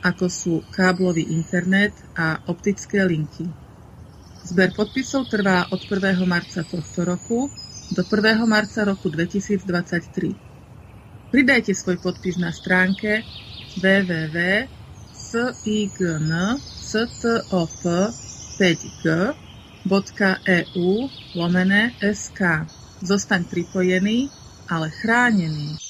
ako sú káblový internet a optické linky. Zber podpisov trvá od 1. marca tohto roku do 1. marca roku 2023. Pridajte svoj podpis na stránke www.sign.stop5g.eu lomené sk. Zostaň pripojený, ale chránený.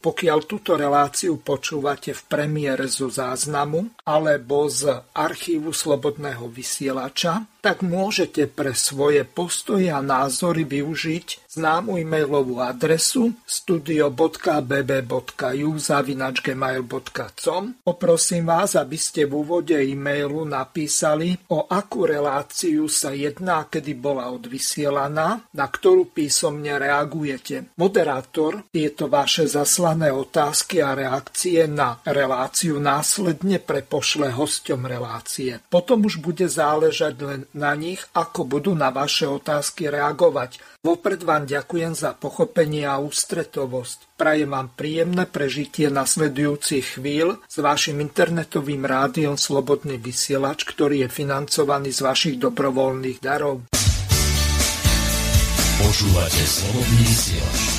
Pokiaľ túto reláciu počúvate v premiére zo záznamu alebo z archívu Slobodného vysielača, tak môžete pre svoje postoje a názory využiť známu e-mailovú adresu studio.bb.ju zavinačgmail.com Poprosím vás, aby ste v úvode e-mailu napísali, o akú reláciu sa jedná, kedy bola odvysielaná, na ktorú písomne reagujete. Moderátor tieto vaše zaslané otázky a reakcie na reláciu následne prepošle hosťom relácie. Potom už bude záležať len na nich, ako budú na vaše otázky reagovať. Vopred vám ďakujem za pochopenie a ústretovosť. Prajem vám príjemné prežitie nasledujúcich chvíľ s vašim internetovým rádiom Slobodný vysielač, ktorý je financovaný z vašich dobrovoľných darov. Počúvate Slobodný vysielač.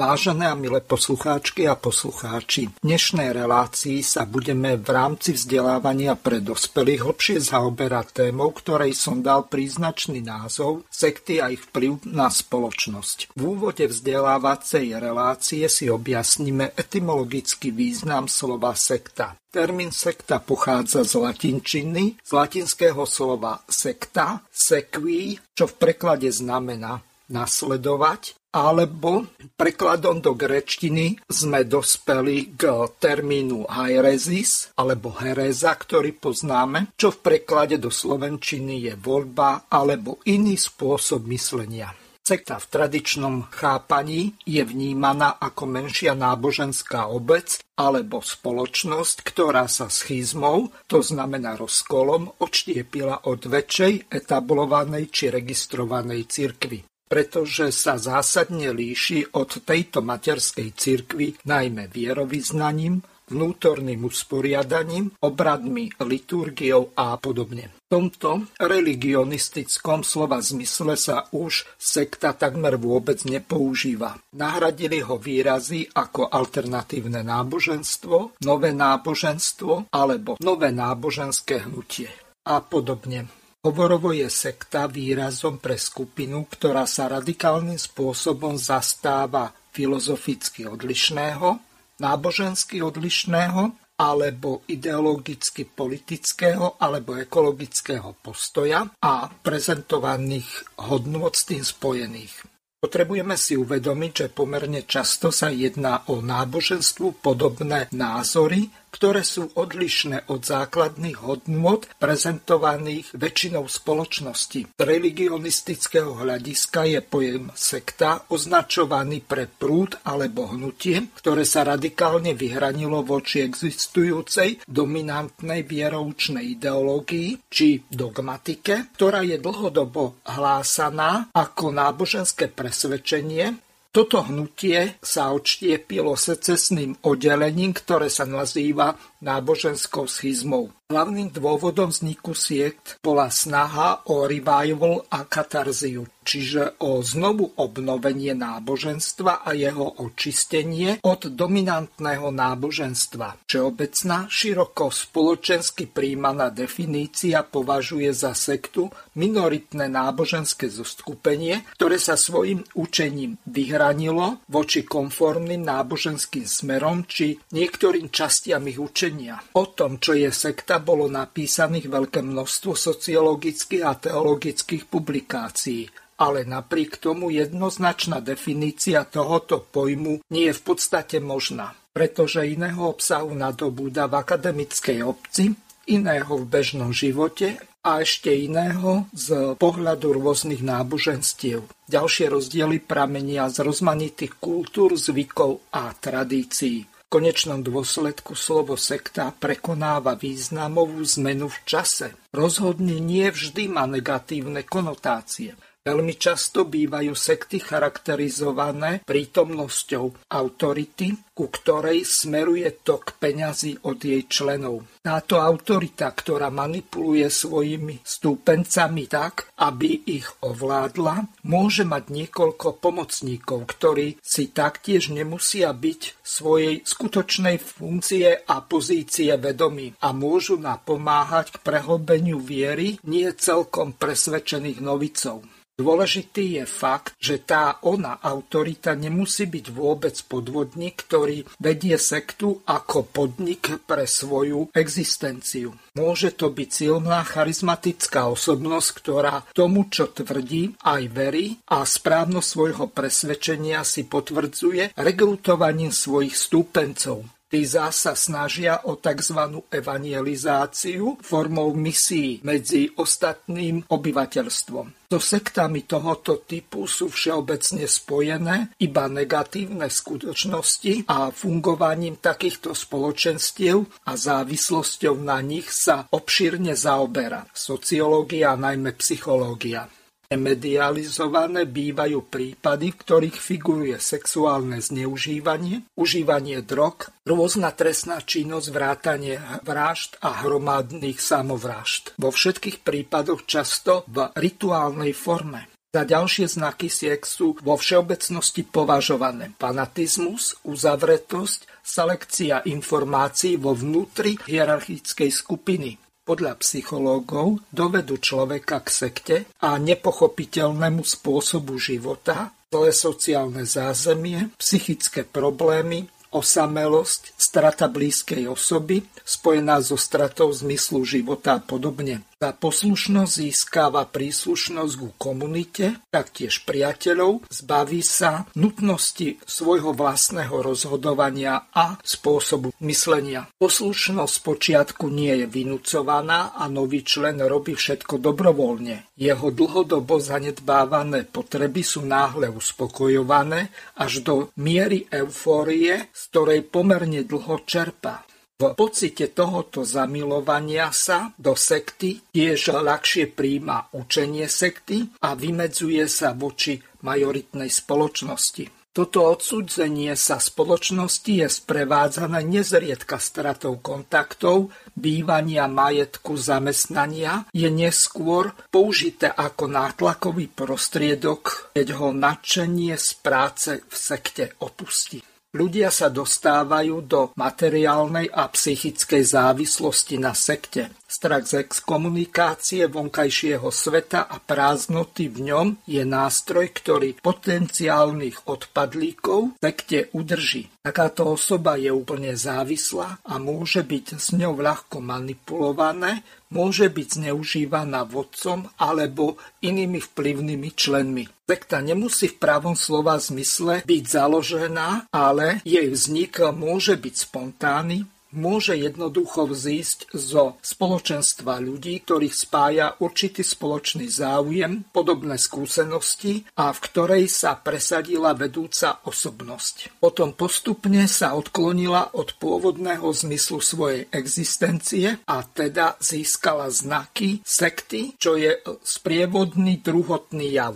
Vážené a milé poslucháčky a poslucháči, v dnešnej relácii sa budeme v rámci vzdelávania pre dospelých hlbšie zaoberať témou, ktorej som dal príznačný názov sekty a ich vplyv na spoločnosť. V úvode vzdelávacej relácie si objasníme etymologický význam slova sekta. Termín sekta pochádza z latinčiny, z latinského slova sekta, sequi, čo v preklade znamená nasledovať, alebo prekladom do grečtiny sme dospeli k termínu hierezis alebo hereza, ktorý poznáme, čo v preklade do slovenčiny je voľba alebo iný spôsob myslenia. Sekta v tradičnom chápaní je vnímaná ako menšia náboženská obec alebo spoločnosť, ktorá sa schizmou, to znamená rozkolom, odštiepila od väčšej etablovanej či registrovanej cirkvy pretože sa zásadne líši od tejto materskej cirkvi najmä vierovýznaním, vnútorným usporiadaním, obradmi, liturgiou a podobne. V tomto religionistickom slova zmysle sa už sekta takmer vôbec nepoužíva. Nahradili ho výrazy ako alternatívne náboženstvo, nové náboženstvo alebo nové náboženské hnutie a podobne. Hovorovo je sekta výrazom pre skupinu, ktorá sa radikálnym spôsobom zastáva filozoficky odlišného, nábožensky odlišného alebo ideologicky politického alebo ekologického postoja a prezentovaných hodnôt s tým spojených. Potrebujeme si uvedomiť, že pomerne často sa jedná o náboženstvu podobné názory ktoré sú odlišné od základných hodnôt prezentovaných väčšinou spoločnosti. Z religionistického hľadiska je pojem sekta označovaný pre prúd alebo hnutie, ktoré sa radikálne vyhranilo voči existujúcej dominantnej vieroučnej ideológii či dogmatike, ktorá je dlhodobo hlásaná ako náboženské presvedčenie, toto hnutie sa odštiepilo secesným oddelením, ktoré sa nazýva náboženskou schizmou. Hlavným dôvodom vzniku siekt bola snaha o revival a katarziu, čiže o znovu obnovenie náboženstva a jeho očistenie od dominantného náboženstva. Všeobecná, široko spoločensky príjmaná definícia považuje za sektu minoritné náboženské zoskupenie, ktoré sa svojim učením vyhranilo voči konformným náboženským smerom či niektorým častiam ich učenia. O tom, čo je sekta, bolo napísaných veľké množstvo sociologických a teologických publikácií ale napriek tomu jednoznačná definícia tohoto pojmu nie je v podstate možná, pretože iného obsahu nadobúda v akademickej obci, iného v bežnom živote a ešte iného z pohľadu rôznych náboženstiev. Ďalšie rozdiely pramenia z rozmanitých kultúr, zvykov a tradícií konečnom dôsledku slovo sekta prekonáva významovú zmenu v čase. Rozhodne nie vždy má negatívne konotácie. Veľmi často bývajú sekty charakterizované prítomnosťou autority, ku ktorej smeruje tok peňazí od jej členov. Táto autorita, ktorá manipuluje svojimi stúpencami tak, aby ich ovládla, môže mať niekoľko pomocníkov, ktorí si taktiež nemusia byť svojej skutočnej funkcie a pozície vedomí a môžu napomáhať k prehlbeniu viery nie celkom presvedčených novicov. Dôležitý je fakt, že tá ona autorita nemusí byť vôbec podvodník, ktorý vedie sektu ako podnik pre svoju existenciu. Môže to byť silná charizmatická osobnosť, ktorá tomu, čo tvrdí, aj verí a správnosť svojho presvedčenia si potvrdzuje rekrutovaním svojich stúpencov. Tí sa snažia o tzv. evangelizáciu formou misií medzi ostatným obyvateľstvom. So sektami tohoto typu sú všeobecne spojené iba negatívne skutočnosti a fungovaním takýchto spoločenstiev a závislosťou na nich sa obšírne zaoberá sociológia a najmä psychológia. Medializované bývajú prípady, v ktorých figuruje sexuálne zneužívanie, užívanie drog, rôzna trestná činnosť, vrátanie vražd a hromadných samovrážd. Vo všetkých prípadoch často v rituálnej forme. Za ďalšie znaky sexu vo všeobecnosti považované fanatizmus, uzavretosť, selekcia informácií vo vnútri hierarchickej skupiny, podľa psychológov dovedú človeka k sekte a nepochopiteľnému spôsobu života, zlé sociálne zázemie, psychické problémy, osamelosť, strata blízkej osoby, spojená so stratou zmyslu života a podobne. Za poslušnosť získava príslušnosť ku komunite, taktiež priateľov, zbaví sa nutnosti svojho vlastného rozhodovania a spôsobu myslenia. Poslušnosť počiatku nie je vynúcovaná a nový člen robí všetko dobrovoľne. Jeho dlhodobo zanedbávané potreby sú náhle uspokojované až do miery eufórie, z ktorej pomerne dlho čerpa. V pocite tohoto zamilovania sa do sekty tiež ľahšie príjma učenie sekty a vymedzuje sa voči majoritnej spoločnosti. Toto odsudzenie sa spoločnosti je sprevádzané nezriedka stratou kontaktov, bývania, majetku, zamestnania, je neskôr použité ako nátlakový prostriedok, keď ho nadšenie z práce v sekte opustí. Ľudia sa dostávajú do materiálnej a psychickej závislosti na sekte. Strach z exkomunikácie vonkajšieho sveta a prázdnoty v ňom je nástroj, ktorý potenciálnych odpadlíkov sekte udrží. Takáto osoba je úplne závislá a môže byť s ňou ľahko manipulované, môže byť zneužívaná vodcom alebo inými vplyvnými členmi. Sekta nemusí v pravom slova zmysle byť založená, ale jej vznik môže byť spontánny, môže jednoducho vzísť zo spoločenstva ľudí, ktorých spája určitý spoločný záujem, podobné skúsenosti a v ktorej sa presadila vedúca osobnosť. Potom postupne sa odklonila od pôvodného zmyslu svojej existencie a teda získala znaky sekty, čo je sprievodný druhotný jav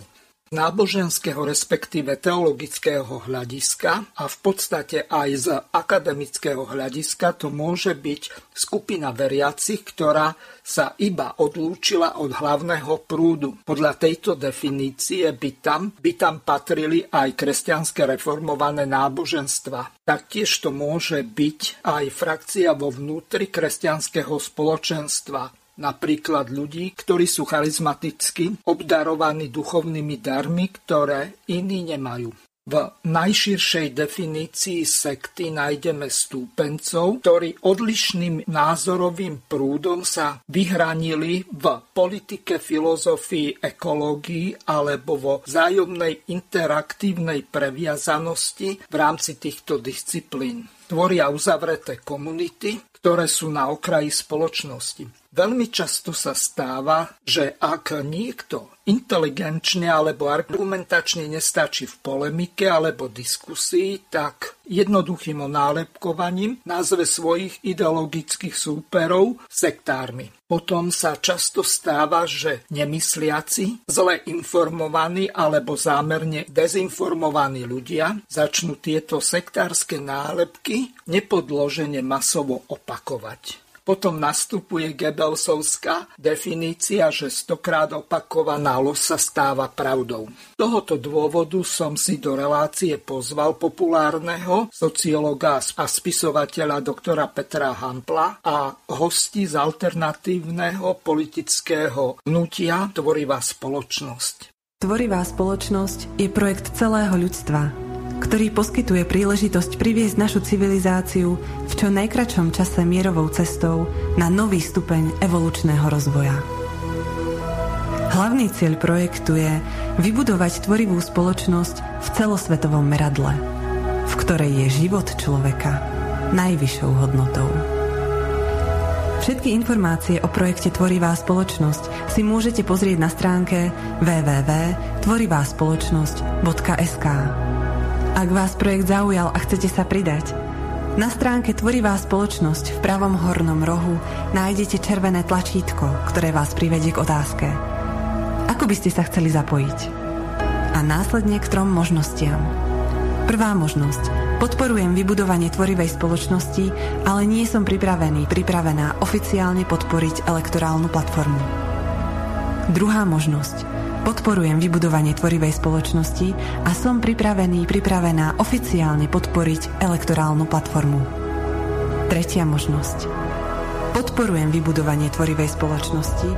náboženského respektíve teologického hľadiska a v podstate aj z akademického hľadiska to môže byť skupina veriacich, ktorá sa iba odlúčila od hlavného prúdu. Podľa tejto definície by tam, by tam patrili aj kresťanské reformované náboženstva. Taktiež to môže byť aj frakcia vo vnútri kresťanského spoločenstva napríklad ľudí, ktorí sú charizmaticky obdarovaní duchovnými darmi, ktoré iní nemajú. V najširšej definícii sekty nájdeme stúpencov, ktorí odlišným názorovým prúdom sa vyhranili v politike, filozofii, ekológii alebo vo vzájomnej interaktívnej previazanosti v rámci týchto disciplín. Tvoria uzavreté komunity, ktoré sú na okraji spoločnosti. Veľmi často sa stáva, že ak niekto inteligenčne alebo argumentačne nestačí v polemike alebo diskusii, tak jednoduchým onálepkovaním nazve svojich ideologických súperov sektármi. Potom sa často stáva, že nemysliaci, zle informovaní alebo zámerne dezinformovaní ľudia začnú tieto sektárske nálepky nepodložene masovo opakovať. Potom nastupuje Gebelsovská definícia, že stokrát opakovaná lož sa stáva pravdou. Z tohoto dôvodu som si do relácie pozval populárneho sociologa a spisovateľa doktora Petra Hampla a hosti z alternatívneho politického hnutia Tvorivá spoločnosť. Tvorivá spoločnosť je projekt celého ľudstva, ktorý poskytuje príležitosť priviesť našu civilizáciu v čo najkračom čase mierovou cestou na nový stupeň evolučného rozvoja. Hlavný cieľ projektu je vybudovať tvorivú spoločnosť v celosvetovom meradle, v ktorej je život človeka najvyššou hodnotou. Všetky informácie o projekte Tvorivá spoločnosť si môžete pozrieť na stránke www.tvoriváspoločnosť.sk. Ak vás projekt zaujal a chcete sa pridať, na stránke Tvorivá spoločnosť v pravom hornom rohu nájdete červené tlačítko, ktoré vás privedie k otázke. Ako by ste sa chceli zapojiť? A následne k trom možnostiam. Prvá možnosť. Podporujem vybudovanie tvorivej spoločnosti, ale nie som pripravený, pripravená oficiálne podporiť elektorálnu platformu. Druhá možnosť. Podporujem vybudovanie tvorivej spoločnosti a som pripravený, pripravená oficiálne podporiť elektorálnu platformu. Tretia možnosť. Podporujem vybudovanie tvorivej spoločnosti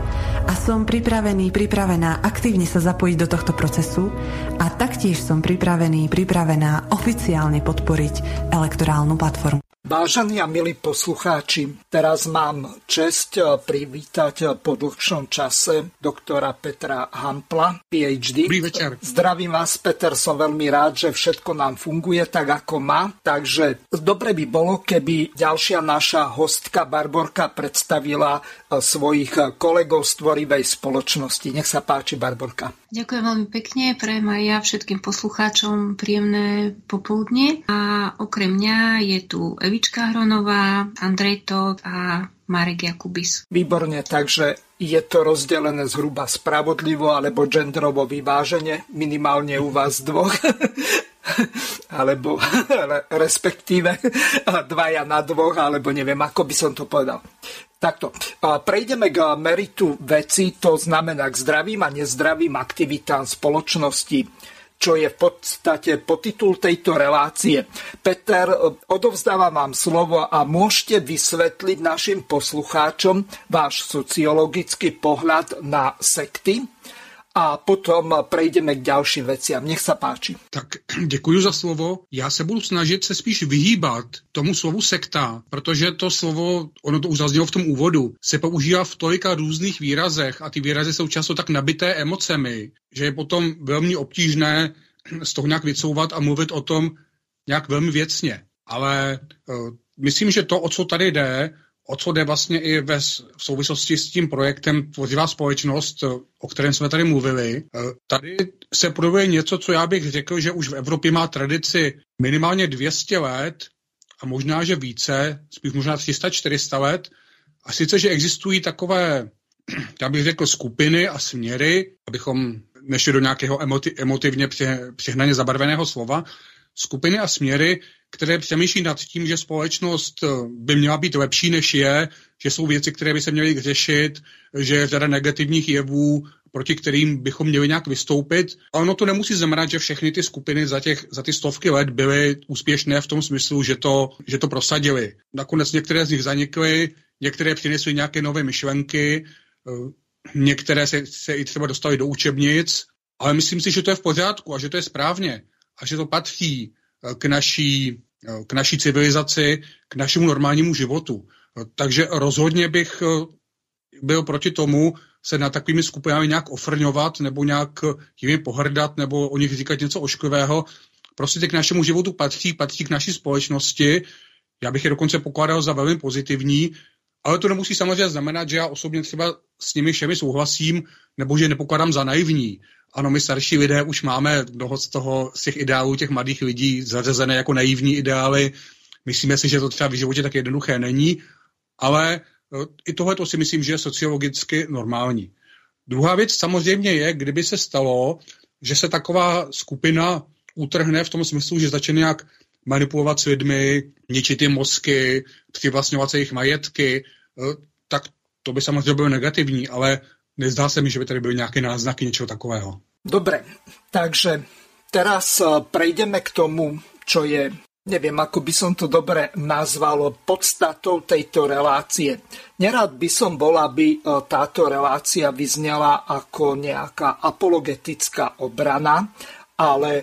a som pripravený, pripravená aktívne sa zapojiť do tohto procesu a taktiež som pripravený, pripravená oficiálne podporiť elektorálnu platformu. Vážení a milí poslucháči, teraz mám čest eh, privítať eh, po dlhšom čase doktora Petra Hampla, PhD. Dobrý večer. Zdravím vás, Peter, som veľmi rád, že všetko nám funguje tak, ako má. Takže dobre by bolo, keby ďalšia naša hostka Barborka predstavila eh, svojich kolegov z tvorivej spoločnosti. Nech sa páči, Barborka. Ďakujem veľmi pekne, prajem aj ja všetkým poslucháčom príjemné popoludne. A okrem mňa je tu Evi Evička Hronová, Andrej Todt a Marek Jakubis. Výborne, takže je to rozdelené zhruba spravodlivo alebo genderovo vyváženie, minimálne u vás dvoch. alebo respektíve dvaja na dvoch, alebo neviem, ako by som to povedal. Takto, prejdeme k meritu veci, to znamená k zdravým a nezdravým aktivitám spoločnosti čo je v podstate potitul tejto relácie. Peter, odovzdávam vám slovo a môžete vysvetliť našim poslucháčom váš sociologický pohľad na sekty a potom prejdeme k ďalším veciam. Nech sa páči. Tak děkuji za slovo. Já se budu snažit se spíš vyhýbat tomu slovu sekta, protože to slovo, ono to už zaznělo v tom úvodu, se používá v tolika různých výrazech a ty výrazy jsou často tak nabité emocemi, že je potom velmi obtížné z toho nějak vycouvat a mluvit o tom nějak velmi věcně. Ale eh, myslím, že to, o co tady jde, o co jde vlastně i ve, v souvislosti s tím projektem Tvořivá společnost, o kterém jsme tady mluvili. Eh, tady se projevuje něco, co já bych řekl, že už v Evropě má tradici minimálně 200 let a možná, že více, spíš možná 300-400 let. A sice, že existují takové, já bych řekl, skupiny a směry, abychom nešli do nějakého emoti- emotivně přehnaně zabarveného slova, skupiny a směry, které přemýšlí nad tím, že společnost eh, by měla být lepší, než je, že jsou věci, které by se měly řešit, že je řada negativních jevů, proti kterým bychom měli nějak vystoupit. A ono to nemusí znamenat, že všechny ty skupiny za, těch, za ty stovky let byly úspěšné v tom smyslu, že to, že to prosadili. Nakonec některé z nich zanikly, některé přinesly nějaké nové myšlenky, eh, některé se, se i třeba dostali do učebnic, ale myslím si, že to je v pořádku a že to je správně a že to patří eh, k naší, eh, k naší civilizaci, k našemu normálnímu životu. Eh, takže rozhodně bych byl proti tomu se na takovými skupinami nějak ofrňovat nebo nějak jimi pohrdat nebo o nich říkat něco ošklivého. Prostě k našemu životu patří, patří k naší společnosti. Já bych je dokonce pokládal za velmi pozitivní, ale to nemusí samozřejmě znamenat, že já osobně třeba s nimi všemi souhlasím nebo že nepokládám za naivní ano, my starší lidé už máme mnoho z toho, z těch ideálů těch mladých lidí zařazené jako naivní ideály. Myslíme si, že to třeba v životě tak jednoduché není, ale no, i tohle to si myslím, že je sociologicky normální. Druhá věc samozřejmě je, kdyby se stalo, že se taková skupina utrhne v tom smyslu, že začne nějak manipulovat s lidmi, ničit jim mozky, přivlastňovat se jejich majetky, eh, tak to by samozřejmě bylo negativní, ale nezdá se mi, že by tady byly nějaké náznaky něčeho takového. Dobre, takže teraz e, prejdeme k tomu, čo je, neviem, ako by som to dobre nazval, podstatou tejto relácie. Nerad by som bol, aby e, táto relácia vyznela ako nejaká apologetická obrana, ale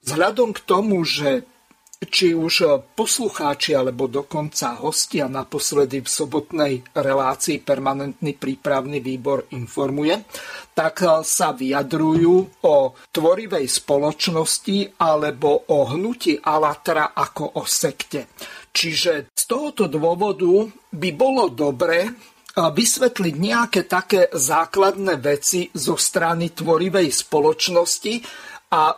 vzhľadom k tomu, že či už e, poslucháči alebo dokonca hostia naposledy v sobotnej relácii permanentný prípravný výbor informuje, tak e, sa vyjadrujú o tvorivej spoločnosti alebo o hnutí Alatra ako o sekte. Čiže z tohoto dôvodu by bolo dobre e, vysvetliť nejaké také základné veci zo strany tvorivej spoločnosti a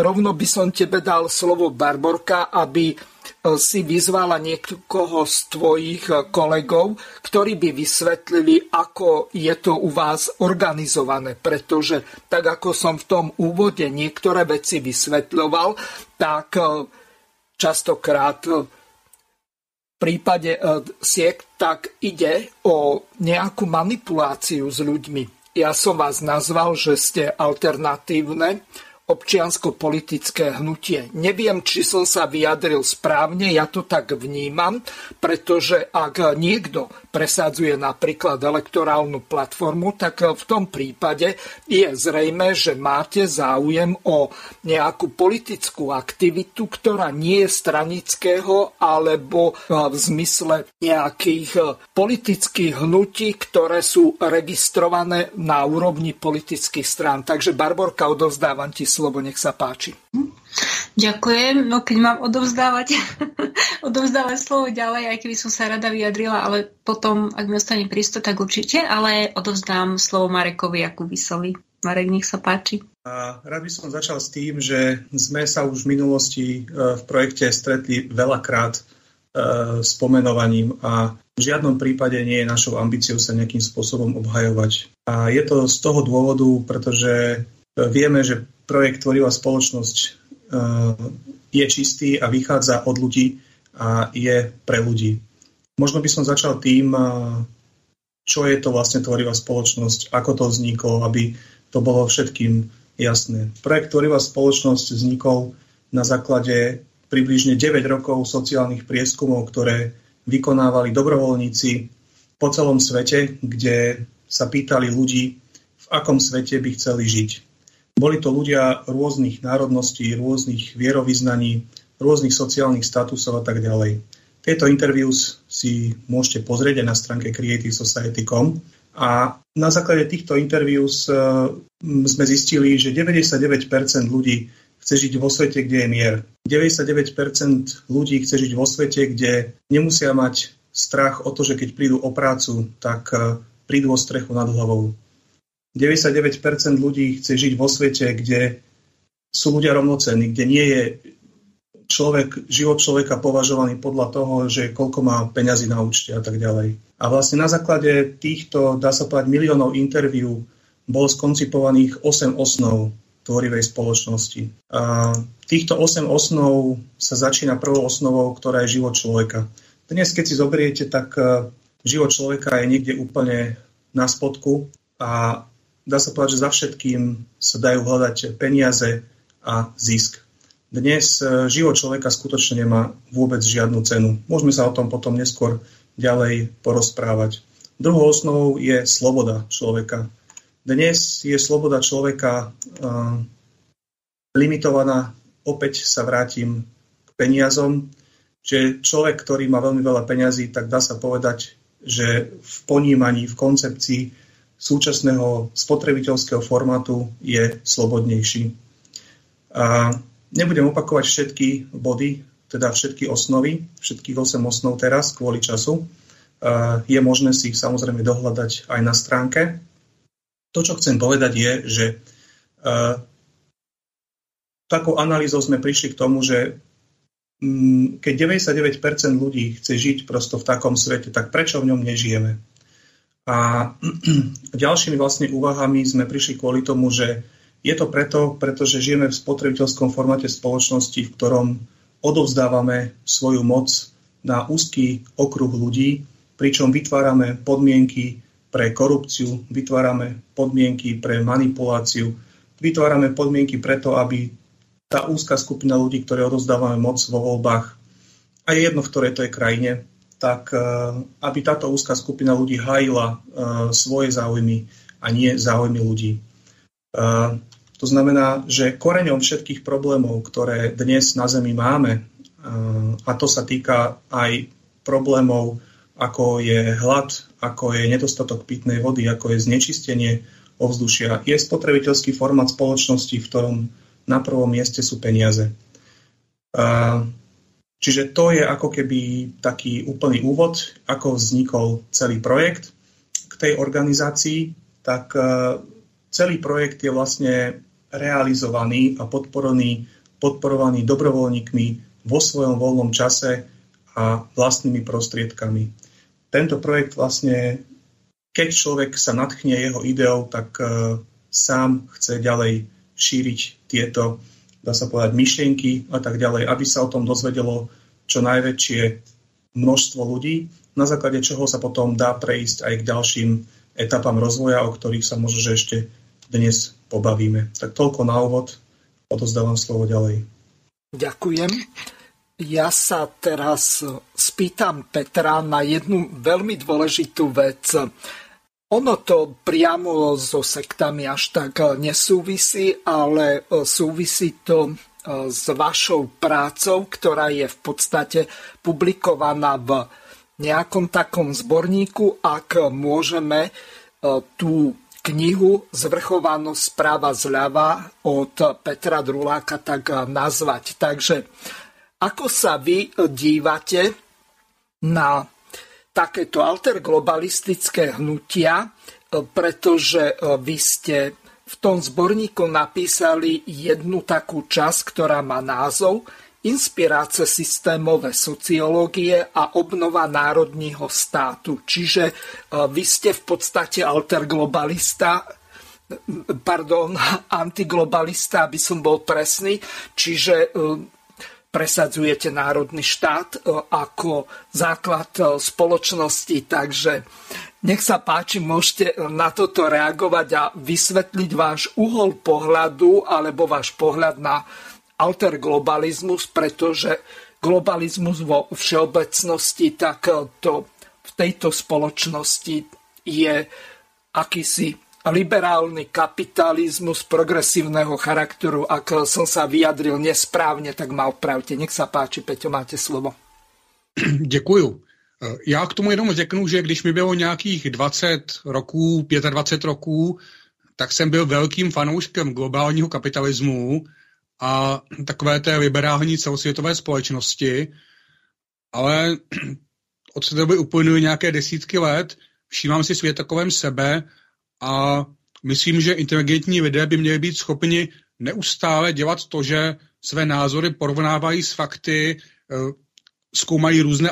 rovno by som tebe dal slovo Barborka, aby e, si vyzvala niekoho z tvojich e, kolegov, ktorí by vysvetlili, ako je to u vás organizované. Pretože tak ako som v tom úvode niektoré veci vysvetľoval, tak e, častokrát v prípade siek tak ide o nejakú manipuláciu s ľuďmi. Ja som vás nazval, že ste alternatívne občiansko-politické hnutie. Neviem, či som sa vyjadril správne, ja to tak vnímam, pretože ak niekto presadzuje napríklad elektorálnu platformu, tak v tom prípade je zrejme, že máte záujem o nejakú politickú aktivitu, ktorá nie je stranického alebo v zmysle nejakých politických hnutí, ktoré sú registrované na úrovni politických strán. Takže Barborka, odovzdávam ti slovo, nech sa páči. Ďakujem. No keď mám odovzdávať, odovzdávať slovo ďalej, aj keby som sa rada vyjadrila, ale potom, ak mi ostane prísto, tak určite, ale odovzdám slovo Marekovi Jakubisovi. Marek, nech sa páči. A rád by som začal s tým, že sme sa už v minulosti e, v projekte stretli veľakrát e, s pomenovaním a v žiadnom prípade nie je našou ambíciou sa nejakým spôsobom obhajovať. A je to z toho dôvodu, pretože vieme, že projekt Tvorivá spoločnosť e, je čistý a vychádza od ľudí a je pre ľudí. Možno by som začal tým, e, čo je to vlastne Tvorivá spoločnosť, ako to vzniklo, aby to bolo všetkým jasné. Projekt Tvorivá spoločnosť vznikol na základe približne 9 rokov sociálnych prieskumov, ktoré vykonávali dobrovoľníci po celom svete, kde sa pýtali ľudí, v akom svete by chceli žiť. Boli to ľudia rôznych národností, rôznych vierovýznaní, rôznych sociálnych statusov a tak ďalej. Tieto interviews si môžete pozrieť aj na stránke creativesociety.com a na základe týchto interviews sme zistili, že 99% ľudí chce žiť vo svete, kde je mier. 99% ľudí chce žiť vo svete, kde nemusia mať strach o to, že keď prídu o prácu, tak e, prídu o strechu nad hlavou. 99% ľudí chce žiť vo svete, kde sú ľudia rovnocenní, kde nie je človek, život človeka považovaný podľa toho, že koľko má peňazí na účte a tak ďalej. A vlastne na základe týchto, dá sa povedať, miliónov interviú bolo skoncipovaných 8 osnov tvorivej spoločnosti. A týchto 8 osnov sa začína prvou osnovou, ktorá je život človeka. Dnes, keď si zoberiete, tak e, život človeka je niekde úplne na spodku a dá sa povedať, že za všetkým sa dajú hľadať peniaze a zisk. Dnes e, život človeka skutočne nemá vôbec žiadnu cenu. Môžeme sa o tom potom neskôr ďalej porozprávať. Druhou osnovou je sloboda človeka. Dnes je sloboda človeka uh, limitovaná. Opäť sa vrátim k peniazom že človek, ktorý má veľmi veľa peňazí, tak dá sa povedať, že v ponímaní, v koncepcii súčasného spotrebiteľského formátu je slobodnejší. A nebudem opakovať všetky body, teda všetky osnovy, všetkých 8 osnov teraz kvôli času. A je možné si ich samozrejme dohľadať aj na stránke. To, čo chcem povedať, je, že takou analýzou sme prišli k tomu, že Mm, keď 99% ľudí chce žiť prosto v takom svete, tak prečo v ňom nežijeme? A ďalšími vlastne úvahami sme prišli kvôli tomu, že je to preto, pretože žijeme v spotrebiteľskom formáte spoločnosti, v ktorom odovzdávame svoju moc na úzky okruh ľudí, pričom vytvárame podmienky pre korupciu, vytvárame podmienky pre manipuláciu, vytvárame podmienky preto, aby tá úzka skupina ľudí, ktoré odozdávame moc vo voľbách, a je jedno, v ktorej to je krajine, tak e, aby táto úzka skupina ľudí hájila e, svoje záujmy a nie záujmy ľudí. E, to znamená, že koreňom všetkých problémov, ktoré dnes na Zemi máme, a to sa týka aj problémov, ako je hlad, ako je nedostatok pitnej vody, ako je znečistenie ovzdušia, je spotrebiteľský formát spoločnosti, v ktorom na prvom mieste sú peniaze. Čiže to je ako keby taký úplný úvod, ako vznikol celý projekt. K tej organizácii, tak celý projekt je vlastne realizovaný a podporovaný, podporovaný dobrovoľníkmi vo svojom voľnom čase a vlastnými prostriedkami. Tento projekt vlastne, keď človek sa natchne jeho ideou, tak sám chce ďalej šíriť tieto, dá sa povedať, myšlienky a tak ďalej, aby sa o tom dozvedelo čo najväčšie množstvo ľudí, na základe čoho sa potom dá prejsť aj k ďalším etapám rozvoja, o ktorých sa možno že ešte dnes pobavíme. Tak toľko na úvod, odozdávam slovo ďalej. Ďakujem. Ja sa teraz spýtam Petra na jednu veľmi dôležitú vec. Ono to priamo so sektami až tak eh, nesúvisí, ale eh, súvisí to eh, s vašou prácou, ktorá je v podstate publikovaná v nejakom takom zborníku, ak môžeme tú knihu Zvrchovanosť správa zľava od Petra Druláka tak nazvať. Takže ako sa vy dívate na takéto alterglobalistické hnutia, e, pretože e, vy ste v tom zborníku napísali jednu takú časť, ktorá má názov Inspiráce systémové sociológie a obnova národního státu. Čiže e, vy ste v podstate alterglobalista, pardon, antiglobalista, aby som bol presný. Čiže presadzujete národný štát e, ako základ e, spoločnosti, takže nech sa páči, môžete na toto reagovať a vysvetliť váš uhol pohľadu alebo váš pohľad na alterglobalizmus, pretože globalizmus vo všeobecnosti, tak to v tejto spoločnosti je akýsi liberálny kapitalizmus progresívneho charakteru. Ak som sa vyjadril nesprávně, tak ma opravte. Nech sa páči, Peťo, máte slovo. Děkuju. Já k tomu jenom řeknu, že když mi bylo nějakých 20 roků, 25 roků, tak jsem byl velkým fanouškem globálního kapitalismu a takové té liberální celosvětové společnosti, ale od té doby uplynuly nějaké desítky let, všímám si svět takovém sebe a myslím, že inteligentní lidé by měli být schopni neustále dělat to, že své názory porovnávají s fakty, eh, zkoumají různé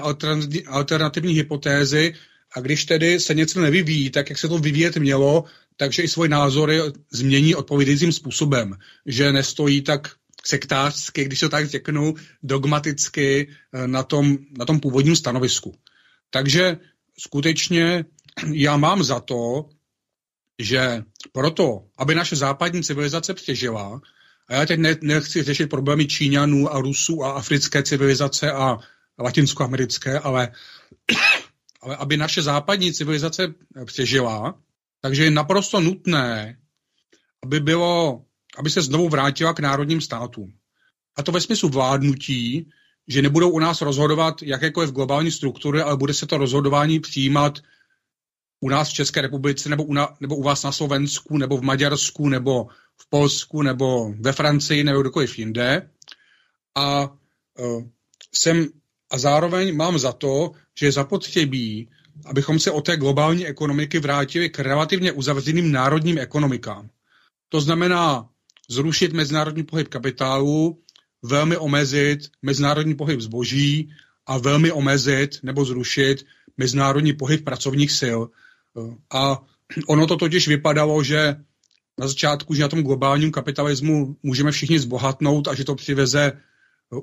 alternativní hypotézy a když tedy se něco nevyvíjí tak, jak se to vyvíjet mělo, takže i svoje názory změní odpovědícím způsobem, že nestojí tak sektářsky, když to tak řeknu, dogmaticky eh, na tom, na tom původním stanovisku. Takže skutečně já mám za to, že proto, aby naše západní civilizace přežila, a já teď ne, nechci řešit problémy Číňanů a Rusů a africké civilizace a latinskoamerické, ale, ale aby naše západní civilizace přežila, takže je naprosto nutné, aby, bylo, aby se znovu vrátila k národním státům. A to ve smyslu vládnutí, že nebudou u nás rozhodovat jakékoliv globální struktury, ale bude se to rozhodování přijímat u nás v České republice, nebo u, na, nebo u vás na Slovensku, nebo v Maďarsku, nebo v Polsku, nebo ve Francii, nebo kdokoliv jinde. A uh, jsem a zároveň mám za to, že je zapotřebí, abychom se od té globální ekonomiky vrátili k relativně uzavřeným národním ekonomikám. To znamená zrušit mezinárodní pohyb kapitálu, velmi omezit mezinárodní pohyb zboží a velmi omezit nebo zrušit mezinárodní pohyb pracovních sil. A ono to totiž vypadalo, že na začátku, že na tom globálním kapitalismu můžeme všichni zbohatnout a že to přiveze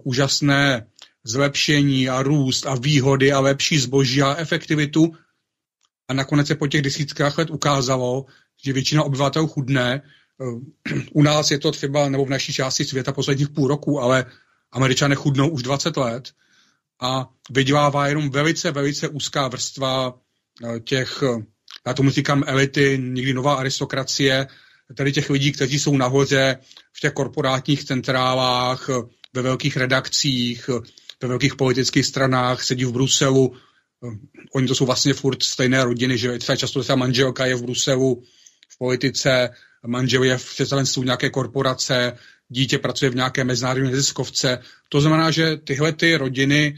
úžasné zlepšení a růst a výhody a lepší zboží a efektivitu. A nakonec se po těch desítkách let ukázalo, že většina obyvatel chudne. U nás je to třeba, nebo v naší části světa posledních půl roku, ale američané chudnou už 20 let a vydělává jenom velice, velice úzká vrstva eh, těch, já tomu říkám elity, někdy nová aristokracie, tady těch lidí, kteří jsou nahoře v těch korporátních centrálách, ve velkých redakcích, ve velkých politických stranách, sedí v Bruselu, oni to jsou vlastně furt stejné rodiny, že třeba často ta manželka je v Bruselu v politice, manžel je v představenstvu nějaké korporace, dítě pracuje v nějaké mezinárodní neziskovce. To znamená, že tyhle ty rodiny,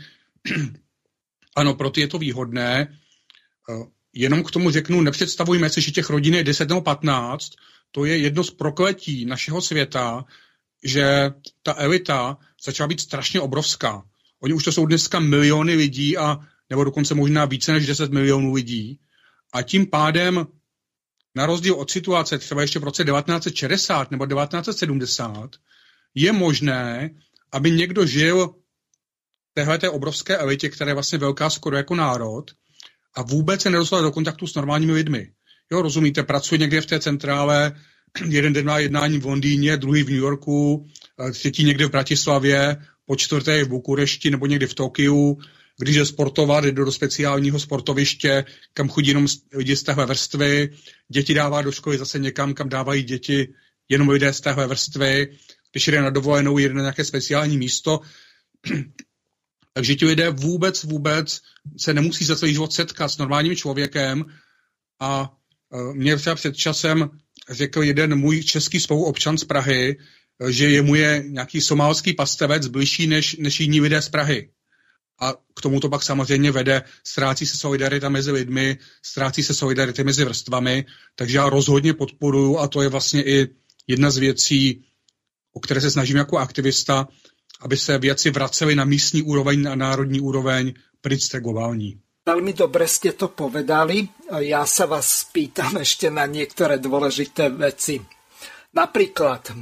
ano, pro ty je to výhodné, jenom k tomu řeknu, nepředstavujme si, že těch rodin je 10 nebo 15, to je jedno z prokletí našeho světa, že ta elita začala být strašně obrovská. Oni už to jsou dneska miliony lidí a nebo dokonce možná více než 10 milionů lidí. A tím pádem, na rozdíl od situace třeba ještě v roce 1960 nebo 1970, je možné, aby někdo žil v téhle obrovské elitě, která je vlastně velká skoro jako národ, a vůbec se nedostal do kontaktu s normálními lidmi. Jo, rozumíte, pracuje někde v té centrále, jeden den má jednání v Londýně, druhý v New Yorku, třetí někde v Bratislavě, po čtvrté v Bukurešti nebo někdy v Tokiu, když je sportovat, jde do speciálního sportoviště, kam chodí jenom lidi z téhle vrstvy, děti dává do školy zase někam, kam dávají děti jenom lidé z téhle vrstvy, když jde na dovolenou, jde na nějaké speciální místo. Takže ti lidé vůbec, vůbec se nemusí za celý život setkat s normálním člověkem. A e, mě třeba před časem řekl jeden můj český spoluobčan z Prahy, že jemu je nějaký somálský pastevec bližší než, než jiní lidé z Prahy. A k tomu to pak samozřejmě vede, ztrácí se solidarita mezi lidmi, ztrácí se solidarita mezi vrstvami, takže já rozhodně podporuji a to je vlastně i jedna z věcí, o které se snažím jako aktivista, aby se věci vracely na místní úroveň, na národní úroveň, pryč globální. Veľmi dobre ste to povedali. Ja sa vás spýtam ešte na niektoré dôležité veci. Napríklad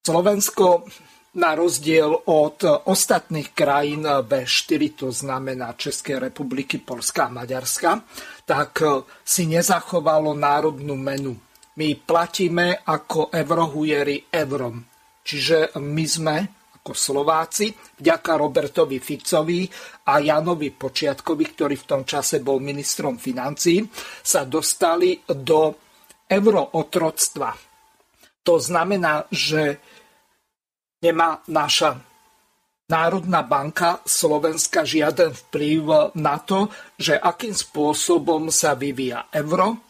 Slovensko na rozdiel od ostatných krajín V4, to znamená Českej republiky, Polska a Maďarska, tak si nezachovalo národnú menu. My platíme ako eurohujeri eurom. Čiže my sme ako Slováci, vďaka Robertovi Ficovi a Janovi Počiatkovi, ktorý v tom čase bol ministrom financí, sa dostali do eurootroctva. To znamená, že nemá naša Národná banka Slovenska žiaden vplyv na to, že akým spôsobom sa vyvíja euro,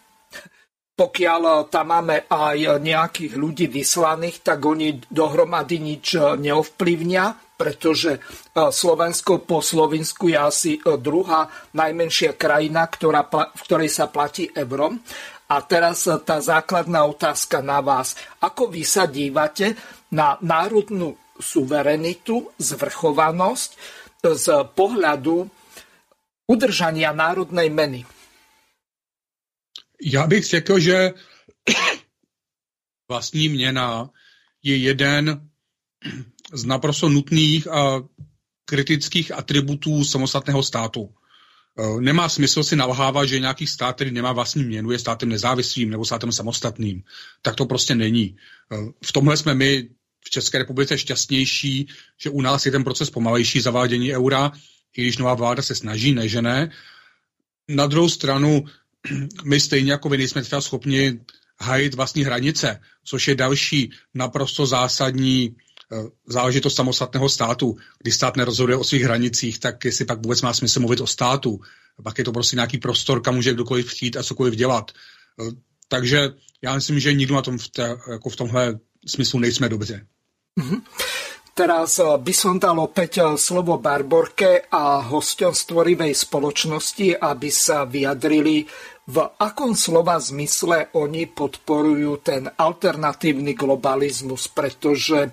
pokiaľ tam máme aj nejakých ľudí vyslaných, tak oni dohromady nič neovplyvnia, pretože Slovensko po Slovensku je asi druhá najmenšia krajina, ktorá, v ktorej sa platí eurom. A teraz tá základná otázka na vás. Ako vy sa dívate na národnú suverenitu, zvrchovanosť z pohľadu udržania národnej meny? Já bych řekl, že vlastní měna je jeden z naprosto nutných a kritických atributů samostatného státu. E, nemá smysl si nalhávat, že nějaký stát, který nemá vlastní měnu, je státem nezávislým nebo státem samostatným. Tak to prostě není. E, v tomhle jsme my v České republice šťastnější, že u nás je ten proces pomalejší zavádění eura, i když nová vláda se snaží, nežené. Na druhou stranu my stejně jako vy nejsme třeba schopni hajit vlastní hranice, což je další naprosto zásadní eh, záležitost samostatného státu. Když stát nerozhoduje o svých hranicích, tak jestli pak vůbec má smysl mluvit o státu. Pak je to prostě nějaký prostor, kam může kdokoliv přijít a cokoliv dělat. Eh, takže já myslím, že nikdo na tom v, te, jako v tomhle smyslu nejsme dobře. Mm-hmm. Teraz eh, by som dal opäť slovo Barborke a hosťom stvorivej spoločnosti, aby sa vyjadrili v akom slova zmysle oni podporujú ten alternatívny globalizmus, pretože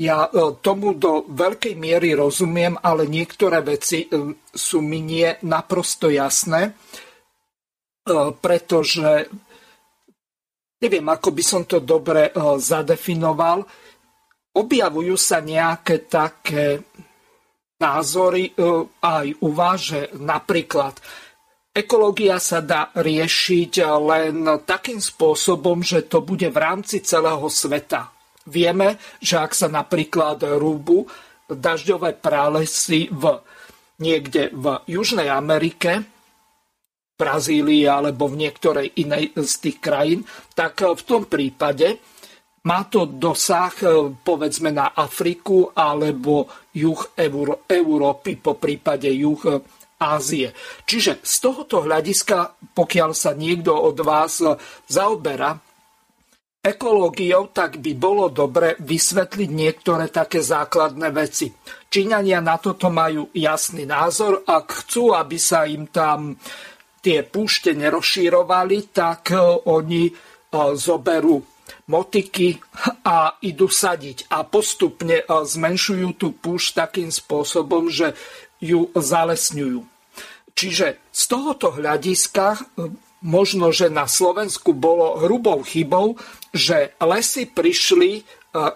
ja e, tomu do veľkej miery rozumiem, ale niektoré veci sú mi nie naprosto jasné, pretože neviem, ako by som to dobre zadefinoval, objavujú sa nejaké také názory aj uváže napríklad Ekológia sa dá riešiť len takým spôsobom, že to bude v rámci celého sveta. Vieme, že ak sa napríklad rúbu dažďové pralesy v, niekde v Južnej Amerike, Brazílii alebo v niektorej inej z tých krajín, tak v tom prípade má to dosah povedzme na Afriku alebo juh Európy, po prípade juh Ázie. Čiže z tohoto hľadiska, pokiaľ sa niekto od vás zaoberá ekológiou, tak by bolo dobre vysvetliť niektoré také základné veci. Číňania na toto majú jasný názor. Ak chcú, aby sa im tam tie púšte nerozšírovali, tak e, oni e, zoberú motiky a idú sadiť a postupne e, zmenšujú tú púšť takým spôsobom, že ju zalesňujú. Čiže z tohoto hľadiska e, možno, že na Slovensku bolo hrubou chybou, že lesy prišli, e,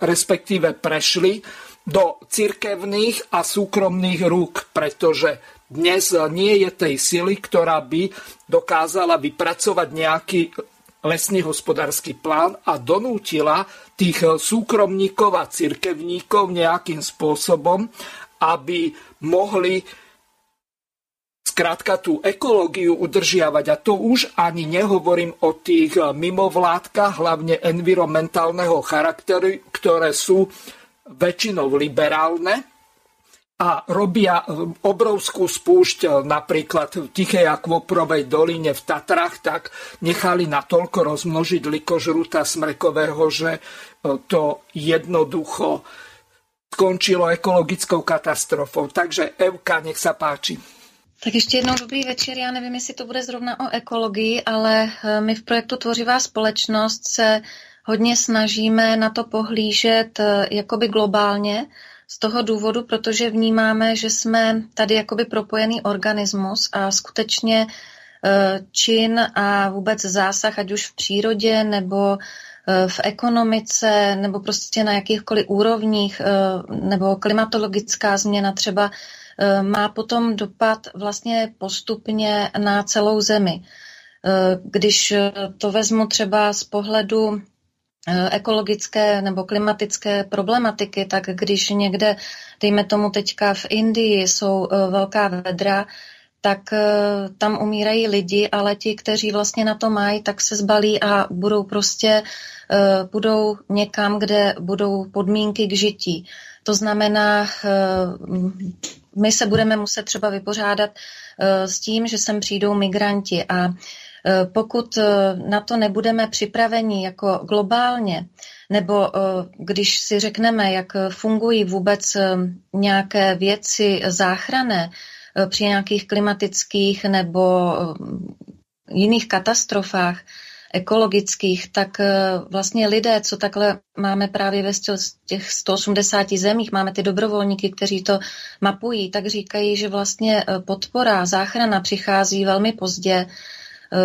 respektíve prešli do cirkevných a súkromných rúk, pretože dnes nie je tej sily, ktorá by dokázala vypracovať nejaký lesný hospodársky plán a donútila tých súkromníkov a cirkevníkov nejakým spôsobom, aby mohli skrátka tú ekológiu udržiavať. A to už ani nehovorím o tých mimovládkach, hlavne environmentálneho charakteru, ktoré sú väčšinou liberálne a robia obrovskú spúšť eh, napríklad v Tichej akvoprovej doline v Tatrách, tak nechali natoľko rozmnožiť likožruta smrekového, že to jednoducho skončilo ekologickou katastrofou. Takže Evka, nech sa páči. Tak ještě jednou dobrý večer. Já nevím, jestli to bude zrovna o ekologii, ale eh, my v projektu Tvořivá společnost se hodně snažíme na to pohlížet jakoby globálně, z toho důvodu, protože vnímáme, že jsme tady jakoby propojený organismus a skutečně eh, čin a vůbec zásah, ať už v přírodě nebo v ekonomice nebo prostě na jakýchkoliv úrovních nebo klimatologická změna třeba má potom dopad vlastně postupně na celou zemi. Když to vezmu třeba z pohledu ekologické nebo klimatické problematiky, tak když někde, dejme tomu teďka v Indii, jsou velká vedra, tak tam umírají lidi, ale ti, kteří vlastně na to mají, tak se zbalí a budou prostě, budou někam, kde budou podmínky k žití. To znamená, my se budeme muset třeba vypořádat s tím, že sem přijdou migranti a Pokud na to nebudeme připraveni jako globálně, nebo když si řekneme, jak fungují vůbec nějaké věci záchrané při nějakých klimatických nebo jiných katastrofách, ekologických, tak vlastně lidé, co takhle máme právě ve těch 180 zemích, máme ty dobrovolníky, kteří to mapují, tak říkají, že vlastně podpora, záchrana přichází velmi pozdě,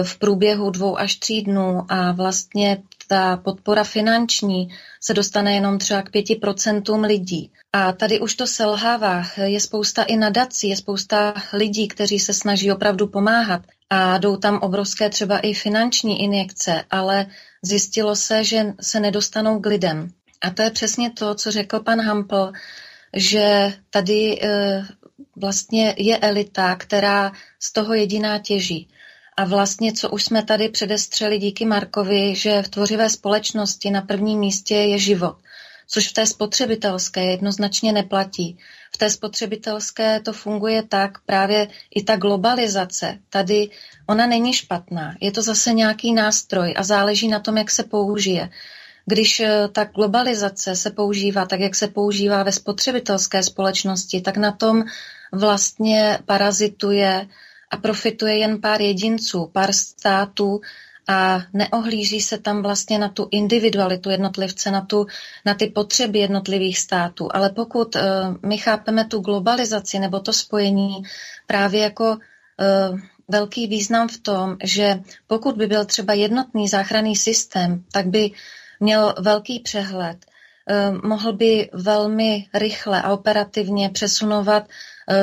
v průběhu dvou až tří dnů a vlastně ta podpora finanční se dostane jenom třeba k pěti procentům lidí. A tady už to selhává. Je spousta i nadací, je spousta lidí, kteří se snaží opravdu pomáhat a jdou tam obrovské třeba i finanční injekce, ale zjistilo se, že se nedostanou k lidem. A to je přesně to, co řekl pan Hampel, že tady e, vlastně je elita, která z toho jediná těží. A vlastně, co už jsme tady předestřeli díky Markovi, že v tvořivé společnosti na prvním místě je život, což v té spotřebitelské jednoznačně neplatí. V té spotřebitelské to funguje tak, právě i ta globalizace, tady ona není špatná. Je to zase nějaký nástroj a záleží na tom, jak se použije. Když eh, ta globalizace se používá tak, jak se používá ve spotřebitelské společnosti, tak na tom vlastně parazituje a profituje jen pár jedinců, pár států a neohlíží se tam vlastně na tu individualitu jednotlivce, na, tu, na ty potřeby jednotlivých států. Ale pokud uh, my chápeme tu globalizaci nebo to spojení právě jako uh, velký význam v tom, že pokud by byl třeba jednotný záchranný systém, tak by měl velký přehled, uh, mohl by velmi rychle a operativně přesunovat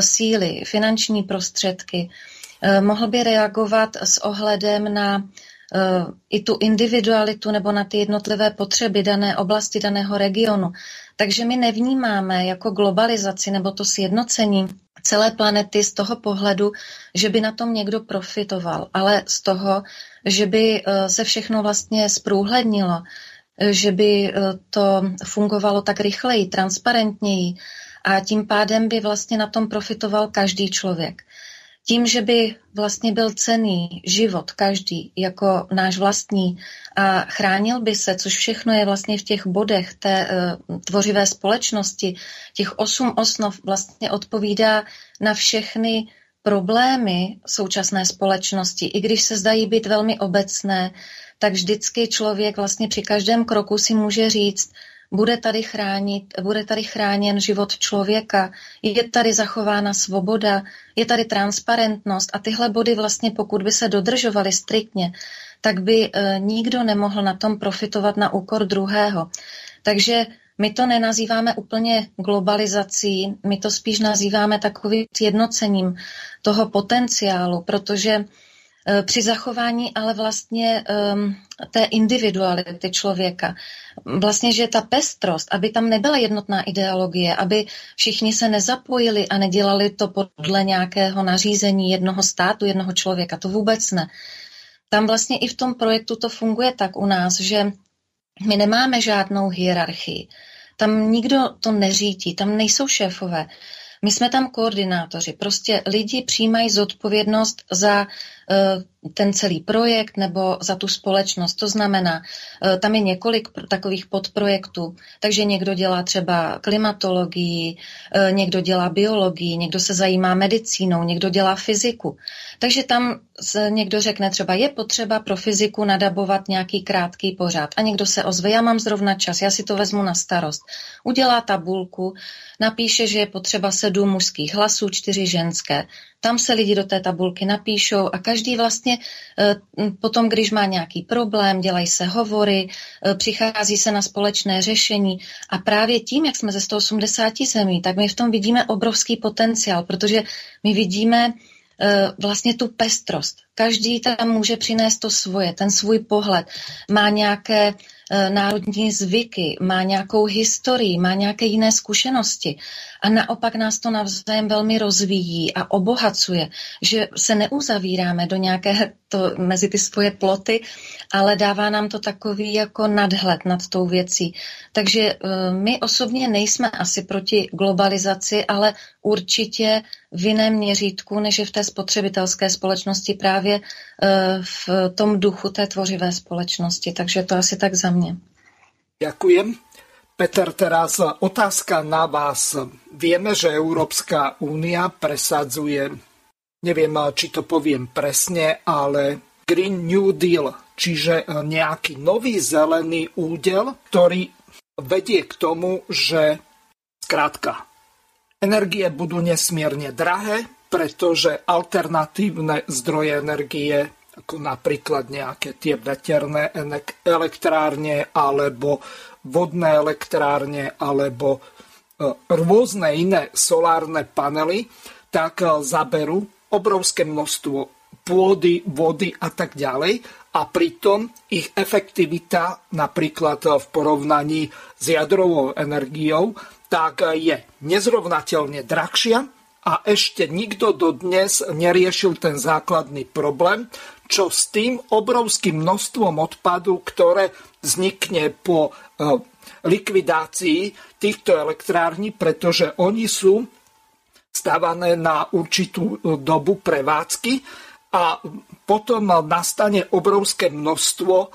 síly, finanční prostředky, mohl by reagovat s ohledem na Eh, i tu individualitu nebo na ty jednotlivé potřeby dané oblasti, daného regionu. Takže my nevnímáme jako globalizaci nebo to sjednocení celé planety z toho pohledu, že by na tom někdo profitoval, ale z toho, že by eh, se všechno vlastně zprůhlednilo, eh, že by to fungovalo tak rychleji, transparentněji a tím pádem by vlastně na tom profitoval každý člověk. Tím, že by vlastně byl cený život každý jako náš vlastní a chránil by se, což všechno je vlastně v těch bodech té uh, tvořivé společnosti, těch osm osnov vlastně odpovídá na všechny problémy současné společnosti. I když se zdají být velmi obecné, tak vždycky člověk vlastně při každém kroku si může říct, bude tady, chránit, bude tady chráněn život člověka, je tady zachována svoboda, je tady transparentnost a tyhle body vlastně, pokud by se dodržovaly striktně, tak by e, nikdo nemohl na tom profitovat na úkor druhého. Takže my to nenazýváme úplně globalizací, my to spíš nazýváme takovým jednocením toho potenciálu, protože Eh, při zachování ale vlastně um, té individuality člověka. Vlastně, že ta pestrost, aby tam nebyla jednotná ideologie, aby všichni se nezapojili a nedělali to podle nějakého nařízení jednoho státu, jednoho člověka, to vůbec ne. Tam vlastně i v tom projektu to funguje tak u nás, že my nemáme žádnou hierarchii. Tam nikdo to neřídí, tam nejsou šéfové. My jsme tam koordinátoři. Prostě lidi přijímají zodpovědnost za ten celý projekt nebo za tu společnost. To znamená, eh, tam je několik takových podprojektů, takže někdo dělá třeba klimatologii, eh, někdo dělá biologii, někdo se zajímá medicínou, někdo dělá fyziku. Takže tam někdo řekne třeba, je potřeba pro fyziku nadabovat nějaký krátký pořád a někdo se ozve, já mám zrovna čas, já si to vezmu na starost. Udělá tabulku, napíše, že je potřeba sedm mužských hlasů, čtyři ženské. Tam se lidi do té tabulky napíšou a každý vlastně eh, potom, když má nějaký problém, dělají se hovory, eh, přichází se na společné řešení a právě tím, jak jsme ze 180 zemí, tak my v tom vidíme obrovský potenciál, protože my vidíme eh, vlastně tu pestrost. Každý tam může přinést to svoje, ten svůj pohled. Má nějaké národní zvyky, má nějakou historii, má nějaké jiné zkušenosti. a naopak nás to navzájem velmi rozvíjí a obohacuje, že se neuzavíráme do nějaké to, mezi ty svoje ploty, ale dává nám to takový jako nadhled nad tou věcí. Takže eh, my osobně nejsme asi proti globalizaci, ale určitě v jiném měřítku, než je v té spotřebitelské společnosti právě eh, v tom duchu té tvořivé společnosti. Takže to asi tak za mě. Ďakujem. Peter, teraz otázka na vás. Vieme, že Európska únia presadzuje, neviem, či to poviem presne, ale Green New Deal, čiže nejaký nový zelený údel, ktorý vedie k tomu, že skrátka energie budú nesmierne drahé, pretože alternatívne zdroje energie ako napríklad nejaké tie veterné elektrárne alebo vodné elektrárne alebo e, rôzne iné solárne panely, tak e, zaberú obrovské množstvo pôdy, vody a tak ďalej. A pritom ich efektivita napríklad v porovnaní s jadrovou energiou tak je nezrovnateľne drahšia a ešte nikto dodnes neriešil ten základný problém, čo s tým obrovským množstvom odpadu, ktoré vznikne po e, likvidácii týchto elektrární, pretože oni sú stávané na určitú e, dobu prevádzky a potom nastane obrovské množstvo e,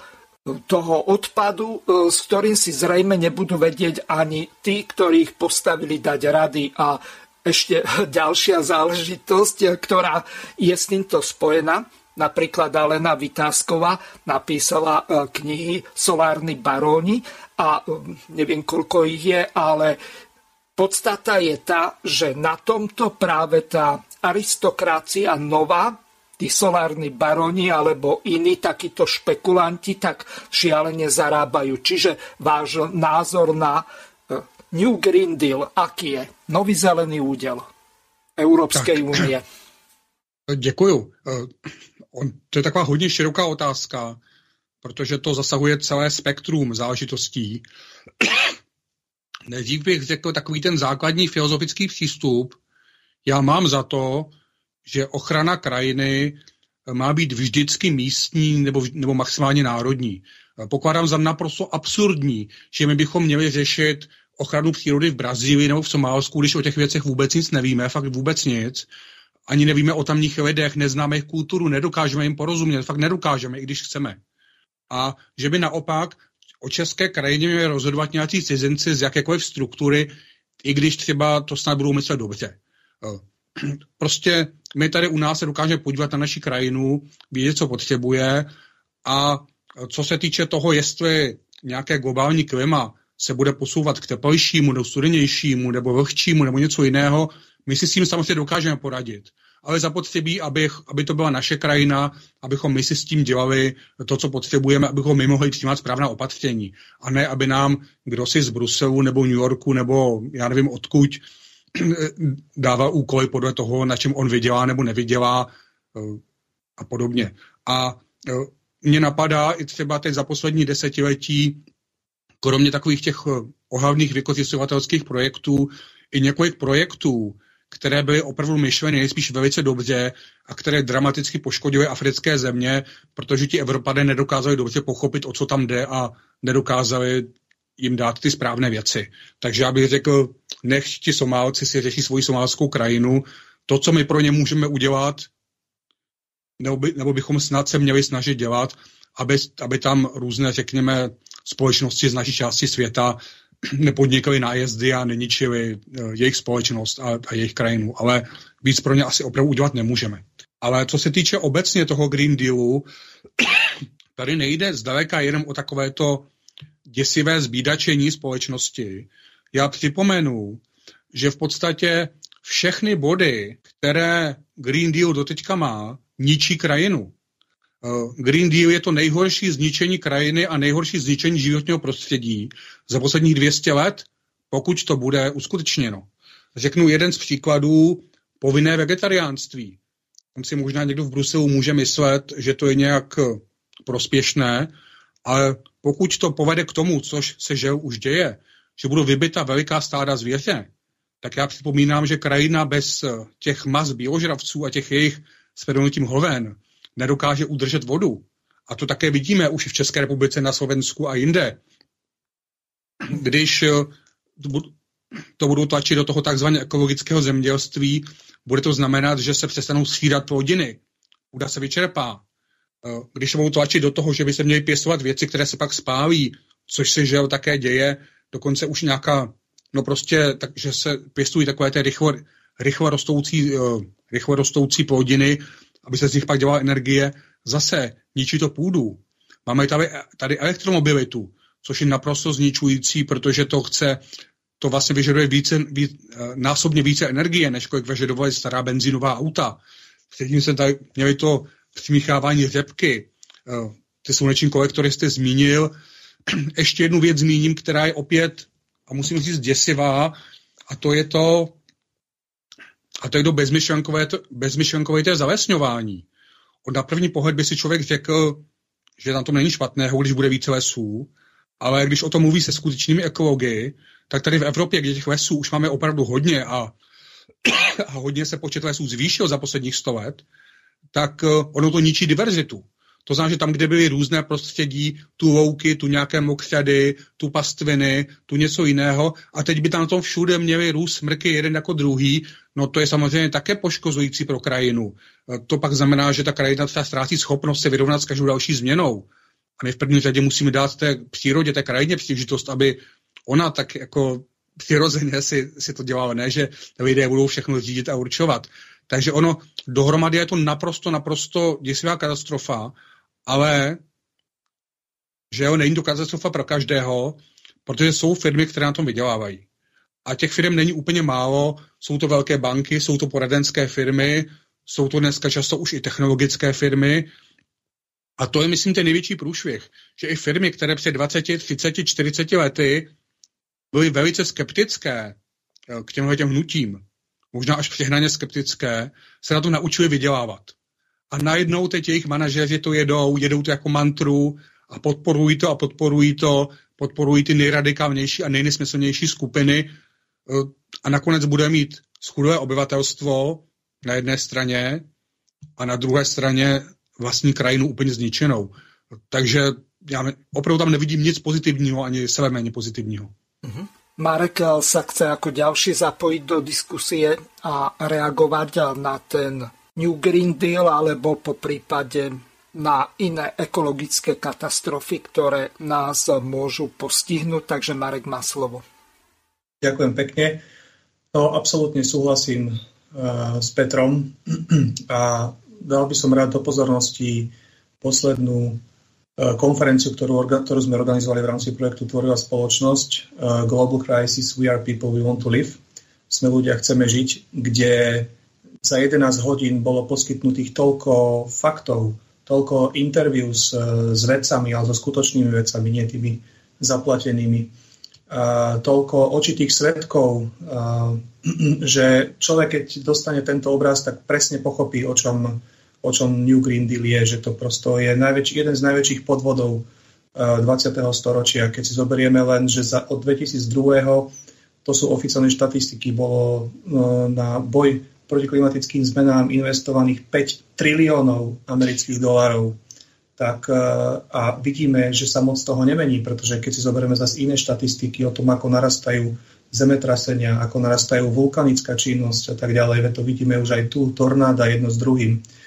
toho odpadu, s ktorým si zrejme nebudú vedieť ani tí, ktorých postavili dať rady. A ešte ďalšia záležitosť, ktorá je s týmto spojená, Napríklad Alena Vytázková napísala e, knihy Solárni baróni a e, neviem, koľko ich je, ale podstata je tá, že na tomto práve tá aristokracia nová, tí solárni baróni alebo iní takíto špekulanti tak šialene zarábajú. Čiže váš názor na e, New Green Deal, aký je? Nový zelený údel Európskej únie. Děkuju on, to je taková hodně široká otázka, protože to zasahuje celé spektrum záležitostí. Nejdřív bych řekl takový ten základní filozofický přístup. Já mám za to, že ochrana krajiny má být vždycky místní nebo, nebo maximálně národní. Pokládám za naprosto absurdní, že my bychom měli řešit ochranu přírody v Brazílii nebo v Somálsku, když o těch věcech vůbec nic nevíme, fakt vůbec nic, ani nevíme o tamních lidech, neznáme jejich kulturu, nedokážeme jim porozumět, fakt nedokážeme, i když chceme. A že by naopak o české krajině měli rozhodovat nějací cizinci z jakékoliv struktury, i když třeba to snad budou myslet dobře. Prostě my tady u nás se dokážeme podívat na naši krajinu, vědět, co potřebuje a co se týče toho, jestli nějaké globální klima se bude posouvat k teplejšímu, nebo studenějšímu, nebo vlhčímu, nebo něco jiného, my si s tím samozřejmě dokážeme poradit. Ale zapotřebí, aby, aby to byla naše krajina, abychom my si s tím dělali to, co potřebujeme, abychom my mohli přijímat správná opatření. A ne, aby nám kdo si z Bruselu nebo New Yorku nebo já nevím odkud dával úkoly podle toho, na čem on vydělá nebo nevydělá eh, a podobně. A eh, mě napadá i třeba teď za poslední desetiletí, kromě takových těch eh, ohavných vykořistovatelských projektů, i několik projektů, které byly opravdu myšleny nejspíš velice dobře a které dramaticky poškodily africké země, protože ti Evropané nedokázali dobře pochopit, o co tam jde a nedokázali jim dát ty správné věci. Takže já bych řekl, nech ti Somálci si řeší svoji somálskou krajinu. To, co my pro ně můžeme udělat, nebo, by, nebo bychom snad se měli snažit dělat, aby, aby tam různé, řekněme, společnosti z naší části světa nepodnikali nájezdy a neničili eh, jejich společnost a, a jejich krajinu, ale víc pro ně asi opravdu udělat nemůžeme. Ale co se týče obecně toho Green Dealu, tady nejde zdaleka jenom o takovéto děsivé zbídačení společnosti. Já připomenu, že v podstatě všechny body, které Green Deal doteďka má, ničí krajinu. Eh, Green Deal je to nejhorší zničení krajiny a nejhorší zničení životního prostředí za posledních 200 let, pokud to bude uskutečněno. Řeknu jeden z příkladů povinné vegetariánství. Tam si možná někdo v Bruselu může myslet, že to je nějak eh, prospěšné, ale pokud to povede k tomu, což se žel už děje, že budou vybita veliká stáda zvěře, tak já připomínám, že krajina bez těch mas biožravců a těch jejich s hoven nedokáže udržet vodu. A to také vidíme už v České republice, na Slovensku a jinde. Když to budou tlačit do toho takzvaného ekologického zemědělství, bude to znamenat, že se přestanou svírat plodiny. Voda se vyčerpá. Když se budou tlačit do toho, že by se měly pěstovat věci, které se pak spálí, což se že také děje, dokonce už nějaká, no prostě, tak, že se pěstují takové ty rychle, rychle, rostoucí, rychle rostoucí plodiny, aby se z nich pak dělala energie, zase ničí to půdu. Máme tady, tady elektromobilitu, což je naprosto zničující, protože to chce, to vlastně vyžaduje více, ví, násobně více energie, než kolik vyžadovaly stará benzínová auta. Předtím jsem tady měli to přimíchávání řepky, ty sluneční kolektory jste zmínil. Ještě jednu věc zmíním, která je opět, a musím říct, děsivá, a to je to, a to je to bezmyšlenkové, bezmyšlenkové to zalesňování. Na první pohled by si člověk řekl, že na tom není špatného, když bude více lesů, ale když o tom mluví se skutečnými ekology, tak tady v Evropě, kde těch lesů už máme opravdu hodně a, a hodně se počet lesů zvýšil za posledních sto let, tak ono to ničí diverzitu. To znamená, že tam, kde byly různé prostředí, tu louky, tu nějaké mokřady, tu pastviny, tu něco jiného a teď by tam tom všude měly růst smrky jeden jako druhý, no to je samozřejmě také poškozující pro krajinu. To pak znamená, že ta krajina třeba ztrácí schopnost se vyrovnat s každou další změnou. A my v první řadě musíme dát té přírodě, té krajině příležitost, aby ona tak jako přirozeně si, si to dělala, ne, že lidé budou všechno řídit a určovat. Takže ono dohromady je to naprosto, naprosto děsivá katastrofa ale že jo, není to katastrofa pro každého, protože jsou firmy, které na tom vydělávají. A těch firm není úplně málo, jsou to velké banky, jsou to poradenské firmy, jsou to dneska často už i technologické firmy. A to je, myslím, ten největší průšvih, že i firmy, které před 20, 30, 40 lety byly velice skeptické k těmhle těm hnutím, možná až přehnaně skeptické, se na to naučili vydělávat a najednou teď jejich manažeři to jedou, jedou to jako mantru a podporují to a podporují to, podporují ty nejradikálnější a nejnesmyslnější skupiny e, a nakonec bude mít schudové obyvatelstvo na jedné straně a na druhé straně vlastní krajinu úplně zničenou. Takže já opravdu tam nevidím nic pozitivního, ani sebe méně pozitivního. Uh-huh. Marek sa chce ako ďalší zapojiť do diskusie a reagovať na ten New Green Deal alebo po prípade na iné ekologické katastrofy, ktoré nás môžu postihnúť. Takže Marek má slovo. Ďakujem pekne. No, absolútne súhlasím uh, s Petrom a dal by som rád do pozornosti poslednú konferenciu, ktorú, ktorú sme organizovali v rámci projektu Tvorivá spoločnosť uh, Global Crisis We are people we want to live. Sme ľudia, chceme žiť, kde za 11 hodín bolo poskytnutých toľko faktov, toľko interviú s, s vedcami, ale so skutočnými vedcami, nie tými zaplatenými. A toľko očitých svetkov, a, že človek, keď dostane tento obraz, tak presne pochopí, o čom, o čom New Green Deal je, že to prosto je najväčší, jeden z najväčších podvodov 20. storočia. Keď si zoberieme len, že za, od 2002. to sú oficiálne štatistiky, bolo na boj proti klimatickým zmenám investovaných 5 triliónov amerických dolárov. Tak, e, a vidíme, že sa moc toho nemení, pretože keď si zoberieme zase iné štatistiky o tom, ako narastajú zemetrasenia, ako narastajú vulkanická činnosť a tak ďalej, to vidíme už aj tu, tornáda jedno s druhým, uh,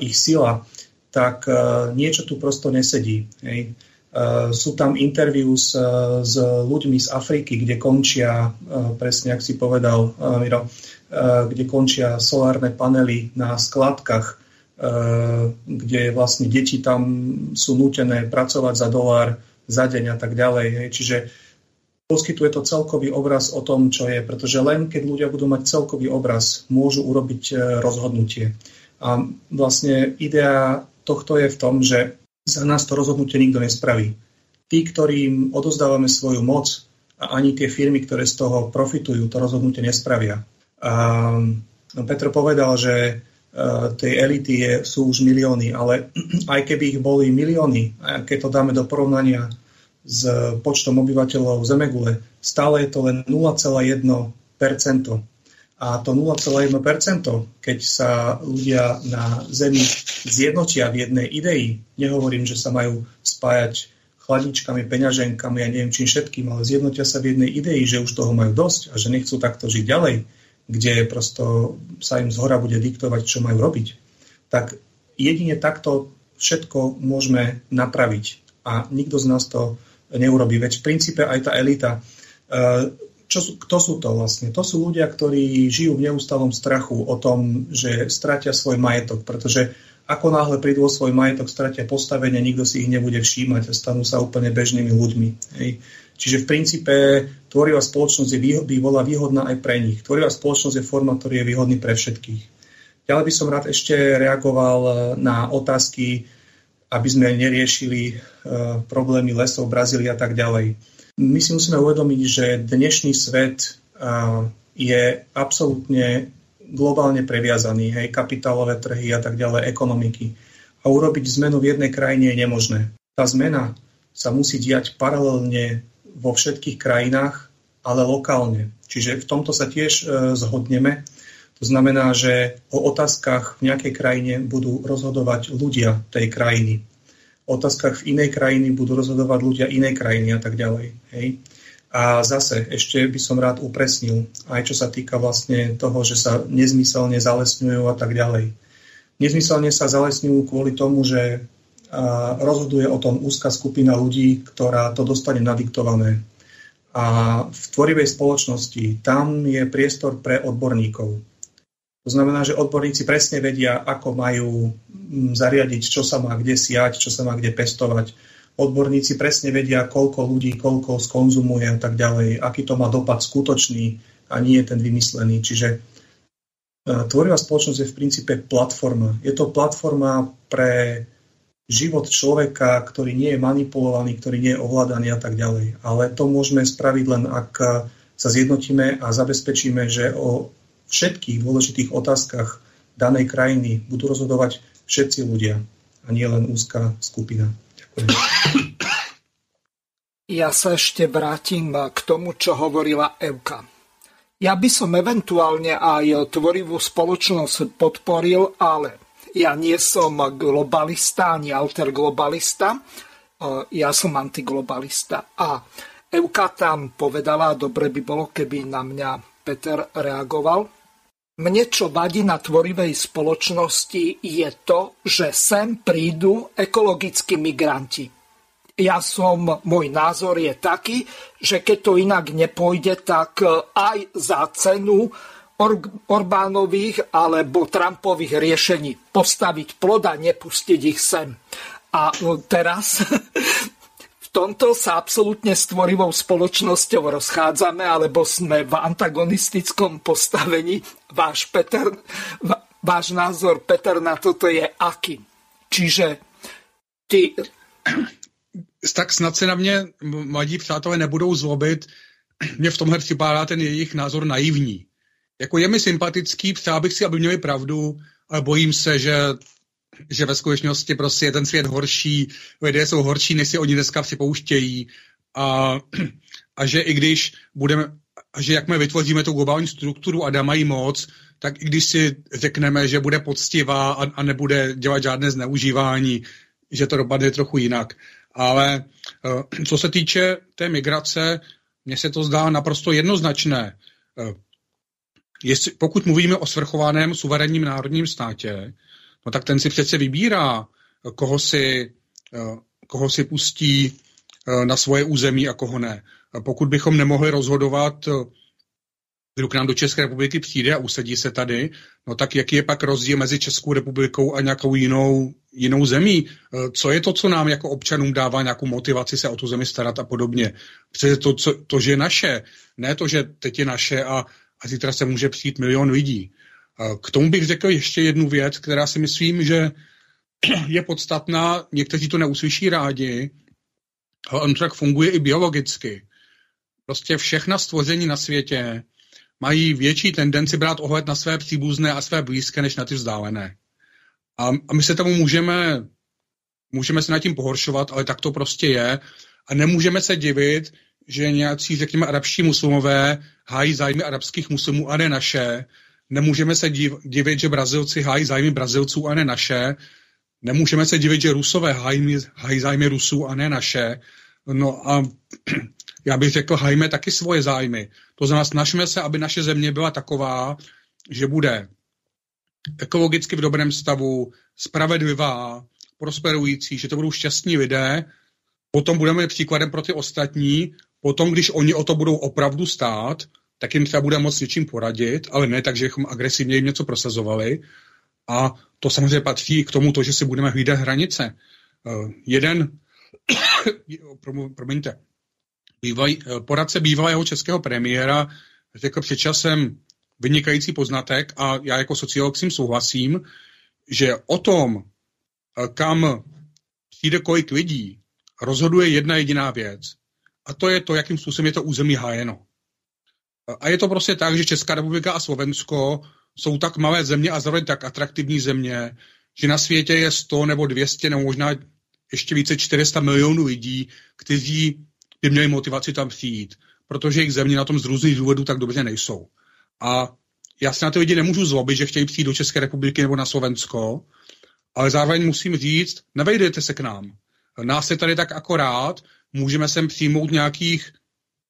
ich sila, tak uh, niečo tu prosto nesedí. Hej. Uh, sú tam interviu s, s ľuďmi z Afriky, kde končia, presne ak si povedal, Miro, Eh, kde končia solárne panely na skladkách, eh, kde vlastne deti tam sú nútené pracovať za dolár za deň a tak ďalej. Čiže poskytuje to celkový obraz o tom, čo je, pretože len keď ľudia budú mať celkový obraz, môžu urobiť eh, rozhodnutie. A vlastne idea tohto je v tom, že za nás to rozhodnutie nikto nespraví. Tí, ktorým odozdávame svoju moc a ani tie firmy, ktoré z toho profitujú, to rozhodnutie nespravia. A no, Petro povedal, že e, tej elity je, sú už milióny, ale aj keby ich boli milióny, keď to dáme do porovnania s počtom obyvateľov Zemegule, stále je to len 0,1 percento. A to 0,1%, keď sa ľudia na Zemi zjednotia v jednej idei, nehovorím, že sa majú spájať chladničkami, peňaženkami a neviem čím všetkým, ale zjednotia sa v jednej idei, že už toho majú dosť a že nechcú takto žiť ďalej, kde prosto sa im zhora bude diktovať, čo majú robiť, tak jedine takto všetko môžeme napraviť. A nikto z nás to neurobí. Veď v princípe aj tá elita e, čo sú, kto sú to vlastne? To sú ľudia, ktorí žijú v neustalom strachu o tom, že stratia svoj majetok, pretože ako náhle prídu o svoj majetok, stratia postavenie, nikto si ich nebude všímať a stanú sa úplne bežnými ľuďmi. Hej. Čiže v princípe tvorivá spoločnosť je výhod, by bola výhodná aj pre nich. Tvorivá spoločnosť je forma, ktorý je výhodný pre všetkých. Ďalej by som rád ešte reagoval na otázky, aby sme neriešili uh, problémy lesov, Brazílie a tak ďalej. My si musíme uvedomiť, že dnešný svet je absolútne globálne previazaný, hej, kapitálové trhy a tak ďalej, ekonomiky. A urobiť zmenu v jednej krajine je nemožné. Tá zmena sa musí diať paralelne vo všetkých krajinách, ale lokálne. Čiže v tomto sa tiež e, zhodneme. To znamená, že o otázkach v nejakej krajine budú rozhodovať ľudia tej krajiny otázkach v inej krajiny budú rozhodovať ľudia inej krajiny a tak ďalej. Hej. A zase ešte by som rád upresnil, aj čo sa týka vlastne toho, že sa nezmyselne zalesňujú a tak ďalej. Nezmyselne sa zalesňujú kvôli tomu, že rozhoduje o tom úzka skupina ľudí, ktorá to dostane nadiktované. A v tvorivej spoločnosti tam je priestor pre odborníkov. To znamená, že odborníci presne vedia, ako majú mm, zariadiť, čo sa má kde siať, čo sa má kde pestovať. Odborníci presne vedia, koľko ľudí, koľko skonzumuje a tak ďalej, aký to má dopad skutočný a nie ten vymyslený. Čiže e, tvorivá spoločnosť je v princípe platforma. Je to platforma pre život človeka, ktorý nie je manipulovaný, ktorý nie je ovládaný a tak ďalej. Ale to môžeme spraviť len, ak sa zjednotíme a zabezpečíme, že o všetkých dôležitých otázkach danej krajiny budú rozhodovať všetci ľudia a nie len úzká skupina. Ďakujem. Ja sa ešte vrátim k tomu, čo hovorila Evka. Ja by som eventuálne aj tvorivú spoločnosť podporil, ale ja nie som globalista ani alterglobalista, ja som antiglobalista. A Evka tam povedala, dobre by bolo, keby na mňa Peter reagoval, mne, čo vadí na tvorivej spoločnosti, je to, že sem prídu ekologickí migranti. Ja som, môj názor je taký, že keď to inak nepôjde, tak aj za cenu Or- Orbánových alebo Trumpových riešení postaviť ploda, nepustiť ich sem. A teraz tomto sa absolútne s tvorivou spoločnosťou rozchádzame, alebo sme v antagonistickom postavení. Váš, Peter, váš názor, Peter, na toto je aký? Čiže ty... Tak snad se na mě mladí přátelé nebudou zlobit. Mně v tomhle připadá ten jejich názor naivní. Jako je mi sympatický, přál bych si, aby měli pravdu, ale bojím se, že že ve skutečnosti prostě je ten svět horší, lidé jsou horší, než si oni dneska připouštějí a, a že i když budeme, že jak my vytvoříme tu globální strukturu a dá mají moc, tak i když si řekneme, že bude poctivá a, a nebude dělat žádné zneužívání, že to dopadne trochu jinak. Ale uh, co se týče té migrace, mně se to zdá naprosto jednoznačné. Uh, jestli, pokud mluvíme o svrchovaném suverénním národním státě, no tak ten si přece vybírá, koho si, eh, koho si pustí eh, na svoje území a koho ne. Pokud bychom nemohli rozhodovat, eh, kdo k nám do České republiky přijde a usadí se tady, no tak jaký je pak rozdíl mezi Českou republikou a nějakou jinou, jinou zemí? Co je to, co nám jako občanům dává nějakou motivaci se o tu zemi starat a podobně? Přece to, co, to že je naše, ne to, že teď je naše a, a zítra se může přijít milion lidí. K tomu bych řekl ještě jednu věc, která si myslím, že je podstatná. Někteří to neuslyší rádi, ale on tak funguje i biologicky. Prostě všechna stvoření na světě mají větší tendenci brát ohled na své příbuzné a své blízké, než na ty vzdálené. A, a my se tomu můžeme, můžeme se nad tím pohoršovat, ale tak to prostě je. A nemůžeme se divit, že nějací, řekněme, arabští muslimové hájí zájmy arabských muslimů a ne naše. Nemůžeme se div, divit, že Brazilci hájí zájmy Brazilců a ne naše. Nemůžeme se divit, že Rusové hájí, hájí zájmy Rusů a ne naše. No a já bych řekl, hajme taky svoje zájmy. To znamená, snažme se, aby naše země byla taková, že bude ekologicky v dobrém stavu, spravedlivá, prosperující, že to budou šťastní lidé, potom budeme příkladem pro ty ostatní, potom, když oni o to budou opravdu stát, tak jim třeba bude moc něčím poradit, ale ne tak, že bychom agresivně jim něco prosazovali. A to samozřejmě patří k tomu, to, že si budeme hlídat hranice. Uh, jeden, promiňte, bývaj, poradce bývalého českého premiéra řekl před časem vynikající poznatek a já jako sociolog s tím souhlasím, že o tom, eh, kam přijde kolik lidí, rozhoduje jedna jediná věc. A to je to, jakým způsobem je to území hájeno. A je to prostě tak, že Česká republika a Slovensko jsou tak malé země a zároveň tak atraktivní země, že na světě je 100 nebo 200 nebo možná ještě více 400 milionů lidí, kteří by měli motivaci tam přijít, protože jejich země na tom z různých důvodů tak dobře nejsou. A já se na ty lidi nemůžu zlobit, že chtějí přijít do České republiky nebo na Slovensko, ale zároveň musím říct, nevejdejte se k nám. Nás je tady tak akorát, můžeme sem přijmout nějakých,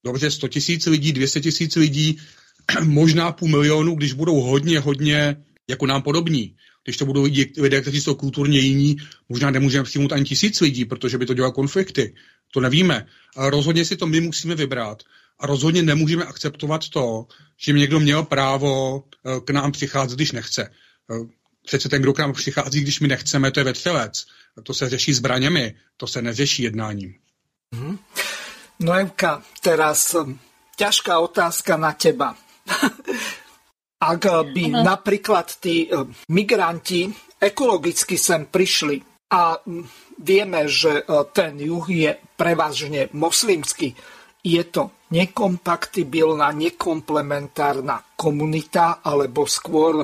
dobře, 100 tisíc lidí, 200 tisíc lidí, možná půl milionu, když budou hodně, hodně jako nám podobní. Když to budou lidé, kteří jsou kulturně jiní, možná nemůžeme přijmout ani tisíc lidí, protože by to dělalo konflikty. To nevíme. Ale rozhodně si to my musíme vybrat. A rozhodně nemůžeme akceptovat to, že někdo měl právo eh, k nám přicházet, když nechce. Eh, přece ten, kdo k nám přichází, když my nechceme, to je vetřelec. To se řeší zbraněmi, to se neřeší jednáním. Mm-hmm. No Evka, teraz eh, ťažká otázka na teba. Ak by uh-huh. napríklad tí migranti ekologicky sem prišli a vieme, že ten juh je prevažne moslimský, je to nekompatibilná, nekomplementárna komunita alebo skôr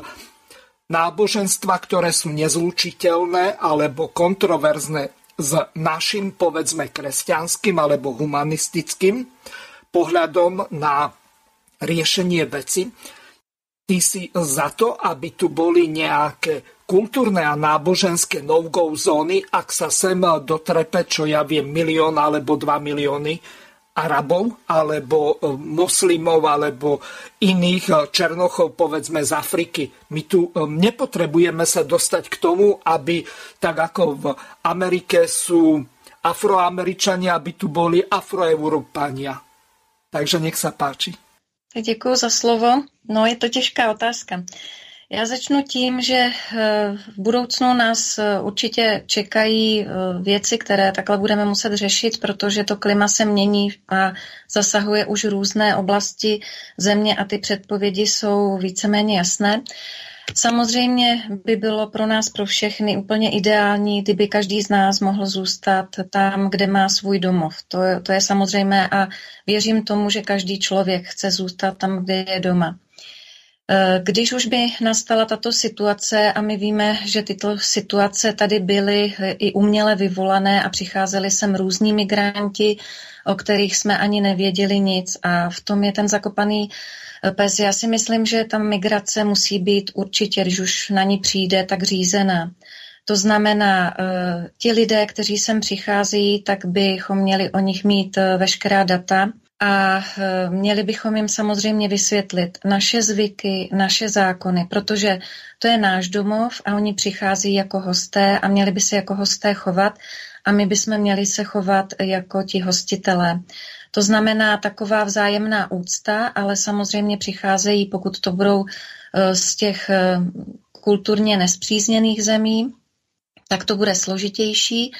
náboženstva, ktoré sú nezlučiteľné alebo kontroverzné s našim, povedzme, kresťanským alebo humanistickým pohľadom na riešenie veci. Ty si za to, aby tu boli nejaké kultúrne a náboženské no-go zóny, ak sa sem dotrepe, čo ja viem, milión alebo dva milióny Arabov alebo e, moslimov alebo iných e, černochov povedzme z Afriky. My tu e, nepotrebujeme sa dostať k tomu, aby tak ako v Amerike sú afroameričania, aby tu boli afroeurópania. Takže nech sa páči. Děkuji za slovo. No, je to těžká otázka. Já začnu tím, že eh, v budoucnu nás eh, určitě čekají eh, věci, které takhle budeme muset řešit, protože to klima se mění a zasahuje už různé oblasti země a ty předpovědi jsou víceméně jasné. Samozřejmě by bylo pro nás, pro všechny úplně ideální, kdyby každý z nás mohl zůstat tam, kde má svůj domov. To, to je samozřejmé a věřím tomu, že každý člověk chce zůstat tam, kde je doma. Eh, když už by nastala tato situace a my víme, že tyto situace tady byly eh, i uměle vyvolané a přicházeli sem různí migranti, o kterých jsme ani nevěděli nic a v tom je ten zakopaný eh, pes. Já si myslím, že ta migrace musí být určitě, když už na ní přijde, tak řízená. To znamená, ti lidé, kteří sem přichází, tak bychom měli o nich mít veškerá data, a e, měli bychom jim samozřejmě vysvětlit naše zvyky, naše zákony, protože to je náš domov a oni přichází jako hosté a měli by se jako hosté chovat a my bychom měli se chovat jako ti hostitelé. To znamená taková vzájemná úcta, ale samozřejmě přicházejí, pokud to budou e, z těch e, kulturně nespřízněných zemí, tak to bude složitější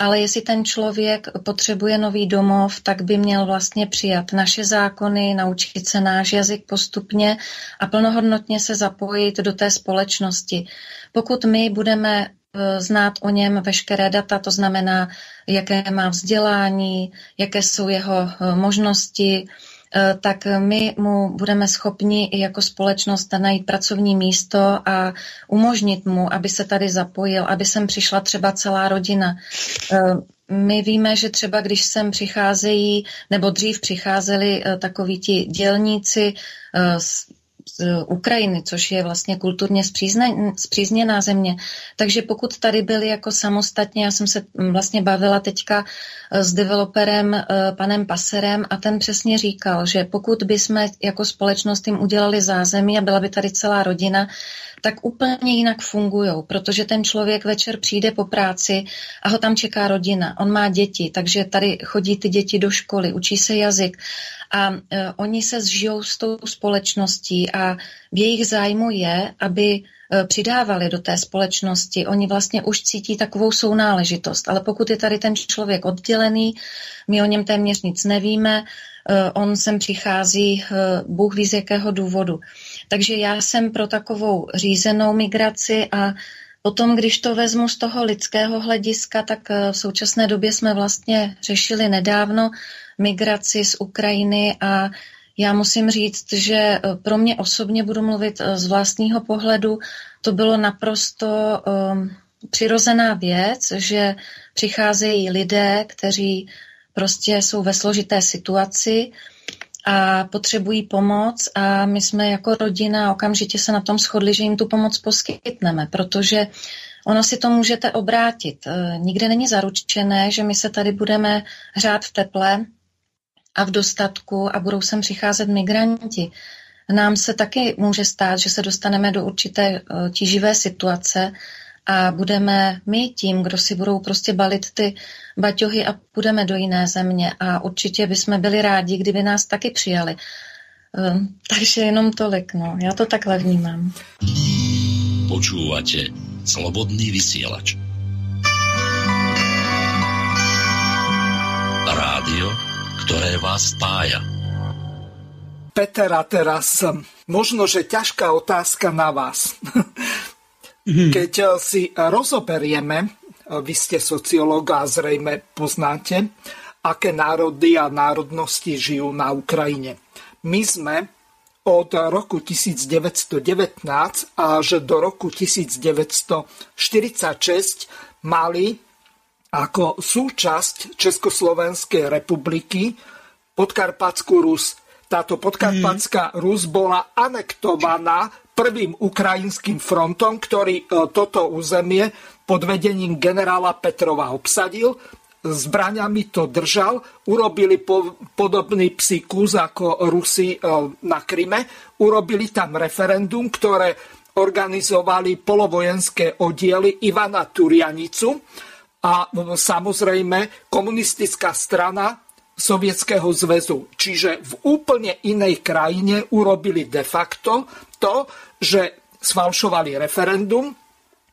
ale jestli ten člověk potřebuje nový domov, tak by měl vlastně přijat naše zákony, naučit se náš jazyk postupně a plnohodnotně se zapojit do té společnosti. Pokud my budeme e, znát o něm veškeré data, to znamená, jaké má vzdělání, jaké jsou jeho e, možnosti, tak my mu budeme schopni jako společnost najít pracovní místo a umožnit mu, aby se tady zapojil, aby sem přišla třeba celá rodina. My víme, že třeba když sem přicházejí, nebo dřív přicházeli takoví ti dělníci Ukrajiny, což je vlastně kulturně zpřízněná země. Takže pokud tady byli jako samostatně, já jsem se vlastně bavila teďka eh, s developerem eh, panem Paserem a ten přesně říkal, že pokud bychom jako společnost jim udělali zázemí a byla by tady celá rodina, tak úplně jinak fungují, protože ten člověk večer přijde po práci a ho tam čeká rodina. On má děti, takže tady chodí ty děti do školy, učí se jazyk a e, oni se zžijou s tou společností a v jejich zájmu je, aby e, přidávali do té společnosti. Oni vlastně už cítí takovou sounáležitost, ale pokud je tady ten člověk oddělený, my o něm téměř nic nevíme, e, on sem přichází, Bůh ví z jakého důvodu. Takže já jsem pro takovou řízenou migraci a Potom, když to vezmu z toho lidského hlediska, tak v současné době jsme vlastně řešili nedávno migraci z Ukrajiny a já musím říct, že eh, pro mě osobně budu mluvit eh, z vlastního pohledu, to bylo naprosto um, přirozená věc, že přicházejí lidé, kteří prostě jsou ve složité situaci a potřebují pomoc a my jsme jako rodina okamžitě se na tom shodli, že jim tu pomoc poskytneme, protože ono si to můžete obrátit. Nikde není zaručené, že my se tady budeme hřát v teple a v dostatku a budou sem přicházet migranti. Nám se taky může stát, že se dostaneme do určité eh, tíživé situace a budeme my tím, kdo si budou prostě balit ty baťohy a půjdeme do jiné země. A určitě bychom byli rádi, kdyby nás taky přijali. Ehm, takže jenom tolik, no. Já to takhle vnímám. Počúvate Slobodný vysielač. Rádio ktoré vás spája. Peter, a teraz možno, že ťažká otázka na vás. Mhm. Keď eh, si rozoberieme, eh, vy ste sociológ a zrejme poznáte, aké národy a národnosti žijú na Ukrajine. My sme od roku 1919 až do roku 1946 mali ako súčasť Československej republiky Podkarpatskú Rus. Táto podkarpatská Rus bola anektovaná prvým ukrajinským frontom, ktorý e, toto územie pod vedením generála Petrova obsadil. Zbraňami to držal, urobili po, podobný psíkus ako Rusi e, na Kryme, urobili tam referendum, ktoré organizovali polovojenské oddiely Ivana Turianicu a samozrejme komunistická strana Sovietskeho zväzu. Čiže v úplne inej krajine urobili de facto to, že sfalšovali referendum.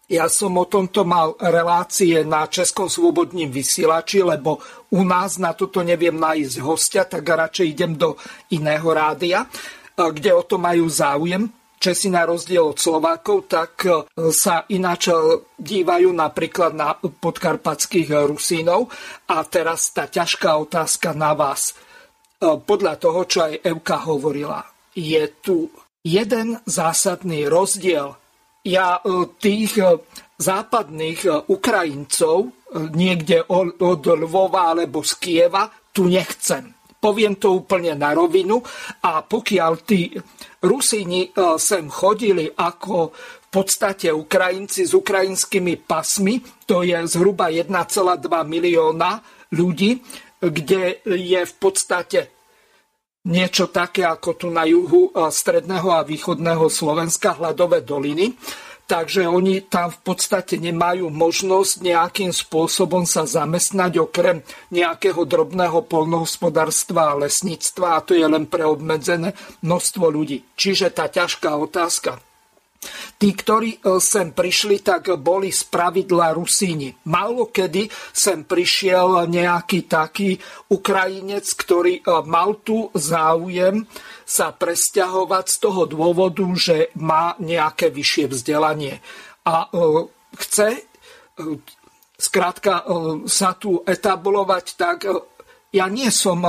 Ja som o tomto mal relácie na Českom svobodním vysielači, lebo u nás na toto neviem nájsť hostia, tak radšej idem do iného rádia, kde o to majú záujem. Česi na rozdiel od Slovákov, tak e, sa ináč e, dívajú napríklad na podkarpatských Rusínov. A teraz tá ťažká otázka na vás. E, podľa toho, čo aj Evka hovorila, je tu jeden zásadný rozdiel. Ja tých západných Ukrajincov niekde od Lvova alebo z Kieva tu nechcem. Poviem to úplne na rovinu. A pokiaľ tí Rusíni e, sem chodili ako v podstate Ukrajinci s ukrajinskými pasmi, to je zhruba 1,2 milióna ľudí, kde je v podstate niečo také ako tu na juhu e, stredného a východného Slovenska, hladové doliny takže oni tam v podstate nemajú možnosť nejakým spôsobom sa zamestnať okrem nejakého drobného polnohospodárstva a lesníctva a to je len pre obmedzené množstvo ľudí. Čiže tá ťažká otázka. Tí, ktorí e, sem prišli, tak boli z pravidla Rusíni. Málo kedy sem prišiel nejaký taký Ukrajinec, ktorý e, mal tu záujem sa presťahovať z toho dôvodu, že má nejaké vyššie vzdelanie. A e, chce e, skrátka e, sa tu etablovať tak, ja nie som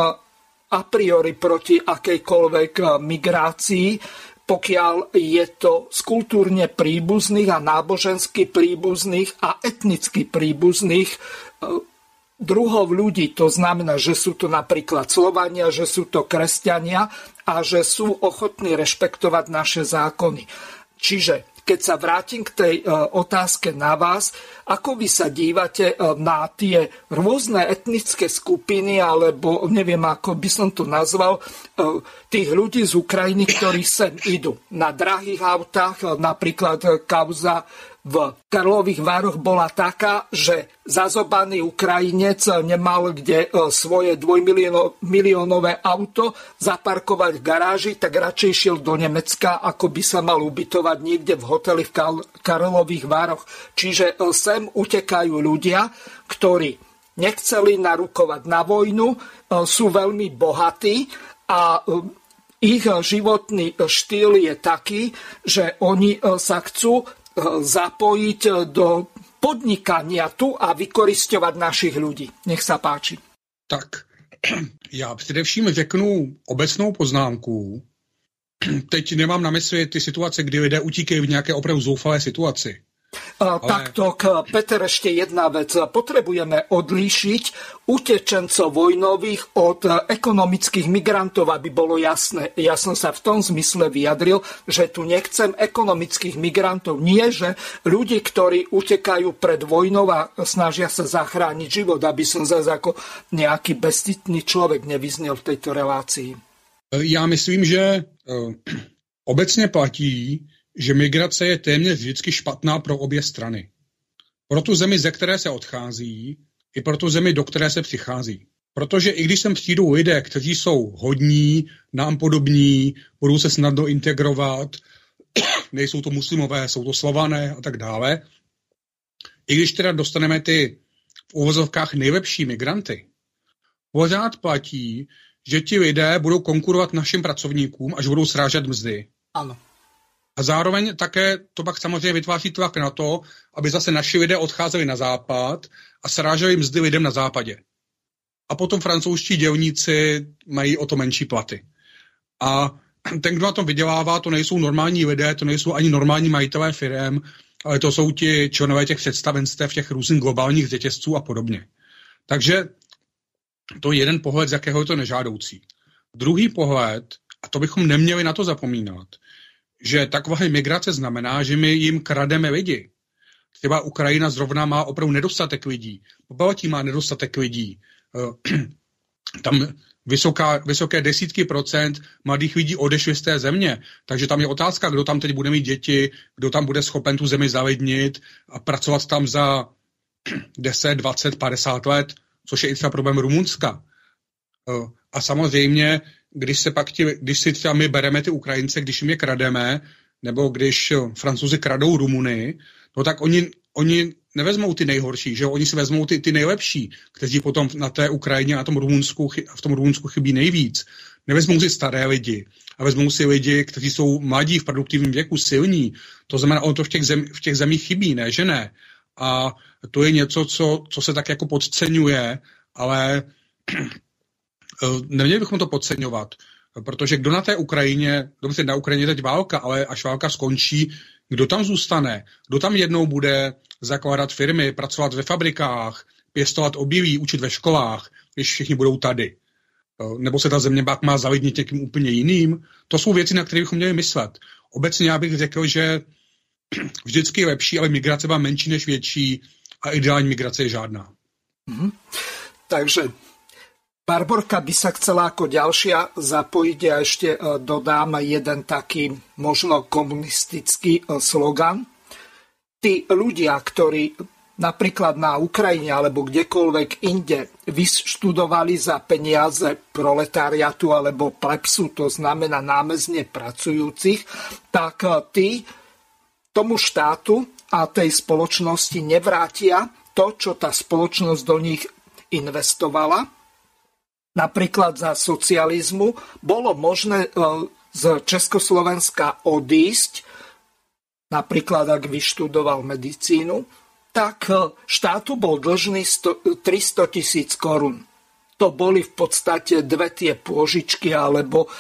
a priori proti akejkoľvek migrácii, pokiaľ je to z kultúrne príbuzných a nábožensky príbuzných a etnicky príbuzných e, druhov ľudí. To znamená, že sú to napríklad Slovania, že sú to kresťania a že sú ochotní rešpektovať naše zákony. Čiže keď sa vrátim k tej e, otázke na vás, ako vy sa dívate e, na tie rôzne etnické skupiny, alebo neviem, ako by som to nazval, e, tých ľudí z Ukrajiny, ktorí sem idú na drahých autách, napríklad kauza v Karlových Vároch bola taká, že zazobaný Ukrajinec nemal kde e, svoje dvojmiliónové auto zaparkovať v garáži, tak radšej šiel do Nemecka, ako by sa mal ubytovať niekde v hoteli v Karlových Vároch. Čiže e, sem utekajú ľudia, ktorí nechceli narukovať na vojnu, e, sú veľmi bohatí a ich životný štýl je taký, že oni sa chcú zapojiť do podnikania tu a vykoristovať našich ľudí. Nech sa páči. Tak, já především řeknu obecnou poznámku. Teď nemám na mysli ty situace, kdy lidé utíkají v nějaké opravdu zoufalé situaci. Ale... Takto, Peter, ešte jedna vec. Potrebujeme odlíšiť utečencov vojnových od ekonomických migrantov, aby bolo jasné. Ja som sa v tom zmysle vyjadril, že tu nechcem ekonomických migrantov. Nie, že ľudí, ktorí utekajú pred vojnou a snažia sa zachrániť život, aby som zase ako nejaký bestitný človek nevyznel v tejto relácii. Já myslím, že uh, obecně platí, že migrace je téměř vždycky špatná pro obě strany. Pro tu zemi, ze které se odchází, i pro tu zemi, do které se přichází. Protože i když sem přijdou lidé, kteří jsou hodní, nám podobní, budou se snadno integrovat, nejsou to muslimové, jsou to slované a tak dále, i když teda dostaneme ty v uvozovkách nejlepší migranty, pořád platí, že ti lidé budou konkurovat našim pracovníkům, až budou srážet mzdy. Ano. A zároveň také to pak samozřejmě vytváří tlak na to, aby zase naši lidé odcházeli na západ a sráželi mzdy lidem na západě. A potom francouzští dělníci mají o to menší platy. A ten, kdo na tom vydělává, to nejsou normální lidé, to nejsou ani normální majitelé firm, ale to jsou ti členové těch představenstev, těch různých globálních řetězců a podobně. Takže to je jeden pohled, z jakého je to nežádoucí. Druhý pohled, a to bychom neměli na to zapomínat, že taková migrace znamená, že my jim krademe lidi. Třeba Ukrajina zrovna má opravdu nedostatek lidí. Pobaltí má nedostatek lidí. Eh, tam vysoká, vysoké desítky procent mladých lidí odešly z té země. Takže tam je otázka, kdo tam teď bude mít děti, kdo tam bude schopen tu zemi zalednit a pracovat tam za 10, 20, 50 let, což je i třeba problém Rumunska. Eh, a samozřejmě když, se pak ti, když si třeba my bereme ty Ukrajince, když jim je krademe, nebo když francouzi kradou Rumuny, no tak oni, oni nevezmou ty nejhorší, že oni si vezmou ty, ty nejlepší, kteří potom na té Ukrajině a tom Rumunsku, v tom Rumunsku chybí nejvíc. Nevezmou si staré lidi a vezmou si lidi, kteří jsou mladí v produktivním věku, silní. To znamená, on to v těch, zem, v těch zemích chybí, ne, že ne. A to je něco, co, co se tak jako podceňuje, ale Eh, neměli bychom to podceňovat, protože kdo na té Ukrajině, dobře, na Ukrajině teď válka, ale až válka skončí, kdo tam zůstane, kdo tam jednou bude zakládat firmy, pracovat ve fabrikách, pěstovat obilí, učit ve školách, když všichni budou tady. Eh, nebo se ta země pak má zalidnit někým úplně jiným. To jsou věci, na které bychom měli myslet. Obecně já bych řekl, že vždycky je lepší, ale migrace má menší než větší a ideální migrace je žádná. Mm-hmm. Takže Barborka by sa chcela ako ďalšia zapojiť a ešte e, dodám jeden taký možno komunistický e, slogan. Tí ľudia, ktorí napríklad na Ukrajine alebo kdekoľvek inde vyštudovali za peniaze proletariatu alebo plepsu, to znamená námezne pracujúcich, tak e, tí tomu štátu a tej spoločnosti nevrátia to, čo tá spoločnosť do nich investovala napríklad za socializmu, bolo možné e, z Československa odísť, napríklad ak vyštudoval medicínu, tak e, štátu bol dlžný 300 tisíc korún. to boli v podstate dve tie pôžičky, alebo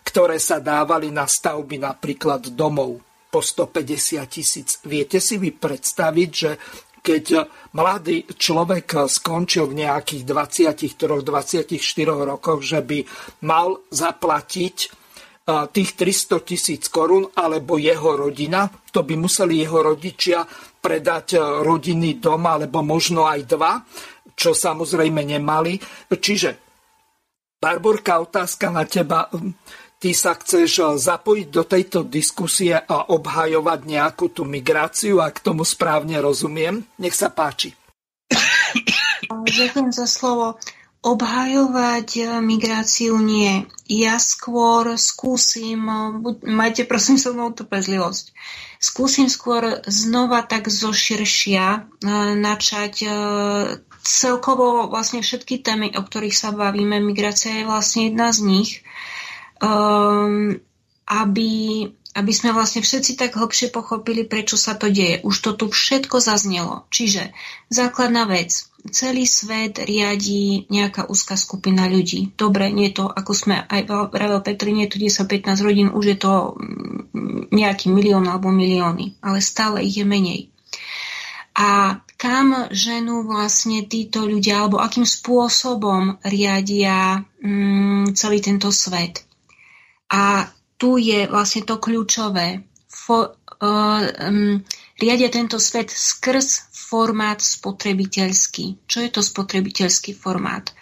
ktoré sa dávali na stavby napríklad domov po 150 tisíc. Viete si vy predstaviť, že keď mladý človek skončil v nejakých 23-24 rokoch, že by mal zaplatiť tých 300 tisíc korún alebo jeho rodina, to by museli jeho rodičia predať rodinný dom alebo možno aj dva, čo samozrejme nemali. Čiže, Barborka, otázka na teba. Ty sa chceš zapojiť do tejto diskusie a obhajovať nejakú tú migráciu, ak tomu správne rozumiem. Nech sa páči. Ďakujem za slovo. Obhajovať migráciu nie. Ja skôr skúsim, majte prosím so mnou trpezlivosť, skúsim skôr znova tak zoširšia načať celkovo vlastne všetky témy, o ktorých sa bavíme, migrácia je vlastne jedna z nich, um, aby, aby sme vlastne všetci tak hlbšie pochopili, prečo sa to deje. Už to tu všetko zaznelo. Čiže základná vec. Celý svet riadí nejaká úzka skupina ľudí. Dobre, nie je to, ako sme aj vravel Petri, nie je to 10-15 rodín, už je to mm, nejaký milión alebo milióny, ale stále ich je menej a kam ženú vlastne títo ľudia, alebo akým spôsobom riadia mm, celý tento svet. A tu je vlastne to kľúčové. Fo, uh, um, riadia tento svet skrz formát spotrebiteľský. Čo je to spotrebiteľský formát?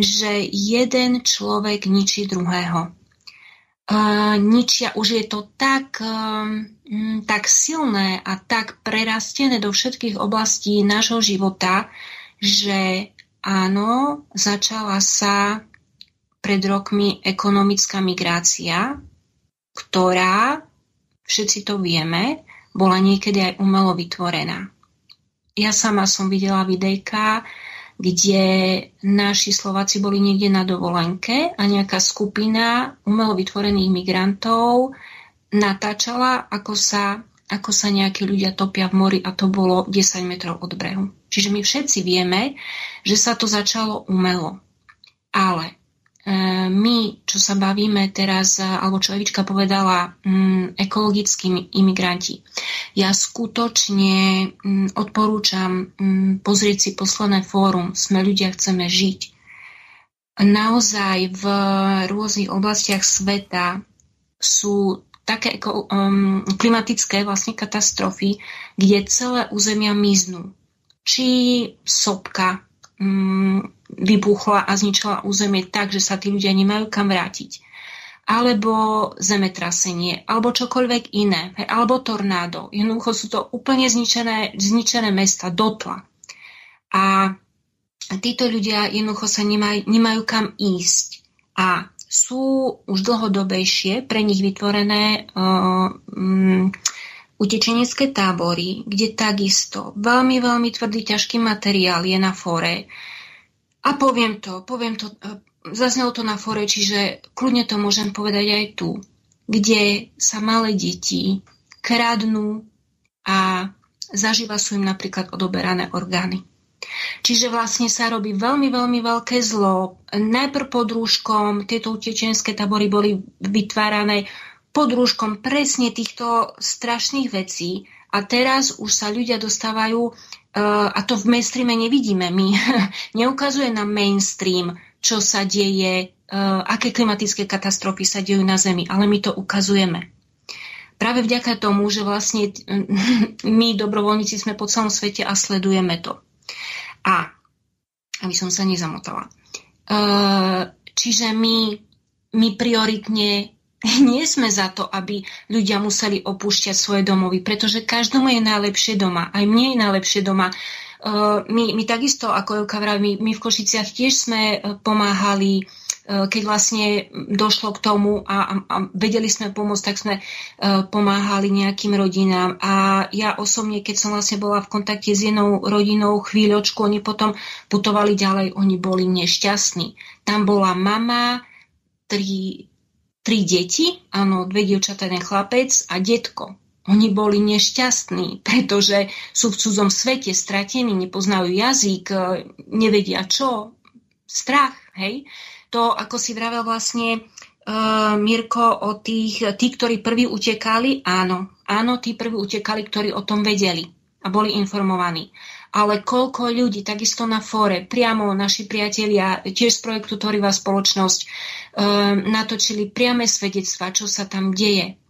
Že jeden človek ničí druhého ničia, už je to tak, um, tak silné a tak prerastené do všetkých oblastí nášho života, že áno, začala sa pred rokmi ekonomická migrácia, ktorá, všetci to vieme, bola niekedy aj umelo vytvorená. Ja sama som videla videjka, kde naši Slováci boli niekde na dovolenke a nejaká skupina umelo vytvorených migrantov natáčala, ako sa, ako sa nejakí ľudia topia v mori a to bolo 10 metrov od brehu. Čiže my všetci vieme, že sa to začalo umelo. Ale my, čo sa bavíme teraz, e, alebo čo Evička povedala, mm, ekologickí imigranti, ja skutočne mm, odporúčam mm, pozrieť si posledné fórum Sme ľudia, chceme žiť. Naozaj v rôznych oblastiach sveta sú také klimatické vlastne katastrofy, kde celé územia miznú. Či sopka, vybuchla a zničila územie tak, že sa tí ľudia nemajú kam vrátiť. Alebo zemetrasenie, alebo čokoľvek iné, alebo tornádo. Jednoducho sú to úplne zničené, zničené mesta, dotla. A títo ľudia jednoducho sa nemajú, nemajú kam ísť. A sú už dlhodobejšie pre nich vytvorené uh, um, utečenecké tábory, kde takisto veľmi, veľmi tvrdý, ťažký materiál je na fore a poviem to, poviem to, e, zaznelo to na fore, čiže kľudne to môžem povedať aj tu, kde sa malé deti kradnú a zažíva sú im napríklad odoberané orgány. Čiže vlastne sa robí veľmi, veľmi veľké zlo. Najprv pod rúškom, tieto utečenské tabory boli vytvárané pod rúškom presne týchto strašných vecí a teraz už sa ľudia dostávajú a to v mainstreame nevidíme. My neukazuje nám mainstream, čo sa deje, aké klimatické katastrofy sa dejú na Zemi, ale my to ukazujeme. Práve vďaka tomu, že vlastne my, dobrovoľníci, sme po celom svete a sledujeme to. A, aby som sa nezamotala. Čiže my, my prioritne nie sme za to, aby ľudia museli opúšťať svoje domovy, pretože každomu je najlepšie doma. Aj mne je najlepšie doma. Uh, my, my takisto, ako vraví, my, my v Košiciach tiež sme uh, pomáhali, uh, keď vlastne došlo k tomu a, a vedeli sme pomôcť, tak sme pomáhali nejakým rodinám. A ja osobne, keď som vlastne bola v kontakte s jednou rodinou chvíľočku, oni potom putovali ďalej, oni boli nešťastní. Tam bola mama, tri, tri deti, áno, dve dievčatá, jeden chlapec a detko. Oni boli nešťastní, pretože sú v cudzom svete stratení, nepoznajú jazyk, e, nevedia čo, Strach, hej? To, ako si vravel vlastne uh, Mirko o tých, tí, ktorí prví utekali, áno. Áno, tí prví utekali, ktorí o tom vedeli a boli informovaní. Ale koľko ľudí, takisto na fóre, priamo naši priatelia, tiež z projektu Tvorivá spoločnosť, uh, natočili priame svedectva, čo sa tam deje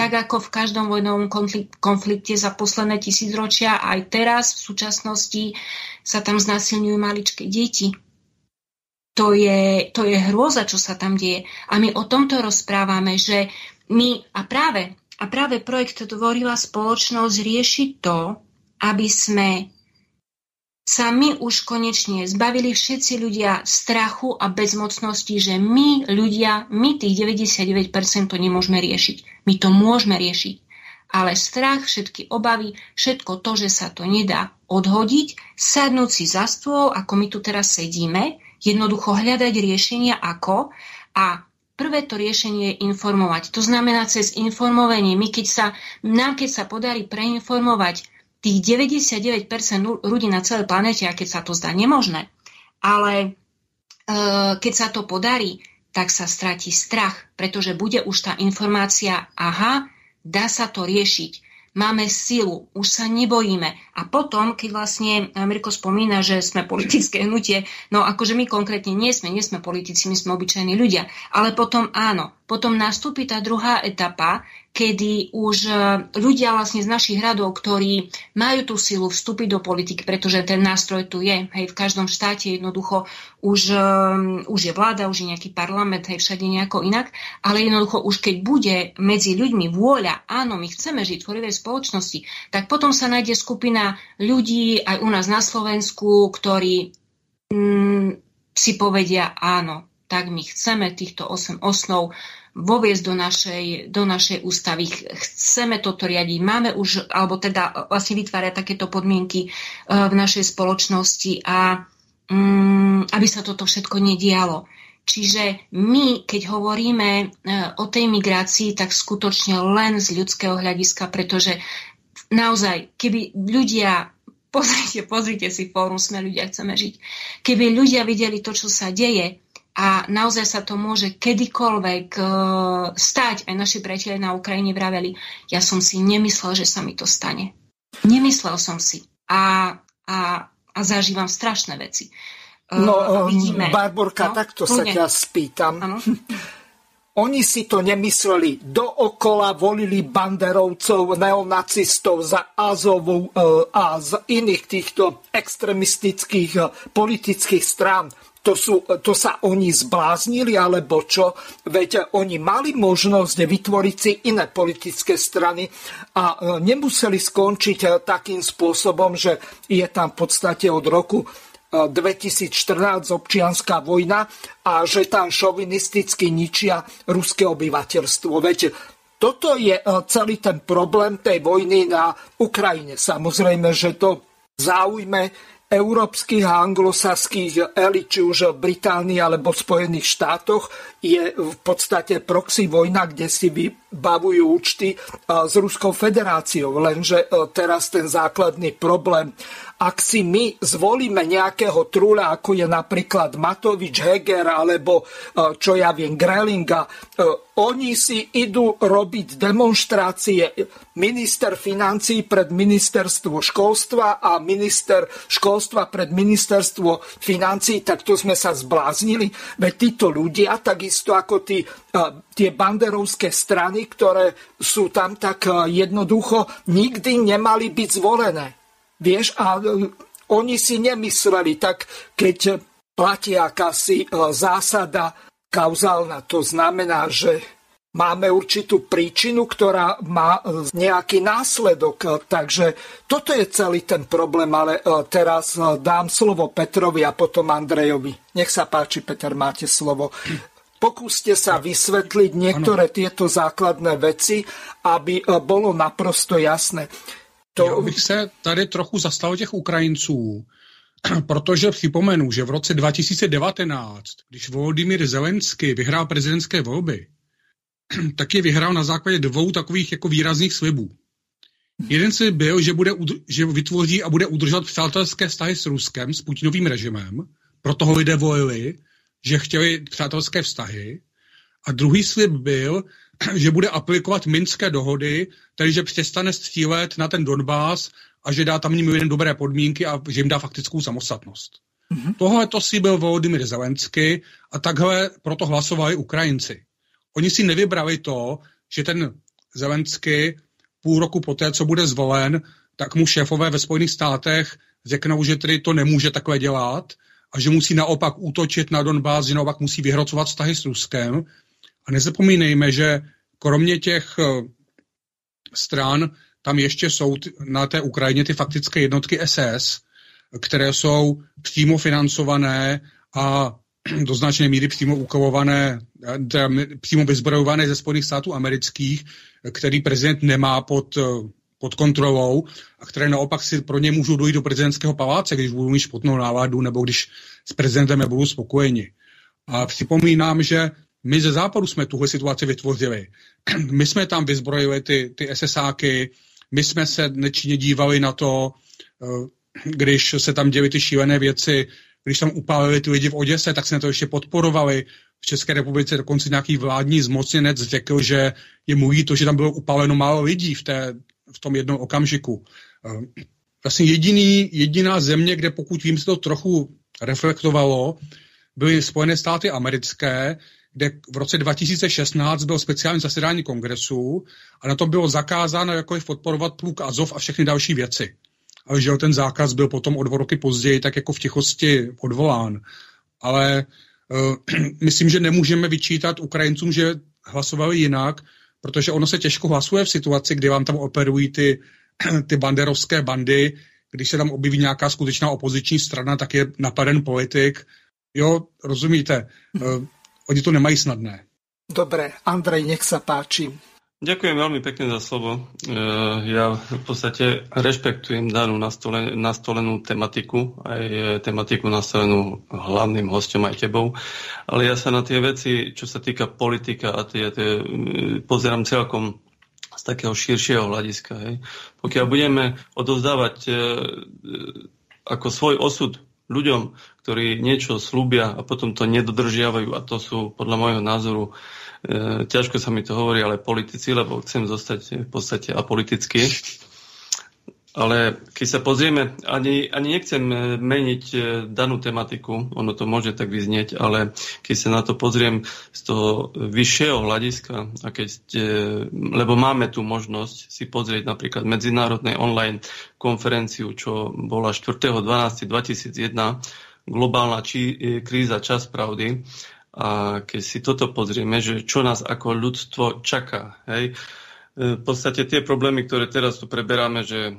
tak ako v každom vojnovom konflikte za posledné tisícročia, aj teraz v súčasnosti sa tam znásilňujú maličké deti. To je, to je hrôza, čo sa tam deje. A my o tomto rozprávame, že my, a práve, a práve projekt Tvorila spoločnosť rieši to, aby sme sa my už konečne zbavili všetci ľudia strachu a bezmocnosti, že my ľudia, my tých 99% to nemôžeme riešiť. My to môžeme riešiť. Ale strach, všetky obavy, všetko to, že sa to nedá odhodiť, sadnúť si za stôl, ako my tu teraz sedíme, jednoducho hľadať riešenia ako a prvé to riešenie je informovať. To znamená cez informovanie. My keď sa, nám keď sa podarí preinformovať tých 99% ľudí na celej planete, a keď sa to zdá nemožné, ale e, keď sa to podarí, tak sa stratí strach, pretože bude už tá informácia, aha, dá sa to riešiť máme silu, už sa nebojíme. A potom, keď vlastne Mirko spomína, že sme politické hnutie, no akože my konkrétne nie sme, nie sme politici, my sme obyčajní ľudia, ale potom áno, potom nastúpi tá druhá etapa, kedy už e, ľudia vlastne z našich radov, ktorí majú tú silu vstúpiť do politiky, pretože ten nástroj tu je, hej, v každom štáte jednoducho už, um, už je vláda, už je nejaký parlament, hej, všade nejako inak, ale jednoducho už keď bude medzi ľuďmi vôľa, áno, my chceme žiť v tvorivej spoločnosti, tak potom sa nájde skupina ľudí aj u nás na Slovensku, ktorí mm, si povedia áno, tak my chceme týchto 8 osnov voviesť do našej, do našej ústavy. Chceme toto riadiť. Máme už, alebo teda vlastne vytvárať takéto podmienky e, v našej spoločnosti a um, aby sa toto všetko nedialo. Čiže my, keď hovoríme e, o tej migrácii, tak skutočne len z ľudského hľadiska, pretože naozaj, keby ľudia Pozrite, pozrite si fórum Sme ľudia chceme žiť. Keby ľudia videli to, čo sa deje, a naozaj sa to môže kedykoľvek uh, stať. Aj naši priatelia na Ukrajine vraveli, ja som si nemyslel, že sa mi to stane. Nemyslel som si. A, a, a zažívam strašné veci. Uh, no, vidíme, Barborka, no, takto sa ťa spýtam. Ano? Oni si to nemysleli. Dookola volili banderovcov, neonacistov za Azovu uh, a z iných týchto extremistických uh, politických strán to, sú, to sa oni zbláznili, alebo čo? Veď oni mali možnosť vytvoriť si iné politické strany a e, nemuseli skončiť e, takým spôsobom, že je tam v podstate od roku 2014 e, občianská vojna a že tam šovinisticky ničia ruské obyvateľstvo. Veď toto je celý ten problém tej vojny na Ukrajine. Samozrejme, že to záujme európskych a anglosaských elit, či už v Británii alebo v Spojených štátoch, je v podstate proxy vojna, kde si vybavujú účty s Ruskou federáciou. Lenže teraz ten základný problém ak si my zvolíme nejakého trúľa, ako je napríklad Matovič, Heger alebo e, čo ja viem, Grelinga, e, oni si idú robiť demonstrácie. Minister financí pred ministerstvo školstva a minister školstva pred ministerstvo financí, tak to sme sa zbláznili. Veď títo ľudia, takisto ako tí, e, tie banderovské strany, ktoré sú tam, tak jednoducho nikdy nemali byť zvolené. Vieš, a e, oni si nemysleli, tak keď platí akási e, zásada kauzálna, to znamená, že máme určitú príčinu, ktorá má e, nejaký následok. Takže toto je celý ten problém, ale teraz dám slovo Petrovi a potom Andrejovi. Nech sa páči, Peter, máte slovo. Pokúste sa vysvetliť niektoré tieto základné veci, aby bolo naprosto jasné. To... Já bych se tady trochu zastal těch Ukrajinců, protože připomenu, že v roce 2019, když Volodymyr Zelensky vyhrál prezidentské volby, tak je vyhrál na základě dvou takových jako výrazných slibů. Jeden si byl, že, bude, že vytvoří a bude udržovat přátelské vztahy s Ruskem, s Putinovým režimem, pro toho lidé volili, že chtěli přátelské vztahy. A druhý slib byl, že bude aplikovat minské dohody, tedy že přestane střílet na ten Donbass a že dá tam ním jen dobré podmínky a že jim dá faktickou samostatnost. Mm-hmm. Tohle to si byl Volodymyr Zelensky a takhle proto hlasovali Ukrajinci. Oni si nevybrali to, že ten Zelensky půl roku poté, co bude zvolen, tak mu šéfové ve Spojených státech řeknou, že tedy to nemůže takhle dělat a že musí naopak útočit na Donbass, že naopak musí vyhrocovat vztahy s Ruskem. Nezapomínejme, že kromě těch eh, stran tam ještě jsou na té Ukrajině ty faktické jednotky SS, které jsou přímo financované a do značné míry přímo ukolované, přímo vyzbrojované ze Spojených států amerických, který prezident nemá pod, pod kontrolou a které naopak si pro ně můžou dojít do prezidentského paláce, když budou mít špatnou náladu nebo když s prezidentem nebudou spokojeni. A připomínám, že my ze západu jsme tuhle situaci vytvořili. My jsme tam vyzbrojili ty, ty SSáky, my jsme se nečinně dívali na to, eh, když se tam děly ty šílené věci, když tam upálili ty lidi v Oděse, tak se to ještě podporovali. V České republice dokonce nějaký vládní zmocněnec řekl, že je mu to, že tam bylo upáleno málo lidí v, té, v tom jednom okamžiku. Eh, vlastně jediný, jediná země, kde pokud vím, se to trochu reflektovalo, byly Spojené státy americké, kde v roce 2016 byl speciální zasedání kongresu a na to bylo zakázáno jakkoliv podporovat pluk Azov a všechny další věci. Ale že ten zákaz byl potom o dva roky později tak jako v tichosti odvolán. Ale uh, myslím, že nemůžeme vyčítat Ukrajincům, že hlasovali jinak, protože ono se těžko hlasuje v situaci, kdy vám tam operují ty, ty banderovské bandy, když se tam objeví nějaká skutečná opoziční strana, tak je napaden politik. Jo, rozumíte? Uh, oni to nemají snadné. Dobre, Andrej, nech sa páči. Ďakujem veľmi pekne za slovo. E, ja v podstate rešpektujem danú nastole, nastolenú tematiku, aj tematiku nastolenú hlavným hostom aj tebou, ale ja sa na tie veci, čo sa týka politika a tie, tie pozerám celkom z takého širšieho hľadiska. Hej. Pokiaľ budeme odovzdávať e, ako svoj osud ľuďom, ktorí niečo slúbia a potom to nedodržiavajú a to sú podľa môjho názoru e, ťažko sa mi to hovorí, ale politici, lebo chcem zostať v podstate apolitický. Ale keď sa pozrieme, ani, ani nechcem e, meniť e, danú tematiku, ono to môže tak vyznieť, ale keď sa na to pozriem z toho vyššieho hľadiska, a keď, e, lebo máme tu možnosť si pozrieť napríklad medzinárodnej online konferenciu, čo bola 4.12.2001, globálna či, kríza Čas pravdy, a keď si toto pozrieme, že čo nás ako ľudstvo čaká, hej, E, v podstate tie problémy, ktoré teraz tu preberáme, že e,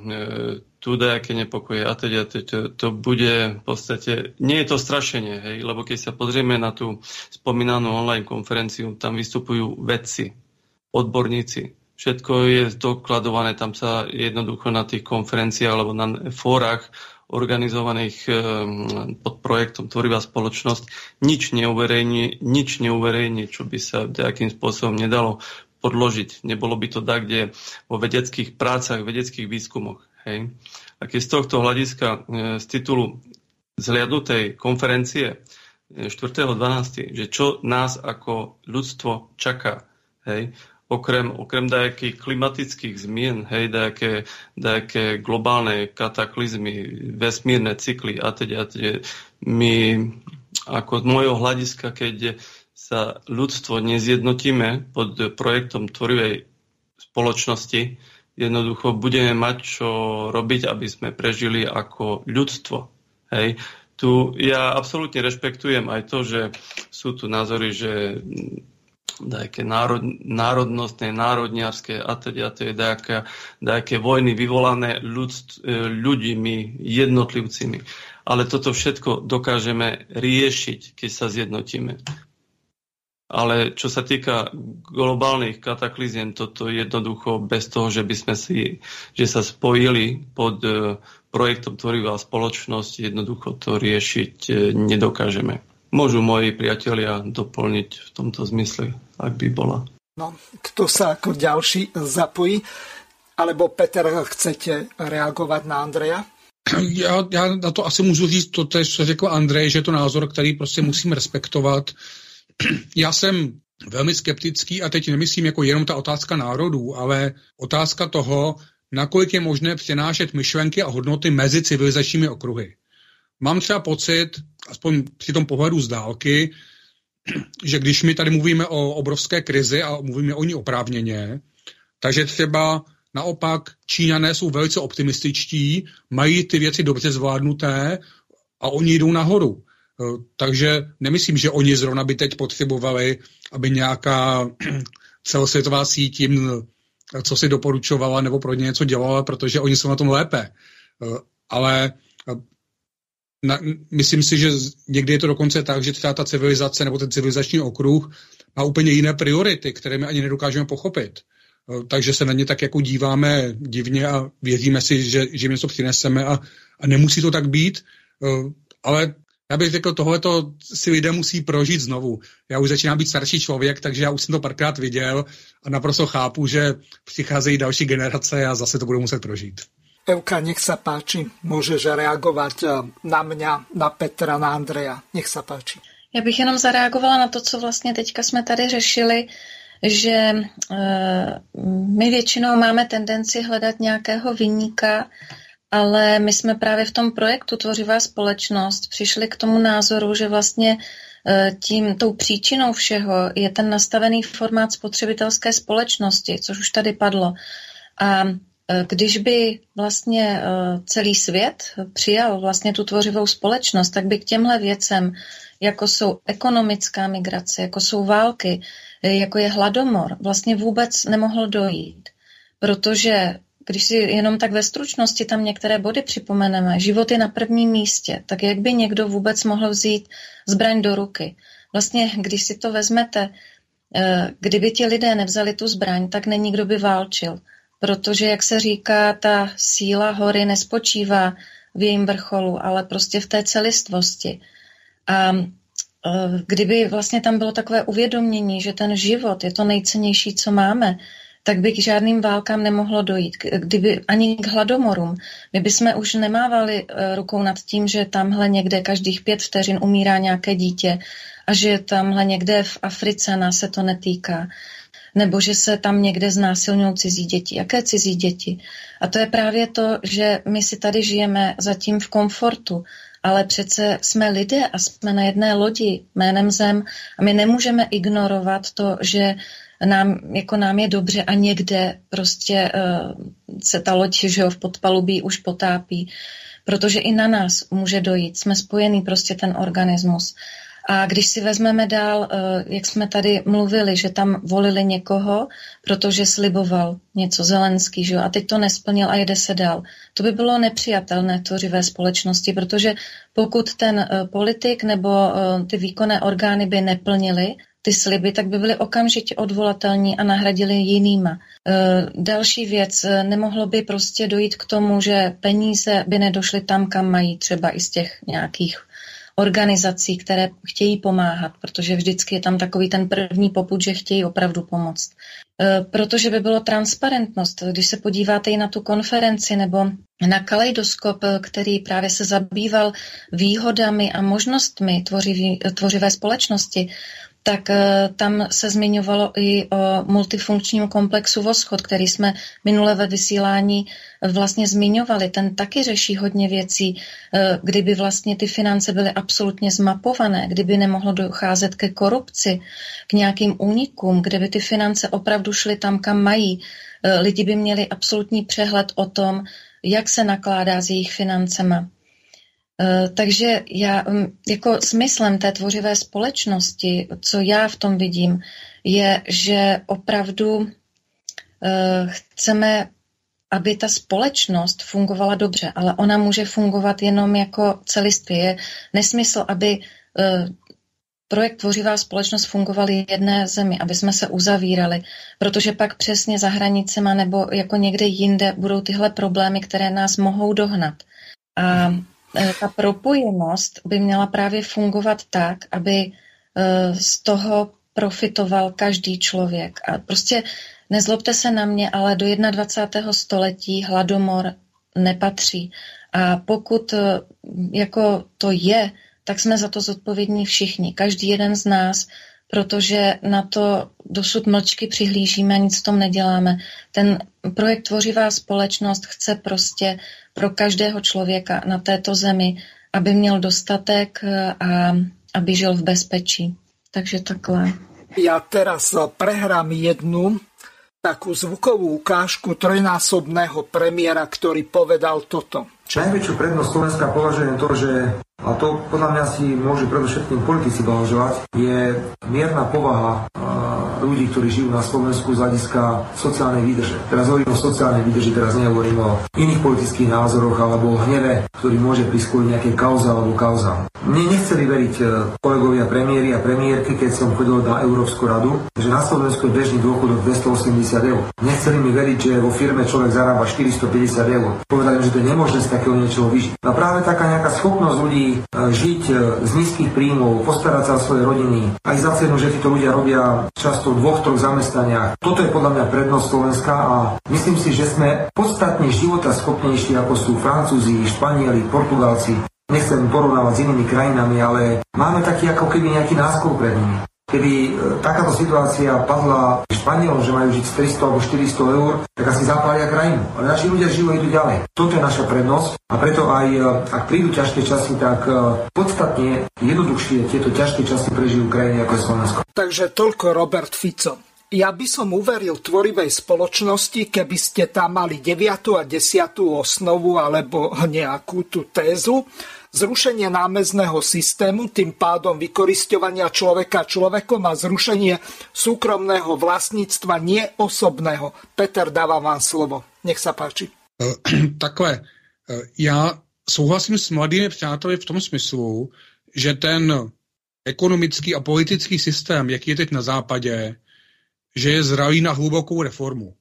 tu dajaké nepokoje a teda to, to bude v podstate, nie je to strašenie, hej, lebo keď sa pozrieme na tú spomínanú online konferenciu, tam vystupujú vedci, odborníci, všetko je dokladované, tam sa jednoducho na tých konferenciách alebo na fórach organizovaných e, pod projektom Tvorivá spoločnosť nič neuverejní, nič neuverejní, čo by sa nejakým spôsobom nedalo podložiť. Nebolo by to tak, kde vo vedeckých prácach, vedeckých výskumoch. Hej. A keď z tohto hľadiska e, z titulu zhliadnutej konferencie 4.12., e, že čo nás ako ľudstvo čaká, hej, okrem, okrem dajakých klimatických zmien, hej, dajaké, dajaké globálne kataklizmy, vesmírne cykly a teda, my ako z môjho hľadiska, keď sa ľudstvo nezjednotíme pod projektom tvorivej spoločnosti, jednoducho budeme mať čo robiť, aby sme prežili ako ľudstvo. Hej. Tu ja absolútne rešpektujem aj to, že sú tu názory, že nejaké národ, národnostné, národniarské a teda to je nejaké, nejaké vojny vyvolané ľudst, ľuďmi, jednotlivcami. Ale toto všetko dokážeme riešiť, keď sa zjednotíme ale čo sa týka globálnych katakliziem, toto jednoducho bez toho, že by sme si, že sa spojili pod e, projektom Tvorivá spoločnosť, jednoducho to riešiť e, nedokážeme. Môžu moji priatelia doplniť v tomto zmysle, ak by bola. No, kto sa ako ďalší zapojí? Alebo Peter, chcete reagovať na Andreja? Já, já na to asi můžu říct to, co řekl Andrej, že je to názor, který prostě musím respektovat. Já jsem velmi skeptický a teď nemyslím jako jenom ta otázka národů, ale otázka toho, nakolik je možné přenášet myšlenky a hodnoty mezi civilizačními okruhy. Mám třeba pocit, aspoň při tom pohledu z dálky, že když my tady mluvíme o obrovské krizi a mluvíme o ní oprávněně, takže třeba naopak Číňané jsou velice optimističtí, mají ty věci dobře zvládnuté a oni jdou nahoru. E, takže nemyslím, že oni zrovna by teď potřebovali, aby nějaká celosvětová síť jim co si doporučovala nebo pro ně něco dělala, protože oni jsou na tom lépe. E, ale na, myslím si, že někdy je to dokonce tak, že třeba ta civilizace nebo ten civilizační okruh má úplně jiné priority, které my ani nedokážeme pochopit. Eh, takže se na ně tak jako díváme divně a věříme si, že, že jim něco přineseme a, a nemusí to tak být, eh, ale já bych řekl, tohleto si lidé musí prožít znovu. Já už začínám být starší člověk, takže já už jsem to párkrát viděl a naprosto chápu, že přicházejí další generace a zase to budou muset prožít. Evka, nech sa páči, môžeš reagovat eh, na mě, na Petra, na Andreja. Nech sa páči. Já bych jenom zareagovala na to, co vlastně teďka jsme tady řešili, že eh, my většinou máme tendenci hledat nějakého vyníka, ale my jsme právě v tom projektu Tvořivá společnost přišli k tomu názoru, že vlastně eh, tím, tou příčinou všeho je ten nastavený formát spotřebitelské společnosti, což už tady padlo. A když by vlastně eh, celý svět přijal vlastně tu tvořivou společnost, tak by k těmhle věcem, jako jsou ekonomická migrace, jako jsou války, eh, jako je hladomor, vlastně vůbec nemohl dojít. Protože když si jenom tak ve stručnosti tam některé body připomeneme, život je na prvním místě, tak jak by někdo vůbec mohl vzít zbraň do ruky? Vlastně, když si to vezmete, kdyby ti lidé nevzali tu zbraň, tak není kdo by válčil protože, jak se říká, ta síla hory nespočívá v jejím vrcholu, ale prostě v té celistvosti. A e, kdyby vlastně tam bylo takové uvědomění, že ten život je to nejcennější, co máme, tak by k žádným válkám nemohlo dojít, kdyby ani k hladomorům. My bychom už nemávali e, rukou nad tím, že tamhle někde každých pět vteřin umírá nějaké dítě a že tamhle někde v Africe nás se to netýká nebo že se tam někde znásilňují cizí děti. Jaké cizí děti? A to je právě to, že my si tady žijeme zatím v komfortu, ale přece jsme lidé a jsme na jedné lodi jménem Zem a my nemůžeme ignorovat to, že nám, jako nám je dobře a někde prostě uh, se ta loď že jo, v podpalubí už potápí, protože i na nás může dojít. Jsme spojený prostě ten organismus. A když si vezmeme dál, eh, jak jsme tady mluvili, že tam volili někoho, protože sliboval něco Zelenský, že a teď to nesplnil a jede se dál. To by bylo nepřijatelné tvořivé společnosti, protože pokud ten eh, politik nebo eh, ty výkonné orgány by neplnili ty sliby, tak by byly okamžitě odvolatelní a nahradili jinýma. další věc, nemohlo by prostě dojít k tomu, že peníze by nedošly tam, kam mají třeba i z těch nějakých organizací, které chtějí pomáhat, protože vždycky je tam takový ten první poput, že chtějí opravdu pomoct. E, protože by bylo transparentnost, když se podíváte i na tu konferenci nebo na kaleidoskop, který právě se zabýval výhodami a možnostmi tvořivý, tvořivé společnosti, tak eh, tam se zmiňovalo i o multifunkčním komplexu Voschod, který jsme minule ve vysílání vlastně zmiňovali. Ten taky řeší hodně věcí, eh, kdyby vlastně ty finance byly absolutně zmapované, kdyby nemohlo docházet ke korupci, k nějakým únikům, kdyby ty finance opravdu šly tam, kam mají. Eh, lidi by měli absolutní přehled o tom, jak se nakládá s jejich financema. Eh, takže já, jako smyslem té tvořivé společnosti, co já v tom vidím, je, že opravdu eh, chceme, aby ta společnost fungovala dobře, ale ona může fungovat jenom jako celistvě. Je nesmysl, aby eh, projekt Tvořivá společnost fungoval jedné zemi, aby jsme se uzavírali, protože pak přesně za hranicema nebo jako někde jinde budou tyhle problémy, které nás mohou dohnat. A ta propojenost by měla právě fungovat tak, aby eh, z toho profitoval každý člověk. A prostě nezlobte se na mě, ale do 21. století hladomor nepatří. A pokud eh, jako to je, tak jsme za to zodpovědní všichni, každý jeden z nás, protože na to dosud mlčky přihlížíme, nic v tom neděláme. Ten projekt Tvořivá společnost chce prostě pro každého člověka na této zemi, aby měl dostatek eh, a aby žil v bezpečí. Takže takhle. Ja teraz prehrám jednu takú zvukovú ukážku trojnásobného premiéra, ktorý povedal toto. Najväčšiu prednosť Slovenska považujem to, že a to podľa mňa si môžu predovšetkým politici blahoželať, je mierna povaha ľudí, ktorí žijú na Slovensku z hľadiska sociálnej výdrže. Teraz hovorím o sociálnej výdrži, teraz nehovorím o iných politických názoroch alebo o hneve, ktorý môže priskúť nejaké kauza alebo kauza. Mne nechceli veriť e, kolegovia premiéry a premiérky, keď som chodil na Európsku radu, že na Slovensku je bežný dôchodok 280 eur. Nechceli mi veriť, že vo firme človek zarába 450 eur. Povedali mi, že to je nemožné z takého niečoho vyžiť. A práve taká nejaká schopnosť ľudí žiť e, z nízkych príjmov, postarať sa o svoje rodiny, aj za cenu, že títo ľudia robia často v dvoch, troch zamestnaniach. Toto je podľa mňa prednosť Slovenska a myslím si, že sme podstatne života schopnejší ako sú Francúzi, Španieli, Portugálci nechcem porovnávať s inými krajinami, ale máme taký ako keby nejaký náskok pred nimi. Keby e, takáto situácia padla Španielom, že majú žiť 300 alebo 400 eur, tak asi zapália krajinu. Ale naši ľudia žijú idú ďalej. Toto je naša prednosť a preto aj e, ak prídu ťažké časy, tak e, podstatne jednoduchšie tieto ťažké časy prežijú krajiny ako je Slovensko. Takže toľko Robert Fico. Ja by som uveril tvorivej spoločnosti, keby ste tam mali 9. a 10. osnovu alebo nejakú tú tézu, zrušenie námezného systému, tým pádom vykoristovania človeka človekom a zrušenie súkromného vlastníctva neosobného. Peter, dávam vám slovo. Nech sa páči. Uh, takhle, uh, já souhlasím s mladými přáteli v tom smyslu, že ten ekonomický a politický systém, jaký je teď na západě, že je zralý na hlubokou reformu.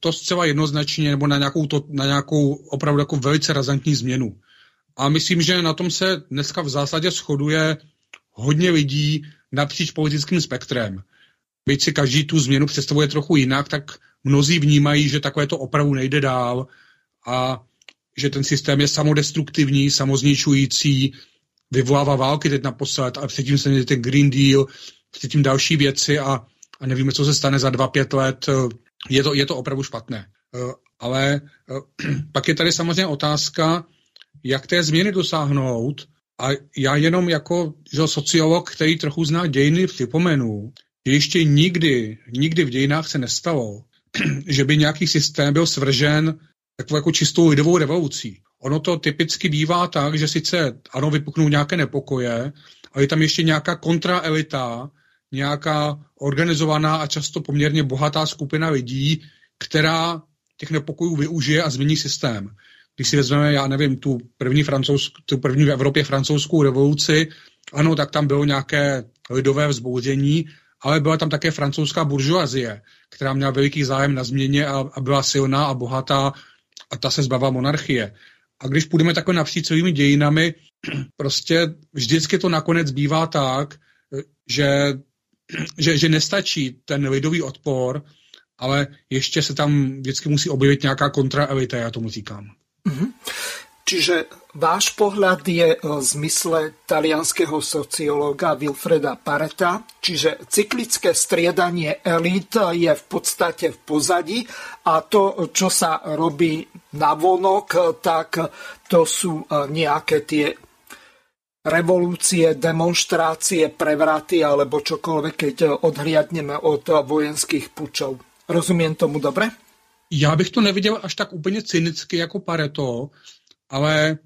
To zcela jednoznačně, nebo na nějakou, to, na nějakou opravdu jako velice razantní změnu. A myslím, že na tom se dneska v zásadě shoduje hodně lidí napříč politickým spektrem. Byť si každý tu změnu představuje trochu jinak, tak mnozí vnímají, že takové to opravdu nejde dál a že ten systém je samodestruktivní, samozničující, vyvolává války teď naposled a předtím se ten Green Deal, předtím další věci a, a nevíme, co se stane za dva, pět let. Je to, je to opravdu špatné. Ale pak je tady samozřejmě otázka, jak té změny dosáhnout. A já jenom jako že sociolog, který trochu zná dějiny, připomenu, že ještě nikdy, nikdy v dějinách se nestalo, že by nějaký systém byl svržen takovou jako čistou lidovou revolucí. Ono to typicky bývá tak, že sice ano, vypuknou nějaké nepokoje, ale je tam ještě nějaká kontraelita, nějaká organizovaná a často poměrně bohatá skupina lidí, která těch nepokojů využije a změní systém když si vezmeme, já nevím, tu první, francouzskou, tu první v Evropě francouzskou revoluci, ano, tak tam bylo nějaké lidové vzbouření, ale byla tam také francouzská buržoazie, která měla veliký zájem na změně a, a byla silná a bohatá a ta se zbavila monarchie. A když půjdeme takhle napříč celými dějinami, prostě vždycky to nakonec bývá tak, že, že, že nestačí ten lidový odpor, ale ještě se tam vždycky musí objevit nějaká kontraelita, já tomu říkám. Mm-hmm. Čiže váš pohľad je v zmysle talianského sociológa Wilfreda Pareta, čiže cyklické striedanie elít je v podstate v pozadí a to, čo sa robí na vonok, tak to sú e, nejaké tie revolúcie, demonstrácie, prevraty alebo čokoľvek, keď odhliadneme od vojenských pučov. Rozumiem tomu dobre? Já bych to neviděl až tak úplně cynicky jako Pareto, ale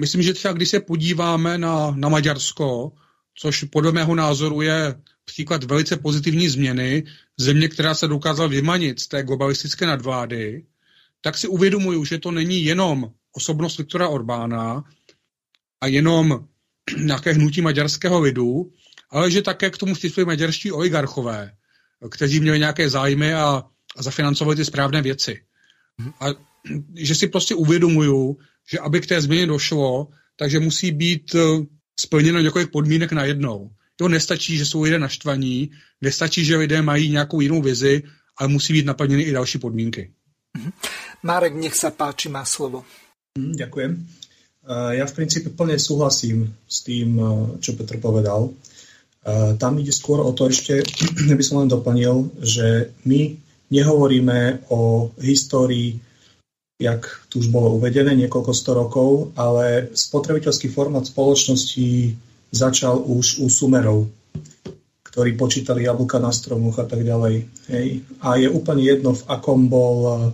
myslím, že třeba když se podíváme na, na Maďarsko, což podle mého názoru je příklad velice pozitivní změny, země, která se dokázala vymanit z té globalistické nadvlády, tak si uvědomuju, že to není jenom osobnost Viktora Orbána a jenom nějaké hnutí maďarského lidu, ale že také k tomu přispěli maďarští oligarchové, kteří měli nějaké zájmy a a zafinancovali ty správné věci. A že si prostě uvědomuju, že aby k té změně došlo, takže musí být eh, splněno několik podmínek na jednou. To nestačí, že jsou lidé naštvaní, nestačí, že lidé mají nějakou jinou vizi, ale musí být naplněny i další podmínky. Mhm. Marek, nech sa páči, má slovo. Hm, ďakujem. Ja v princípe plne súhlasím s tým, čo Petr povedal. Tam ide skôr o to ešte, by som len doplnil, že my nehovoríme o histórii, jak tu už bolo uvedené, niekoľko sto rokov, ale spotrebiteľský formát spoločnosti začal už u Sumerov, ktorí počítali jablka na stromoch a tak ďalej. Hej. A je úplne jedno, v akom bol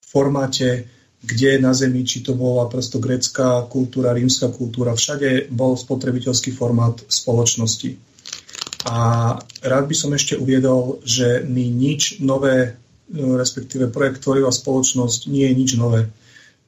formáte kde na Zemi, či to bola prosto grécka kultúra, rímska kultúra, všade bol spotrebiteľský formát spoločnosti. A rád by som ešte uviedol, že my nič nové, respektíve projekt Tvorivá spoločnosť nie je nič nové.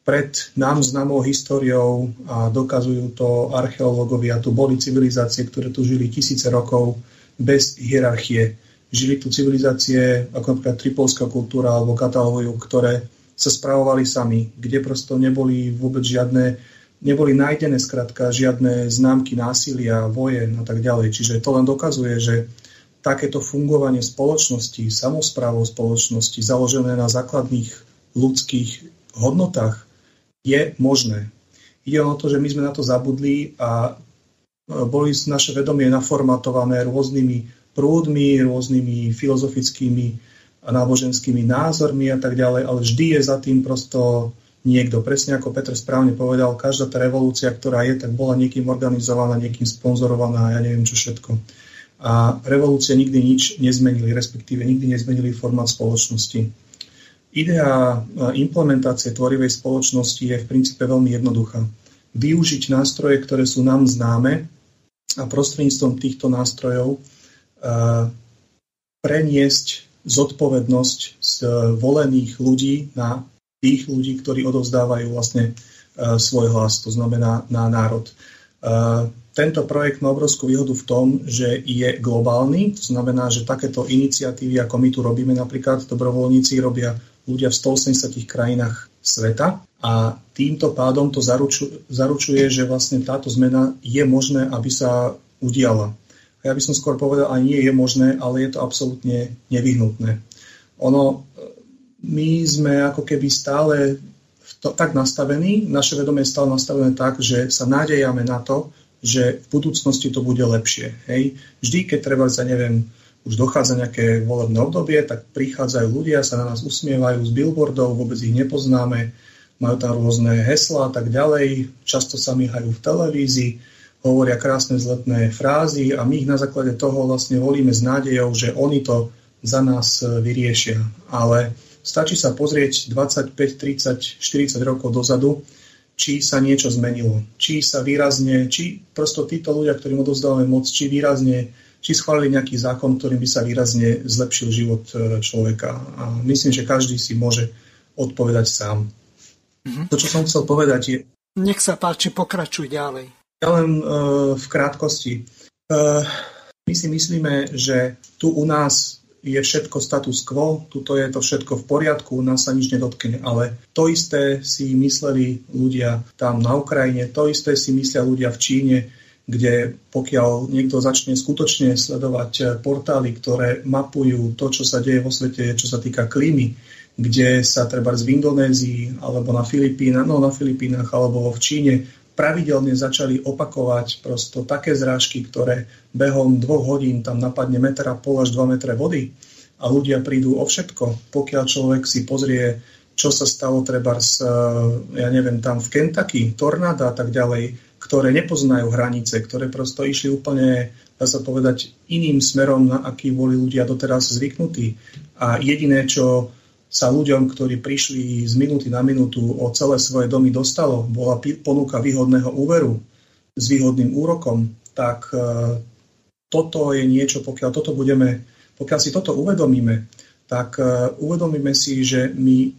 Pred nám známou históriou a dokazujú to archeológovia, tu boli civilizácie, ktoré tu žili tisíce rokov bez hierarchie. Žili tu civilizácie ako napríklad tripolská kultúra alebo katalógiu, ktoré sa spravovali sami, kde prosto neboli vôbec žiadne, neboli nájdené skratka žiadne známky násilia, vojen a tak ďalej. Čiže to len dokazuje, že takéto fungovanie spoločnosti, samozprávou spoločnosti, založené na základných ľudských hodnotách, je možné. Ide o to, že my sme na to zabudli a e, boli naše vedomie naformatované rôznymi prúdmi, rôznymi filozofickými a náboženskými názormi a tak ďalej, ale vždy je za tým prosto niekto. Presne ako Petr správne povedal, každá tá revolúcia, ktorá je, tak bola niekým organizovaná, niekým sponzorovaná, ja neviem čo všetko. A revolúcie nikdy nič nezmenili, respektíve nikdy nezmenili formát spoločnosti. Idea implementácie tvorivej spoločnosti je v princípe veľmi jednoduchá. Využiť nástroje, ktoré sú nám známe a prostredníctvom týchto nástrojov preniesť zodpovednosť z volených ľudí na tých ľudí, ktorí odovzdávajú vlastne e, svoj hlas, to znamená na národ. E, tento projekt má obrovskú výhodu v tom, že je globálny, to znamená, že takéto iniciatívy, ako my tu robíme napríklad, dobrovoľníci robia ľudia v 180 krajinách sveta a týmto pádom to zaručuje, že vlastne táto zmena je možné, aby sa udiala ja by som skôr povedal, aj nie je možné, ale je to absolútne nevyhnutné. Ono, my sme ako keby stále to, tak nastavení, naše vedomie je stále nastavené tak, že sa nádejame na to, že v budúcnosti to bude lepšie. Hej? Vždy, keď treba, za neviem, už dochádza nejaké volebné obdobie, tak prichádzajú ľudia, sa na nás usmievajú z billboardov, vôbec ich nepoznáme, majú tam rôzne hesla a tak ďalej, často sa myhajú v televízii hovoria krásne zletné frázy a my ich na základe toho vlastne volíme s nádejou, že oni to za nás e, vyriešia. Ale stačí sa pozrieť 25, 30, 40 rokov dozadu, či sa niečo zmenilo. Či sa výrazne, či prosto títo ľudia, ktorým odovzdávame moc, či výrazne, či schválili nejaký zákon, ktorým by sa výrazne zlepšil život e, človeka. A myslím, že každý si môže odpovedať sám. Mm-hmm. To, čo som chcel povedať je... Nech sa páči, pokračuj ďalej. Ja len uh, v krátkosti. Uh, my si myslíme, že tu u nás je všetko status quo, tuto je to všetko v poriadku, nás sa nič nedotkne. Ale to isté si mysleli ľudia tam na Ukrajine, to isté si myslia ľudia v Číne, kde pokiaľ niekto začne skutočne sledovať eh, portály, ktoré mapujú to, čo sa deje vo svete, čo sa týka klímy, kde sa treba v Indonézii alebo na Filipínach, no na Filipínach alebo v Číne pravidelne začali opakovať prosto také zrážky, ktoré behom dvoch hodín tam napadne meter a pol až 2 metre vody a ľudia prídu o všetko. Pokiaľ človek si pozrie, čo sa stalo treba s, eh, ja neviem, tam v Kentucky, tornáda a tak ďalej, ktoré nepoznajú hranice, ktoré prosto išli úplne, dá sa povedať, iným smerom, na aký boli ľudia doteraz zvyknutí. A jediné, čo sa ľuďom, ktorí prišli z minúty na minútu o celé svoje domy dostalo, bola ponuka výhodného úveru s výhodným úrokom, tak e, toto je niečo, pokiaľ toto budeme, pokiaľ si toto uvedomíme, tak e, uvedomíme si, že my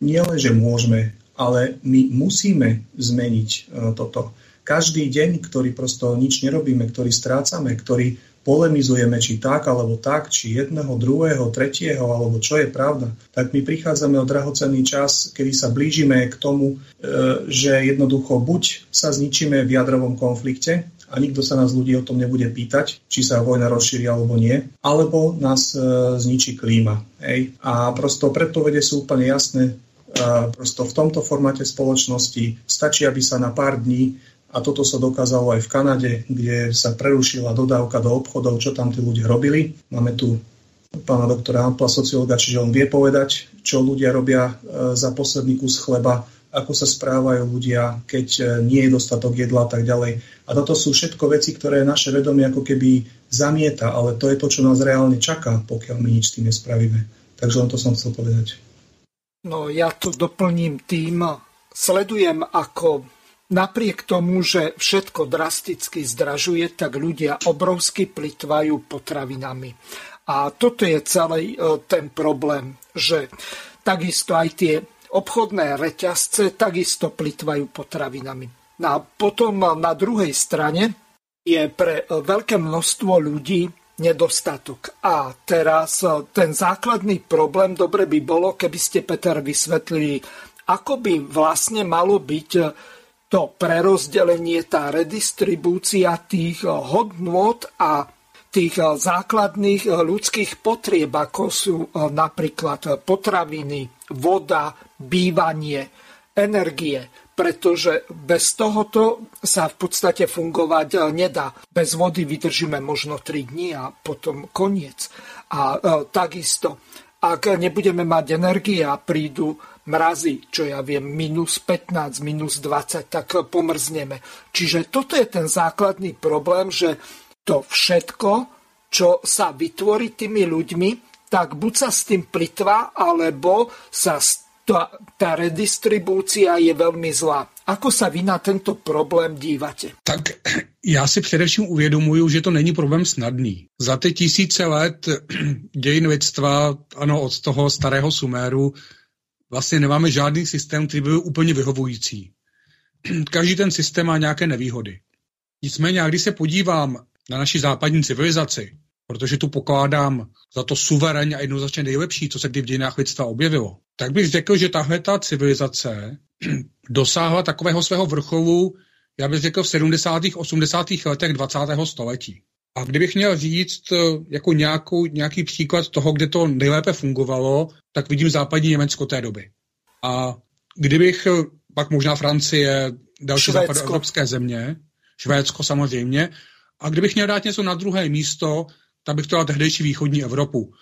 nielen, že môžeme, ale my musíme zmeniť e, toto. Každý deň, ktorý prosto nič nerobíme, ktorý strácame, ktorý polemizujeme, či tak alebo tak, či jedného, druhého, tretieho, alebo čo je pravda, tak my prichádzame o drahocenný čas, kedy sa blížime k tomu, e, že jednoducho buď sa zničíme v jadrovom konflikte, a nikto sa nás ľudí o tom nebude pýtať, či sa vojna rozšíri alebo nie, alebo nás e, zničí klíma. Hej. A prosto predpovede sú úplne jasné, prosto v tomto formáte spoločnosti stačí, aby sa na pár dní a toto sa dokázalo aj v Kanade, kde sa prerušila dodávka do obchodov, čo tam tí ľudia robili. Máme tu pána doktora Ampla, sociológa, čiže on vie povedať, čo ľudia robia e, za posledný kus chleba, ako sa správajú ľudia, keď e, nie je dostatok jedla a tak ďalej. A toto sú všetko veci, ktoré naše vedomie ako keby zamieta, ale to je to, čo nás reálne čaká, pokiaľ my nič s tým nespravíme. Takže len to som chcel povedať. No ja to doplním tým, sledujem ako Napriek tomu, že všetko drasticky zdražuje, tak ľudia obrovsky plitvajú potravinami. A toto je celý e, ten problém, že takisto aj tie obchodné reťazce takisto plitvajú potravinami. No a potom na druhej strane je pre e, veľké množstvo ľudí nedostatok. A teraz e, ten základný problém, dobre by bolo, keby ste, Peter, vysvetlili, ako by vlastne malo byť to prerozdelenie, tá redistribúcia tých eh, hodnôt a tých eh, základných eh, ľudských potrieb, ako sú napríklad potraviny, voda, bývanie, energie, pretože bez tohoto sa v podstate fungovať nedá. Bez vody vydržíme možno 3 dní a potom koniec. A takisto, ak nebudeme mať energie a prídu mrazy, čo ja viem, minus 15, minus 20, tak pomrzneme. Čiže toto je ten základný problém, že to všetko, čo sa vytvorí tými ľuďmi, tak buď sa s tým plitva, alebo sa tá, tá redistribúcia je veľmi zlá. Ako sa vy na tento problém dívate? Tak já si především uvědomuju, že to není problém snadný. Za ty tisíce let dějin lidstva, ano, od toho starého Suméru, vlastně nemáme žádný systém, který by byl úplně vyhovující. Každý ten systém má nějaké nevýhody. Nicméně, když se podívám na naši západní civilizaci, protože tu pokládám za to suverénně a jednoznačně nejlepší, co se kdy v dějinách lidstva objevilo, tak bych řekl, že tahle ta civilizace dosáhla takového svého vrcholu, já bych řekl v 70. 80. letech 20. století. A kdybych měl říct eh, jako nějakou, nějaký příklad toho, kde to nejlépe fungovalo, tak vidím západní Německo té doby. A kdybych eh, pak možná Francie, další západoevropské země, Švédsko samozřejmě, a kdybych měl dát něco na druhé místo, tak bych to dal tehdejší východní Evropu.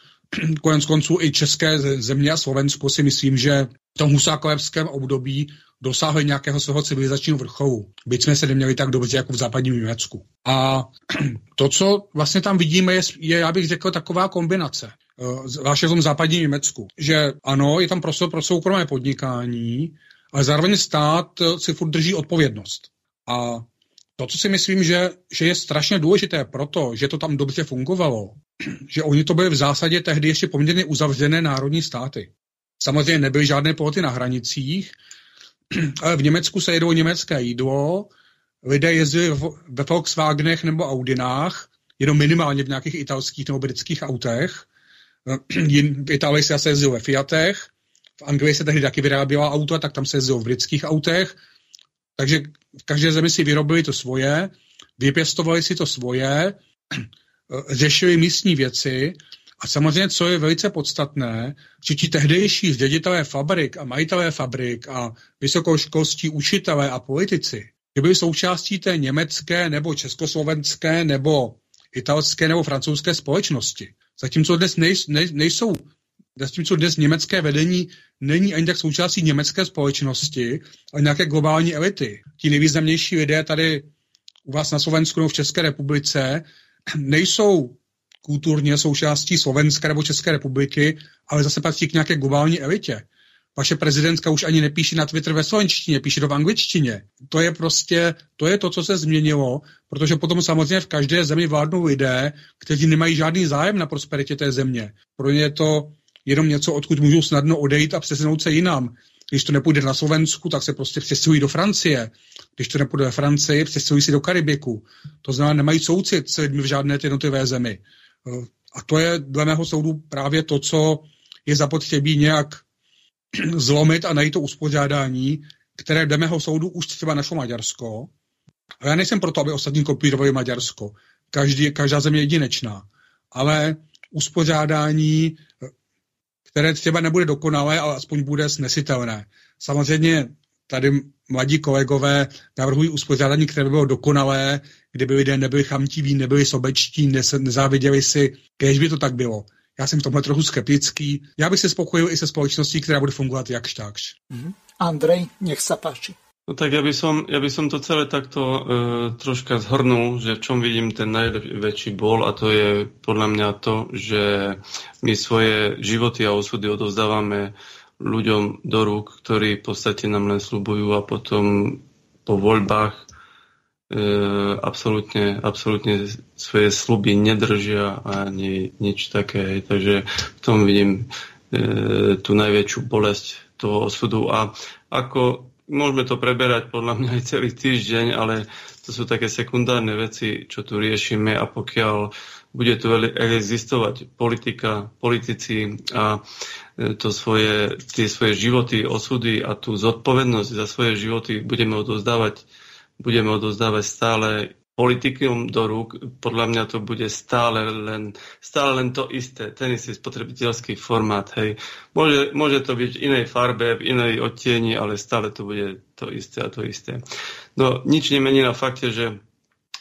Konec konců i české země a Slovensko si myslím, že v tom husákovském období dosáhli nějakého svého civilizačního vrcholu. Byť jsme se neměli tak dobře jako v západním Německu. A to, co vlastně tam vidíme, je, je já bych řekl, taková kombinace. Eh, zvláště v tom západním Německu. Že ano, je tam prostor pro soukromé podnikání, ale zároveň stát eh, si furt drží odpovědnost. A to, co si myslím, že, že je strašně důležité proto, že to tam dobře fungovalo, že oni to byly v zásadě tehdy ještě poměrně uzavřené národní státy. Samozřejmě nebyly žádné ploty na hranicích, ale v Německu se jedou německé jídlo, lidé jezdili ve Volkswagenech nebo Audinách, jenom minimálně v nějakých italských nebo britských autech. V Itálii se zase jezdilo ve Fiatech, v Anglii se tehdy taky vyráběla auta, tak tam se jezdilo v britských autech. Takže v každé zemi si vyrobili to svoje, vypěstovali si to svoje, řešili místní věci a samozřejmě, co je velice podstatné, že ti tehdejší ředitelé fabrik a majitelé fabrik a vysokoškolští učitelé a politici, že byli součástí té německé nebo československé nebo italské nebo francouzské společnosti. Zatímco dnes nej, nej, nejsou, zatímco dnes německé vedení není ani tak součástí německé společnosti, ale nějaké globální elity. Ti nejvýznamnější lidé tady u vás na Slovensku nebo v České republice nejsou kulturně součástí Slovenska nebo České republiky, ale zase patří k nějaké globální elitě. Vaše prezidentka už ani nepíše na Twitter ve slovenštině, píše to v angličtině. To je prostě, to je to, co se změnilo, protože potom samozřejmě v každé zemi vládnou lidé, kteří nemají žádný zájem na prosperitě té země. Pro ně je to jenom něco, odkud můžou snadno odejít a přesunout se jinam. Když to nepůjde na Slovensku, tak se prostě přestěhují do Francie. Když to nepůjde ve Francii, přestěhují si do Karibiku. To znamená, nemají soucit s lidmi v žádné jednotlivé zemi. A to je dle mého soudu právě to, co je zapotřebí nějak zlomit a najít to uspořádání, které dle mého soudu už třeba našlo Maďarsko. A já nejsem proto, aby ostatní kopírovali Maďarsko. Každý, každá země je jedinečná. Ale uspořádání, které třeba nebude dokonalé, ale aspoň bude snesitelné. Samozřejmě tady mladí kolegové navrhují uspořádání, které by bylo dokonalé, kdyby lidé nebyli chamtiví, nebyli sobečtí, nezáviděli si, kež by to tak bylo. Já jsem v tomhle trochu skeptický. Já bych se spokojil i se společností, která bude fungovat jakž takž. Mm-hmm. Andrej, nech sa páči. No tak ja by som, ja by som to celé takto e, troška zhrnul, že v čom vidím ten najväčší bol a to je podľa mňa to, že my svoje životy a osudy odovzdávame ľuďom do rúk, ktorí v podstate nám len slubujú a potom po voľbách e, absolútne, absolútne svoje sluby nedržia ani nič také. Takže v tom vidím e, tú najväčšiu bolesť toho osudu. A ako môžeme to preberať podľa mňa aj celý týždeň, ale to sú také sekundárne veci, čo tu riešime a pokiaľ bude tu existovať politika, politici a e, to svoje, tie svoje životy, osudy a tú zodpovednosť za svoje životy budeme odozdávať, budeme odozdávať stále politikom do rúk, podľa mňa to bude stále len, stále len to isté, ten istý spotrebiteľský formát. Hej. Môže, môže to byť v inej farbe, v inej odtieni, ale stále to bude to isté a to isté. No nič nemení na fakte, že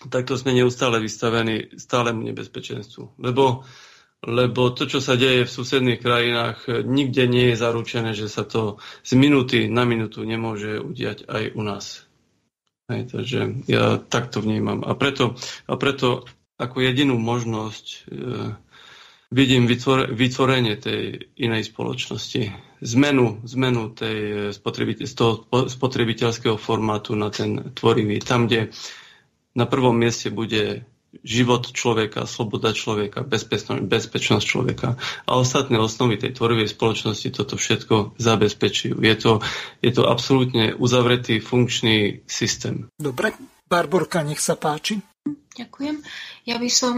takto sme neustále vystavení stálemu nebezpečenstvu. Lebo, lebo to, čo sa deje v susedných krajinách, nikde nie je zaručené, že sa to z minúty na minútu nemôže udiať aj u nás. Hej, takže ja takto vnímam. A preto, a preto ako jedinú možnosť e, vidím vytvore, vytvorenie tej inej spoločnosti. Zmenu, zmenu tej e, spotrebite, z toho spotrebiteľského formátu na ten tvorivý. Tam, kde na prvom mieste bude život človeka, sloboda človeka, bezpečnosť, bezpečnosť človeka. A ostatné osnovy tej tvorivej spoločnosti toto všetko zabezpečujú. Je to, je to absolútne uzavretý funkčný systém. Dobre, Barborka, nech sa páči. Ďakujem. Ja by som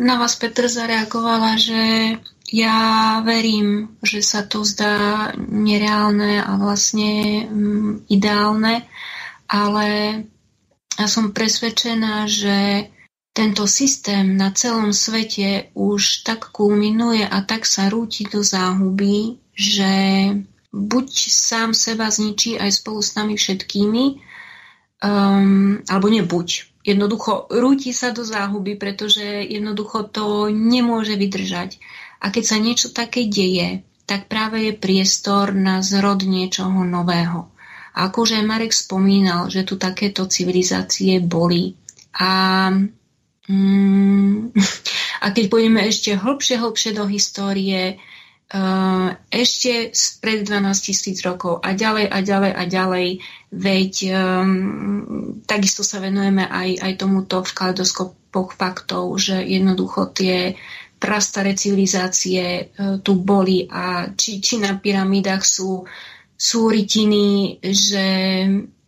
na vás, Petr, zareagovala, že ja verím, že sa to zdá nereálne a vlastne mm, ideálne, ale ja som presvedčená, že tento systém na celom svete už tak kulminuje a tak sa rúti do záhuby, že buď sám seba zničí aj spolu s nami všetkými, um, alebo nebuď. Jednoducho rúti sa do záhuby, pretože jednoducho to nemôže vydržať. A keď sa niečo také deje, tak práve je priestor na zrod niečoho nového. A akože Marek spomínal, že tu takéto civilizácie boli. A Mm, a keď pôjdeme ešte hlbšie, hlbšie do histórie, uh, ešte spred 12 tisíc rokov a ďalej a ďalej a ďalej, veď um, takisto sa venujeme aj, aj tomuto v kaleidoskopoch faktov, že jednoducho tie prastaré civilizácie uh, tu boli a či, či na pyramídach sú, sú rytiny, že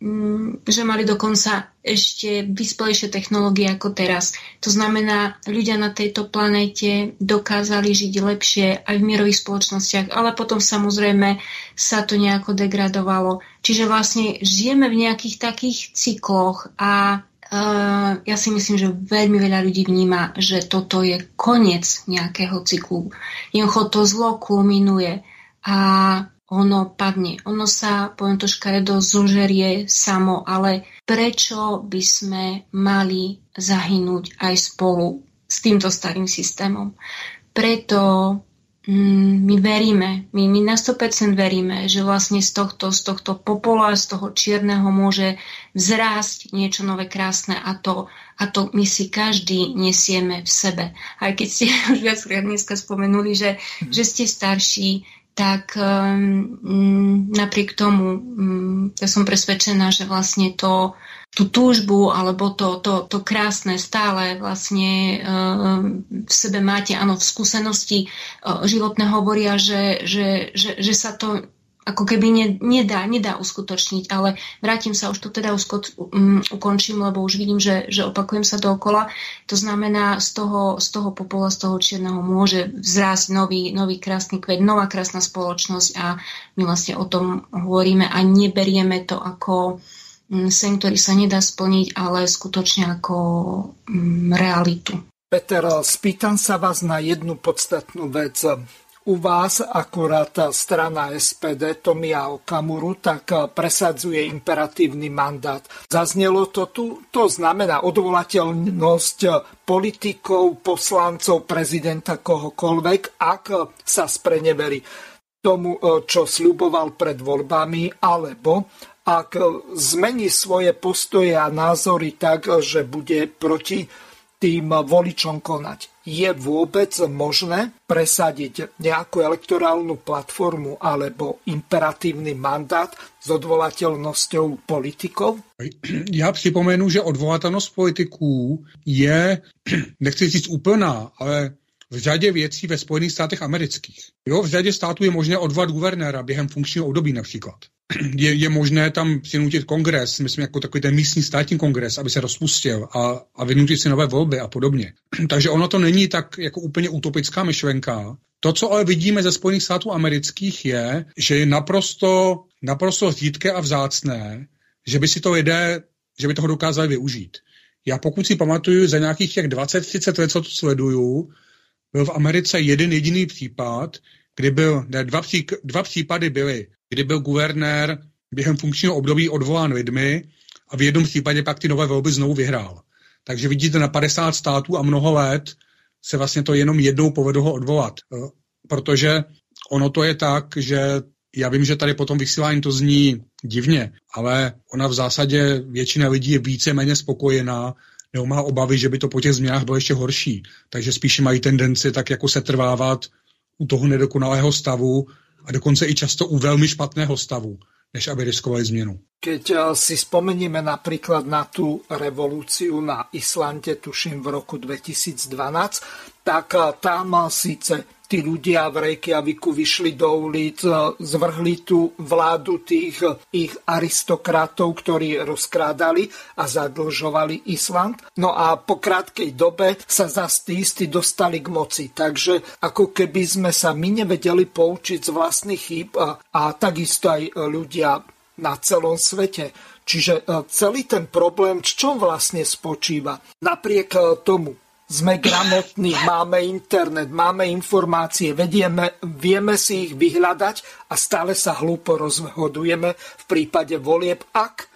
Mm, že mali dokonca ešte vyspelejšie technológie ako teraz. To znamená, ľudia na tejto planéte dokázali žiť lepšie aj v mierových spoločnostiach, ale potom samozrejme sa to nejako degradovalo. Čiže vlastne žijeme v nejakých takých cykloch a uh, ja si myslím, že veľmi veľa ľudí vníma, že toto je koniec nejakého cyklu. Jednoducho to zlo kulminuje. A ono padne. Ono sa, poviem to škaredo, zožerie samo, ale prečo by sme mali zahynúť aj spolu s týmto starým systémom? Preto mm, my veríme, my, my na 100% veríme, že vlastne z tohto, z tohto popola, z toho čierneho môže vzrásť niečo nové krásne a to, a to my si každý nesieme v sebe. Aj keď ste už viackrát dneska spomenuli, že, že ste starší, tak um, napriek tomu um, ja som presvedčená, že vlastne to, tú túžbu alebo to, to, to krásne stále vlastne um, v sebe máte, áno, v skúsenosti uh, životné hovoria, že, že, že, že sa to ako keby ne, nedá, nedá uskutočniť, ale vrátim sa, už to teda uskot, um, ukončím, lebo už vidím, že, že opakujem sa dookola. To znamená, z toho, z toho popola, z toho čierneho môže vzrásť nový, nový krásny kvet, nová krásna spoločnosť a my vlastne o tom hovoríme a neberieme to ako um, sen, ktorý sa nedá splniť, ale skutočne ako um, realitu. Peter, spýtam sa vás na jednu podstatnú vec. U vás akurát strana SPD Tomia Okamuru tak presadzuje imperatívny mandát. Zaznelo to tu, to znamená odvolateľnosť politikov, poslancov, prezidenta, kohokoľvek, ak sa spreneverí tomu, čo sľuboval pred voľbami, alebo ak zmení svoje postoje a názory tak, že bude proti tým voličom konať. Je vôbec možné presadiť nejakú elektorálnu platformu alebo imperatívny mandát s odvolateľnosťou politikov? Já připomenu, že odvolatelnost politiků je, nechci říct úplná, ale v řadě věcí ve Spojených státech amerických. Jo, v řadě států je možné odvolat guvernéra během funkčního období například je, je možné tam přinutit kongres, myslím jako takový ten místní státní kongres, aby se rozpustil a, a vynutit si nové volby a podobně. Takže ono to není tak jako úplně utopická myšlenka. To, co ale vidíme ze Spojených států amerických, je, že je naprosto, naprosto řídké a vzácné, že by si to lidé, že by toho dokázali využít. Já pokud si pamatuju, za nějakých těch 20-30 let, co to sleduju, byl v Americe jeden jediný případ, kdy byl, ne, dva, pří, dva případy byly kdy byl guvernér během funkčního období odvolán lidmi a v jednom případě pak ty nové volby znovu vyhrál. Takže vidíte, na 50 států a mnoho let se vlastně to jenom jednou povedlo odvolat. E, protože ono to je tak, že já vím, že tady potom vysílání to zní divně, ale ona v zásadě většina lidí je více-méně spokojená, nebo má obavy, že by to po těch změnách bylo ještě horší. Takže spíše mají tendenci tak jako setrvávat u toho nedokonalého stavu a dokonce i často u velmi špatného stavu, než aby riskovali změnu. Keď eh, si spomenieme napríklad na tú revolúciu na Islande, tuším v roku 2012, tak tam síce tí ľudia v Reykjaviku vyšli do ulic, e, zvrhli tú vládu tých e, ich aristokratov, ktorí rozkrádali a zadlžovali Island. No a po krátkej dobe sa zase tí istí dostali k moci. Takže ako keby sme sa my nevedeli poučiť z vlastných chýb a, a takisto aj ľudia na celom svete. Čiže e, celý ten problém, v čom vlastne spočíva? Napriek tomu sme gramotní, máme internet, máme informácie, vedieme, vieme si ich vyhľadať a stále sa hlúpo rozhodujeme v prípade volieb, ak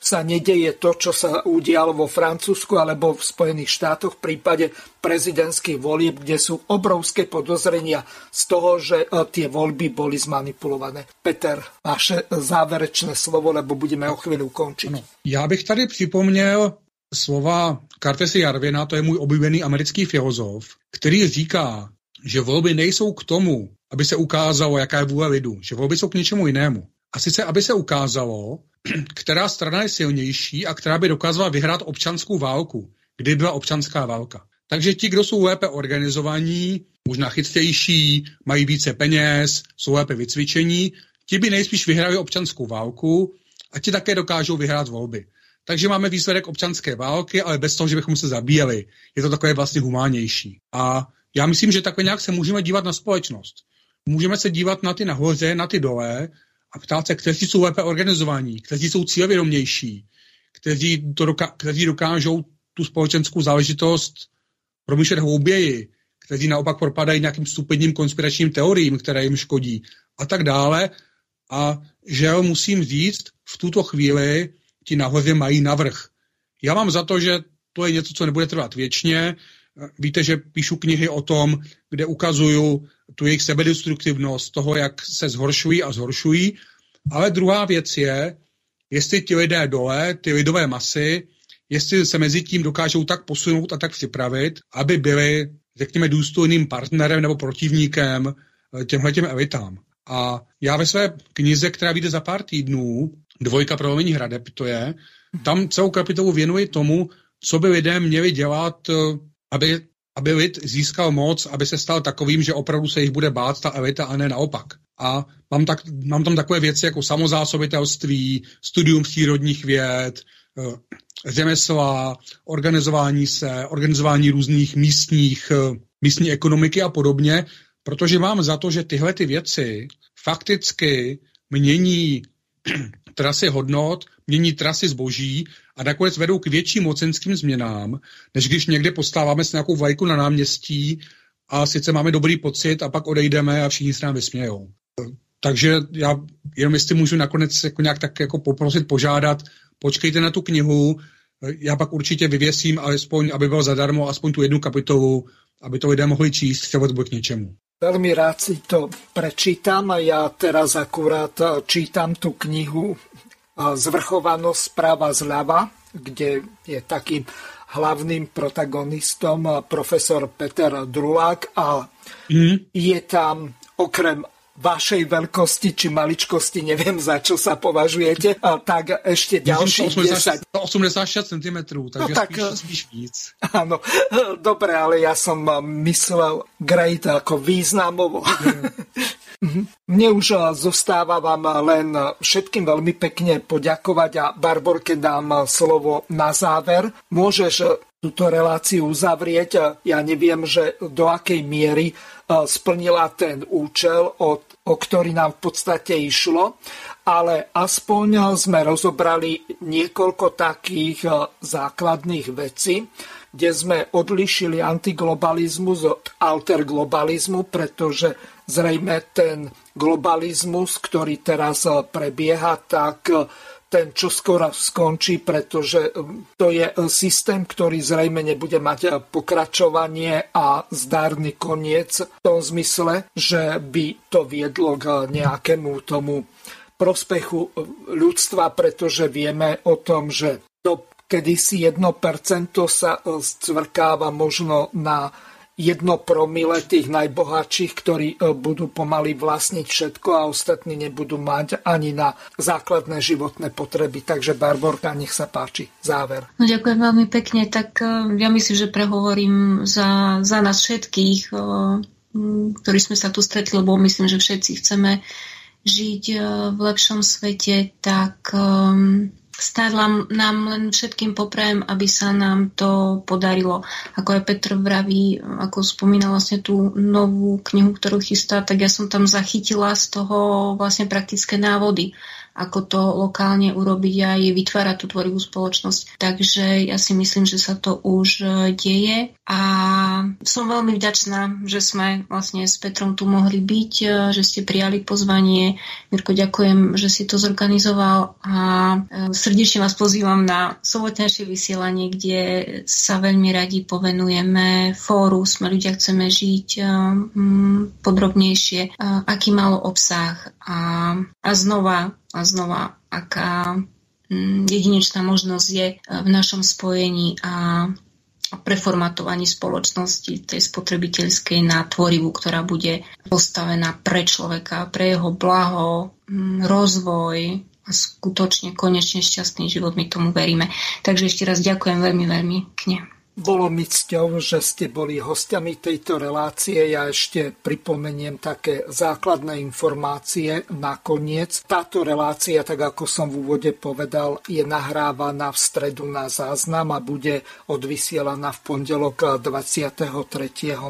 sa nedeje to, čo sa udialo vo Francúzsku alebo v Spojených štátoch v prípade prezidentských volieb, kde sú obrovské podozrenia z toho, že e, tie voľby boli zmanipulované. Peter, vaše záverečné slovo, lebo budeme o chvíľu končiť. Já bych tady připomněl slova Cartesi Jarvina, to je můj oblíbený americký filozof, který říká, že volby nejsou k tomu, aby se ukázalo, jaká je vůle lidu, že volby jsou k něčemu jinému. A sice, aby se ukázalo, která strana je silnější a která by dokázala vyhrát občanskou válku, kdy byla občanská válka. Takže ti, kdo jsou lépe organizovaní, možná chytřejší, mají více peněz, jsou lépe vycvičení, ti by nejspíš vyhrali občanskou válku a ti také dokážou vyhrát volby. Takže máme výsledek občanské války, ale bez toho, že bychom se zabíjeli. Je to takové vlastně humánější. A já myslím, že takhle nějak se můžeme dívat na společnost. Můžeme se dívat na ty nahoře, na ty dole a ptát se, kteří jsou lépe organizovaní, kteří jsou cílevědomější, kteří, to doká- kteří dokážou tu společenskou záležitost promýšlet hlouběji, kteří naopak propadají nějakým stupidním konspiračním teoriím, které jim škodí a tak dále. A že musím říct, v tuto chvíli ti nahoře mají navrh. Já mám za to, že to je něco, co nebude trvat věčně. Víte, že píšu knihy o tom, kde ukazuju tu jejich sebedestruktivnost, toho, jak se zhoršují a zhoršují. Ale druhá věc je, jestli ti lidé dole, ty lidové masy, jestli se mezi tím dokážou tak posunout a tak připravit, aby byli, řekněme, důstojným partnerem nebo protivníkem eh, těmhle těm elitám. A já ve své knize, která vyjde za pár týdnů, Dvojka prolomení hradeb to je, tam celou kapitolu věnuji tomu, co by lidé měli dělat, eh, aby, aby lid získal moc, aby se stal takovým, že opravdu se jich bude bát ta elita a ne naopak. A mám, tak, mám tam takové věci jako samozásobitelství, studium přírodních věd, eh, řemesla, organizování se, organizování různých místních, eh, místní ekonomiky a podobně, protože mám za to, že tyhle ty věci fakticky mění trasy hodnot, mění trasy zboží a nakonec vedou k větším mocenským změnám, než když někde postáváme s nějakou vlajku na náměstí a sice máme dobrý pocit a pak odejdeme a všichni se nám vysmějou. Takže já jenom jestli můžu nakonec jako nějak tak jako poprosit, požádat, počkejte na tu knihu, já pak určitě vyvěsím alespoň, aby bylo zadarmo, aspoň tu jednu kapitolu, aby to lidé mohli číst, třeba to k něčemu. Veľmi rád si to prečítam ja teraz akurát čítam tú knihu Zvrchovanosť správa zľava, kde je takým hlavným protagonistom profesor Peter Drulák a mm. je tam okrem vašej veľkosti či maličkosti, neviem za čo sa považujete, a tak ešte ďalších 80, 10. 86 cm, takže no, tak, spíš, spíš víc. Áno, dobre, ale ja som myslel great ako významovo. Mhm. Mne už zostáva vám len všetkým veľmi pekne poďakovať a Barborke dám slovo na záver. Môžeš túto reláciu uzavrieť. Ja neviem, že do akej miery splnila ten účel, o, o ktorý nám v podstate išlo, ale aspoň sme rozobrali niekoľko takých základných vecí, kde sme odlišili antiglobalizmus od alterglobalizmu, pretože zrejme ten globalizmus, ktorý teraz prebieha, tak ten čo skoro skončí, pretože to je systém, ktorý zrejme nebude mať pokračovanie a zdárny koniec v tom zmysle, že by to viedlo k nejakému tomu prospechu ľudstva, pretože vieme o tom, že to kedysi 1% sa zcvrkáva možno na jedno promile tých najbohatších, ktorí e, budú pomaly vlastniť všetko a ostatní nebudú mať ani na základné životné potreby. Takže Barborka, nech sa páči. Záver. No, ďakujem veľmi pekne. Tak e, ja myslím, že prehovorím za, za nás všetkých, ktorí sme sa tu stretli, lebo myslím, že všetci chceme žiť v lepšom svete, tak Stále nám len všetkým poprajem, aby sa nám to podarilo. Ako aj Petr vraví, ako spomínal vlastne tú novú knihu, ktorú chystá, tak ja som tam zachytila z toho vlastne praktické návody ako to lokálne urobiť a je vytvárať tú tvorivú spoločnosť. Takže ja si myslím, že sa to už e, deje a som veľmi vďačná, že sme vlastne s Petrom tu mohli byť, e, že ste prijali pozvanie. Mirko, ďakujem, že si to zorganizoval a e, srdečne vás pozývam na sobotnejšie vysielanie, kde sa veľmi radi povenujeme fóru Sme ľudia chceme žiť podrobnejšie, aký malo obsah a, a znova a znova, aká mm, jedinečná možnosť je e, v našom spojení a preformatovaní spoločnosti tej spotrebiteľskej na tvorivú, ktorá bude postavená pre človeka, pre jeho blaho, mm, rozvoj a skutočne konečne šťastný život. My tomu veríme. Takže ešte raz ďakujem veľmi, veľmi kne. Bolo mi cťou, že ste boli hostiami tejto relácie. Ja ešte pripomeniem také základné informácie nakoniec. Táto relácia, tak ako som v úvode povedal, je nahrávaná v stredu na záznam a bude odvysielaná v pondelok 23.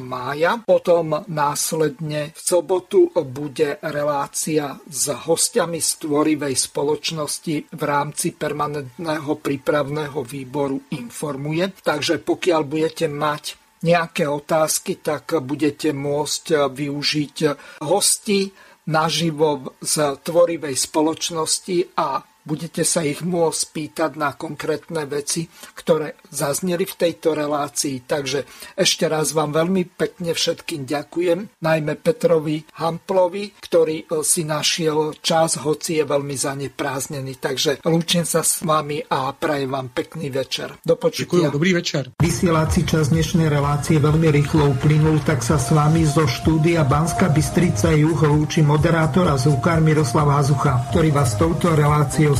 mája. Potom následne v sobotu bude relácia s hostiami stvorivej spoločnosti v rámci permanentného prípravného výboru Informuje. Takže po pokiaľ budete mať nejaké otázky, tak budete môcť využiť hosti naživo z tvorivej spoločnosti a budete sa ich môcť pýtať na konkrétne veci, ktoré zazneli v tejto relácii. Takže ešte raz vám veľmi pekne všetkým ďakujem, najmä Petrovi Hamplovi, ktorý e, si našiel čas, hoci je veľmi zanepráznený. Takže lúčim sa s vami a prajem vám pekný večer. Do počutia. Ďakujem, dobrý večer. Vysielací čas dnešnej relácie veľmi rýchlo uplynul, tak sa s vami zo štúdia Banska Bystrica Juh lúči moderátor a zúkar Miroslav Hazucha, ktorý vás touto reláciou